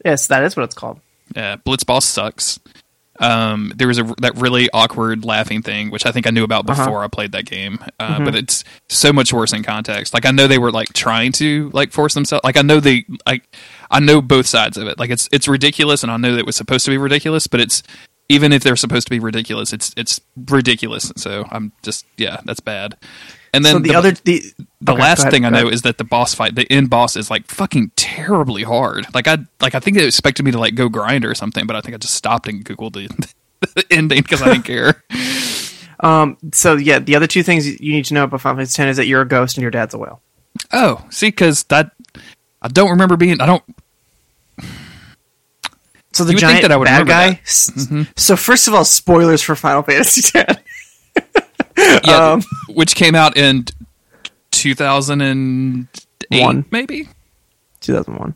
Yes, that is what it's called. Yeah, Blitzball sucks. Um, there was a that really awkward laughing thing, which I think I knew about Uh-huh. before I played that game. Uh, Mm-hmm. But it's so much worse in context. Like I know they were like trying to like force themselves. Like I know they like I know both sides of it. Like it's it's ridiculous, and I know that it was supposed to be ridiculous, but it's even if they're supposed to be ridiculous, it's it's ridiculous. So I'm just yeah, that's bad. And then so the, other the the okay, last ahead, thing I know is that the boss fight, the end boss, is like fucking terribly hard. Like I, like I think they expected me to like go grind or something, but I think I just stopped and googled the, [LAUGHS] the ending because I didn't care. [LAUGHS] Um. So yeah, the other two things you need to know about Final Fantasy X is that you're a ghost and your dad's a whale. Oh, see, because that I don't remember being. I don't. So the You would think giant that I would bad guy. Mm-hmm. So first of all, spoilers for Final Fantasy X. [LAUGHS] Yeah, Um, which came out in two thousand and One. maybe. 2001.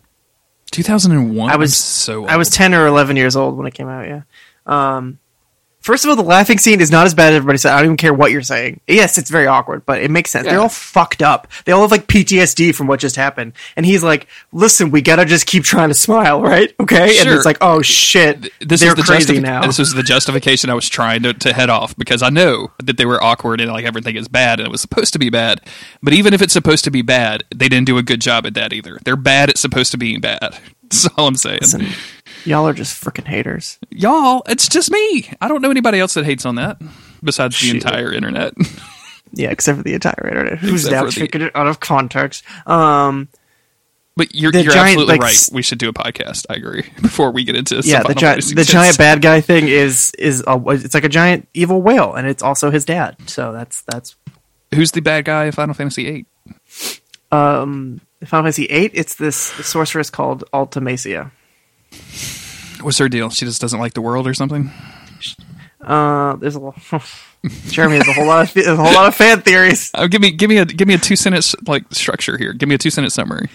2001. I was so. I was 10 or 11 years old when it came out, yeah. Um, first of all, the laughing scene is not as bad as everybody said. I don't even care what you're saying. Yes, it's very awkward, but it makes sense. They're all fucked up. They all have like PTSD from what just happened. And he's like, listen, we gotta just keep trying to smile, right? [LAUGHS] Okay? And it's like, oh shit, This they're is the crazy justifi- now. This was the justification I was trying to, to head off because I know that they were awkward and like everything is bad and it was supposed to be bad. But even if it's supposed to be bad, they didn't do a good job at that either. They're bad at supposed to being bad. That's [LAUGHS] all I'm saying. Listen, y'all are just freaking haters. Y'all, it's just me. I don't know anybody else that hates on that besides the entire internet. [LAUGHS] Yeah, except for the entire internet, who's Except now for the- it out of context. Um, But you're, you're giant, absolutely like, right. We should do a podcast. I agree. [LAUGHS] Before we get into yeah, the giant, the giant bad guy thing is is a, it's like a giant evil whale, and it's also his dad. So that's that's Who's the bad guy in Final Fantasy VIII? um Final Fantasy VIII. It's this sorceress called Ultimecia. What's her deal? She just doesn't like the world or something. Uh, there's a lot. [LAUGHS] Jeremy has a whole lot of a whole lot of fan theories. Uh, give me, give me a, give me a two sentence like structure here. Give me a two sentence summary.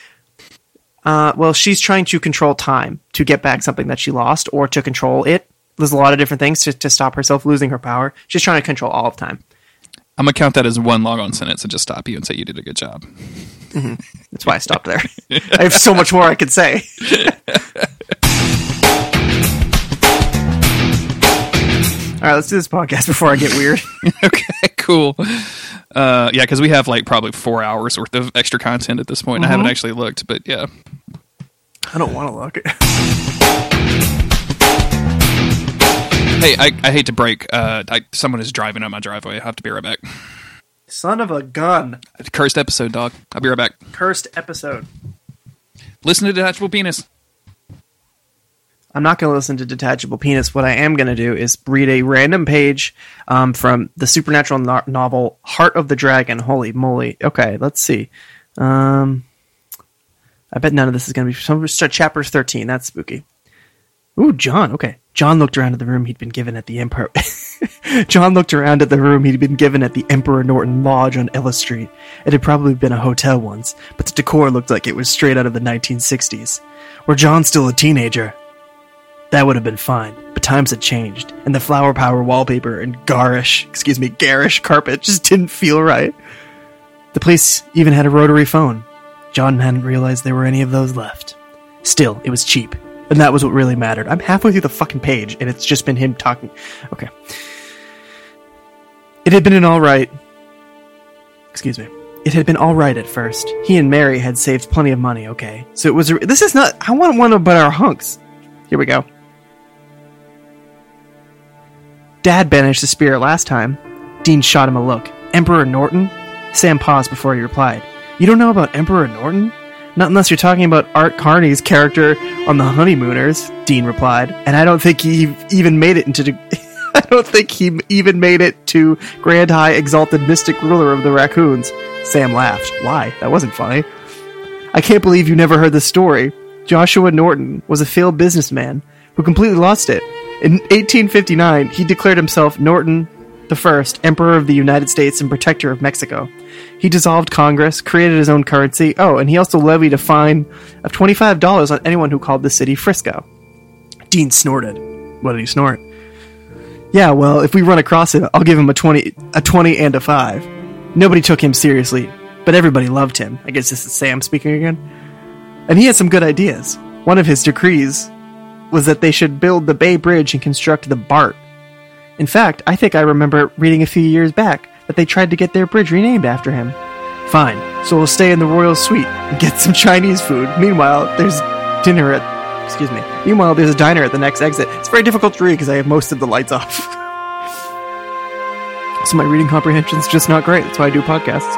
Uh, well, she's trying to control time to get back something that she lost, or to control it. There's a lot of different things to, to stop herself losing her power. She's trying to control all of time. I'm gonna count that as one long on sentence and just stop you and say you did a good job. That's why I stopped there. [LAUGHS] I have so much more I could say. [LAUGHS] All right, let's do this podcast before I get weird. [LAUGHS] okay, cool. Uh, yeah, because we have like probably four hours worth of extra content at this point. I haven't Mm-hmm. actually looked, but yeah. I don't want to look. Hey, I, I hate to break. Uh, I, someone is driving on my driveway. I have to be right back. Son of a gun. Cursed episode, dog. I'll be right back. Cursed episode. Listen to Detachable Penis. I'm not going to listen to Detachable Penis. What I am going to do is read a random page um, from the supernatural no- novel Heart of the Dragon. Holy moly. Okay, let's see. Um, I bet none of this is going to be. Some start chapter 13. That's spooky. Ooh, John. Okay. John looked around at the room he'd been given at the Emperor. [LAUGHS] John looked around at the room he'd been given at the Emperor Norton Lodge on Ella Street. It had probably been a hotel once, but the decor looked like it was straight out of the 1960s. Were John still a teenager? That would have been fine, but times had changed, and the flower power wallpaper and garish, excuse me, garish carpet just didn't feel right. The place even had a rotary phone. John hadn't realized there were any of those left. Still, it was cheap, and that was what really mattered. I'm halfway through the fucking page, and it's just been him talking. Okay. It had been an alright. Excuse me. It had been alright at first. He and Mary had saved plenty of money, okay? So it was. A, this is not. I want one about our hunks. Here we go. Dad banished the spirit last time. Dean shot him a look. Emperor Norton? Sam paused before he replied. You don't know about Emperor Norton? Not unless you're talking about Art Carney's character on The Honeymooners, Dean replied. And I don't think he even made it into. The- [LAUGHS] I don't think he even made it to Grand High Exalted Mystic Ruler of the Raccoons. Sam laughed. Why? That wasn't funny. I can't believe you never heard the story. Joshua Norton was a failed businessman who completely lost it. In 1859, he declared himself Norton I, Emperor of the United States and Protector of Mexico. He dissolved Congress, created his own currency. Oh, and he also levied a fine of $25 on anyone who called the city Frisco. Dean snorted. What did he snort? Yeah, well, if we run across him, I'll give him a 20 a 20 and a 5. Nobody took him seriously, but everybody loved him. I guess this is Sam speaking again. And he had some good ideas. One of his decrees was that they should build the Bay Bridge and construct the BART. In fact, I think I remember reading a few years back that they tried to get their bridge renamed after him. Fine, so we'll stay in the royal suite and get some [LAUGHS] Chinese food. Meanwhile, there's dinner at. Excuse me. Meanwhile, there's a diner at the next exit. It's very difficult to read because I have most of the lights [LAUGHS] off. so my reading comprehension's just not great. That's why I do podcasts.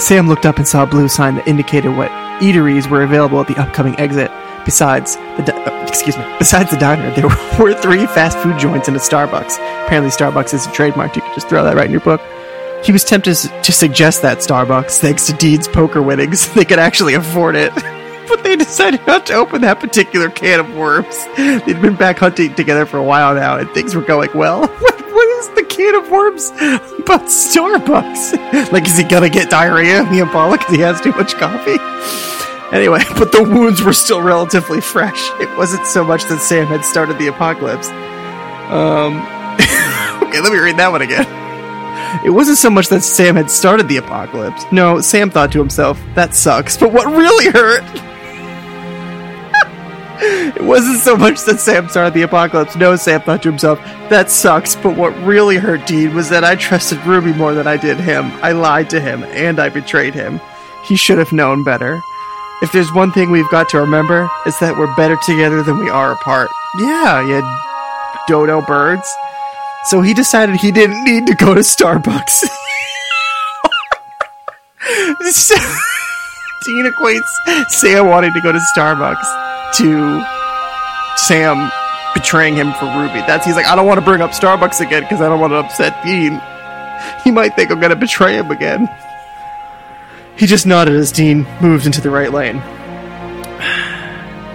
Sam looked up and saw a blue sign that indicated what eateries were available at the upcoming exit. Besides the [LAUGHS] excuse me, besides the diner, there [LAUGHS] were three fast food joints and a Starbucks. Apparently, Starbucks is trademarked. You could just throw that right in your book. He was tempted to suggest that Starbucks, thanks to Deed's poker winnings, [LAUGHS] they could actually afford it. But they decided not to open that particular can of worms. They'd been back hunting together for a while now, and things were going well. What, is the can of worms about Starbucks? Like, is he gonna get diarrhea in the Impala because he has too much coffee? Anyway, [LAUGHS] but the wounds were still relatively fresh. It wasn't so much that Sam had started the apocalypse. Um, [LAUGHS] okay, let me read that one again. It wasn't so much that Sam had started the apocalypse. No, Sam thought to himself, that sucks. But what really hurt [LAUGHS] It wasn't so much that Sam started the apocalypse. No, Sam thought to himself, that sucks. But what really hurt Dean was that I trusted Ruby more than I did him. I lied to him, and I betrayed him. He should have known better. If there's one thing we've got to remember, it's that we're better together than we are apart. Yeah, you dodo birds. So he decided he didn't need to go to Starbucks. [LAUGHS] So- Dean equates Sam wanting to go to Starbucks to Sam betraying him for Ruby. That's he's like, I don't want to bring up Starbucks again because I don't want to upset Dean. He might think I'm going to betray him again. He just nodded as Dean moved into the right lane.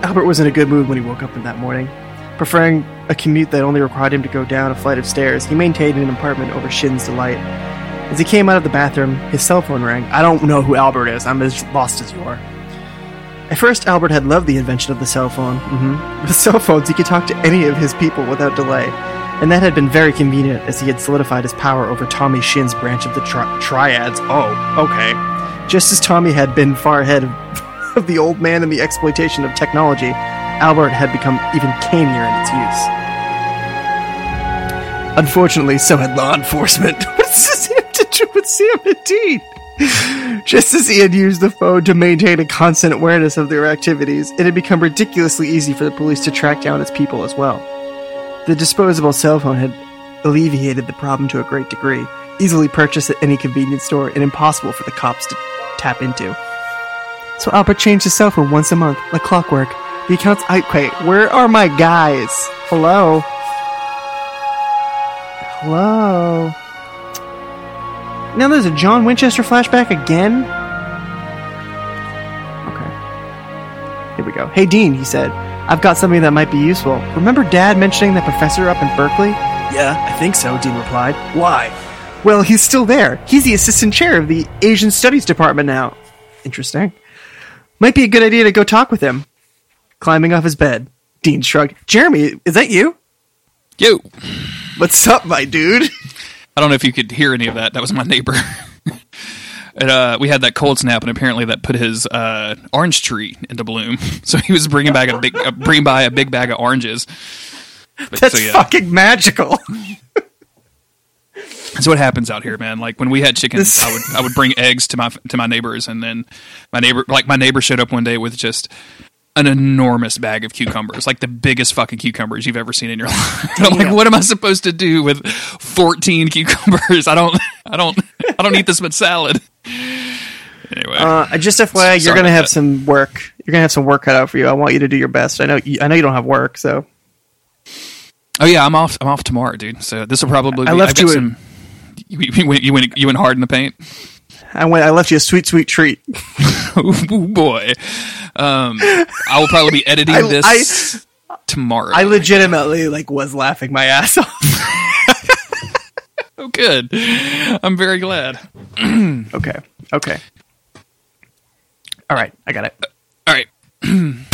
Albert was in a good mood when he woke up in that morning. Preferring a commute that only required him to go down a flight of stairs, he maintained an apartment over Shin's delight. As he came out of the bathroom, his cell phone rang. I don't know who Albert is. I'm as lost as you are. At first, Albert had loved the invention of the cell phone. hmm [LAUGHS] With cell phones, he could talk to any of his people without delay, and that had been very convenient as he had solidified his power over Tommy Shin's branch of the tri- Triads. Oh, okay. Just as Tommy had been far ahead of, [LAUGHS] the old man in the exploitation of technology, Albert had become even cannier in its use. Unfortunately, so had law enforcement. [LAUGHS] What does this have to do with Sam and Dean? Just as he had used the phone to maintain a constant awareness of their activities, it had become ridiculously easy for the police to track down its people as well. The disposable cell phone had alleviated the problem to a great degree, easily purchased at any convenience store and impossible for the cops to tap into. So Albert changed his cell phone once a month, like clockwork. The accounts. I wait. Where are my guys? Hello. Hello. Now there's a John Winchester flashback again. Okay. Here we go. Hey Dean, he said. I've got something that might be useful. Remember Dad mentioning that professor up in Berkeley? Yeah, I think so, Dean replied. Why? Well, he's still there. He's the assistant chair of the Asian Studies Department now. Interesting. Might be a good idea to go talk with him. Climbing off his bed, Dean shrugged. Jeremy, is that you? Yo, What's up, my dude? I don't know if you could hear any of that. That was my neighbor. [LAUGHS] and, uh, we had that cold snap, and apparently that put his uh, orange tree into bloom. [LAUGHS] So he was bringing back a big, uh, bringing by a big bag of oranges. But, That's so, yeah. fucking magical. [LAUGHS] That's what happens out here, man. Like when we had chickens, This- I would I would bring eggs to my to my neighbors, and then my neighbor like my neighbor showed up one day with just an enormous bag of cucumbers, like the biggest fucking cucumbers you've ever seen in your [LAUGHS] life. I'm like, what am I supposed to do with 14 cucumbers? I don't I don't I don't eat this much salad. Anyway, Uh, just FYI, you're gonna have that. some work. You're gonna have some work cut out for you. I want you to do your best. I know. You, I know you don't have work, so oh yeah, I'm off I'm off tomorrow, dude. So this will probably be, I left you some. You, you went you went you went hard in the paint. I went. I left you a sweet, sweet treat. [LAUGHS] oh boy. Um, I will probably be editing I- this tomorrow. I legitimately like was laughing my ass off. [LAUGHS] oh, good. I'm very glad. [CLEARS THROAT] okay. Okay. All right. I got it. All right. [CLEARS THROAT]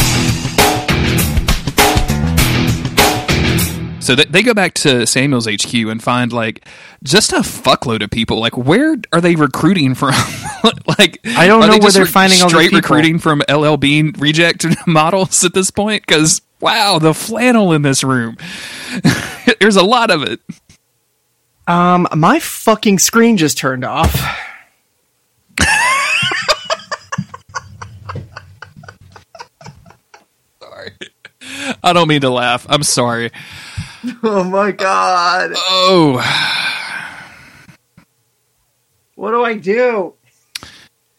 so th- they go back to Samuel's HQ and find like just a fuckload of people. Like, where are they recruiting from? [LAUGHS] like, I don't know they where they're finding all these straight people. recruiting from LL Bean reject [LAUGHS] models at this point. Because wow, the flannel in this room. [LAUGHS] There's a lot of it. Um, my fucking screen just turned off. Sorry. I don't mean to laugh. I'm sorry. [LAUGHS] Oh my god! Oh. What do I do?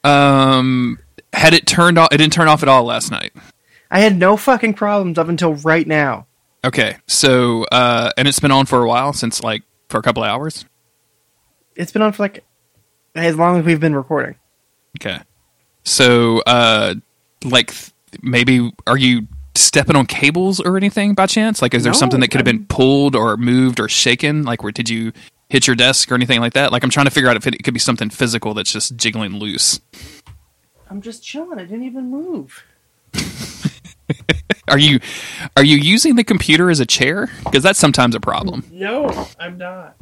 Um, had it turned off? It didn't turn off at all last night. I had no fucking problems up until right now. Okay, so uh, and it's been on for a while since like for a couple of hours. It's been on for like as long as we've been recording. Okay, so uh, like th- maybe are you stepping on cables or anything by chance? Like, is there No, something that could have been pulled or moved or shaken? Like, where did you hit your desk or anything like that? Like, I'm trying to figure out if it, it could be something physical that's just jiggling loose. I'm just chilling. I didn't even move. [LAUGHS] Are you are you using the computer as a chair? Because that's sometimes a problem. No, I'm not.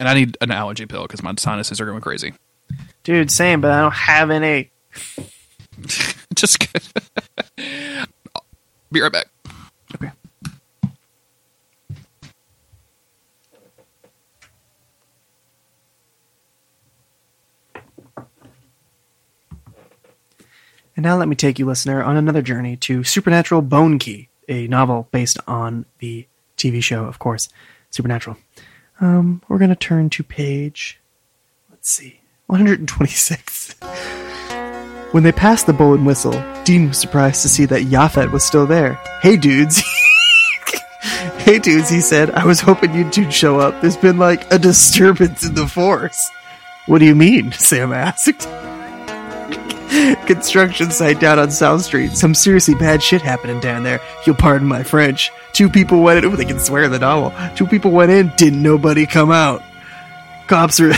And I need an allergy pill because my sinuses are going crazy. Dude, same, but I don't have any. [LAUGHS] Just good. Be right back. Okay. And now let me take you, listener, on another journey to Supernatural Bone Key, a novel based on the TV show, of course, Supernatural. Um, we're going to turn to page, let's see, 126. [LAUGHS] When they passed the Bull and Whistle, Dean was surprised to see that Yaphet was still there. Hey, dudes. [LAUGHS] hey, dudes, he said. I was hoping you two'd show up. There's been like a disturbance in the force. What do you mean? [LAUGHS] Sam asked. [LAUGHS] Construction site down on South Street. Some seriously bad shit happening down there. You'll pardon my French. Two people went in. Oh, they can swear in the novel. Two people went in. Didn't nobody come out. Cops are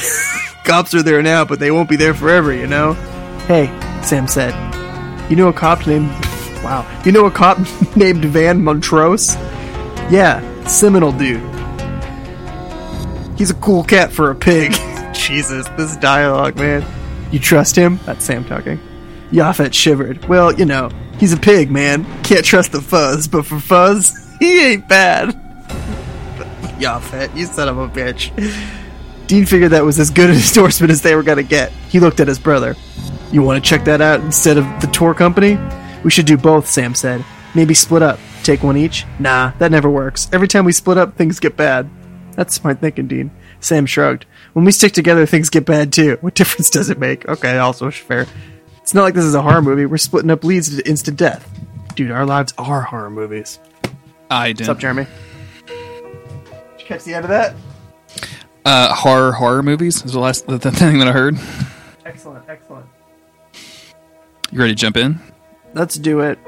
cops are there now, but they won't be there forever. You know. Hey, Sam said. You know a cop named Wow. You know a cop [LAUGHS] named Van Montrose? Yeah, Seminole dude. He's a cool cat for a pig. [LAUGHS] Jesus, this dialogue, man. You trust him? That's Sam talking. Yaphet shivered. Well, you know, he's a pig, man. Can't trust the fuzz, but for fuzz, [LAUGHS] he ain't bad. Yaphet, you son of a bitch. Dean figured that was as good an [LAUGHS] endorsement as they were gonna get. He looked at his brother. You want to check that out instead of the tour company? We should do both, Sam said. Maybe split up. Take one each? Nah, that never works. Every time we split up, things get bad. That's smart thinking, Dean. Sam shrugged. When we stick together, things get bad too. What difference does it make? Okay, also fair. It's not like this is a horror movie. We're splitting up leads to instant death. Dude, our lives are horror movies. I did. What's up, Jeremy? Did you catch the end of that? Uh, horror horror movies is the last the, the [LAUGHS] thing that I heard. Excellent, excellent. You ready to jump in? Let's do it.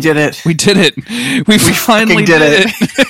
We did it. We did it. We, finally did did, it. [LAUGHS]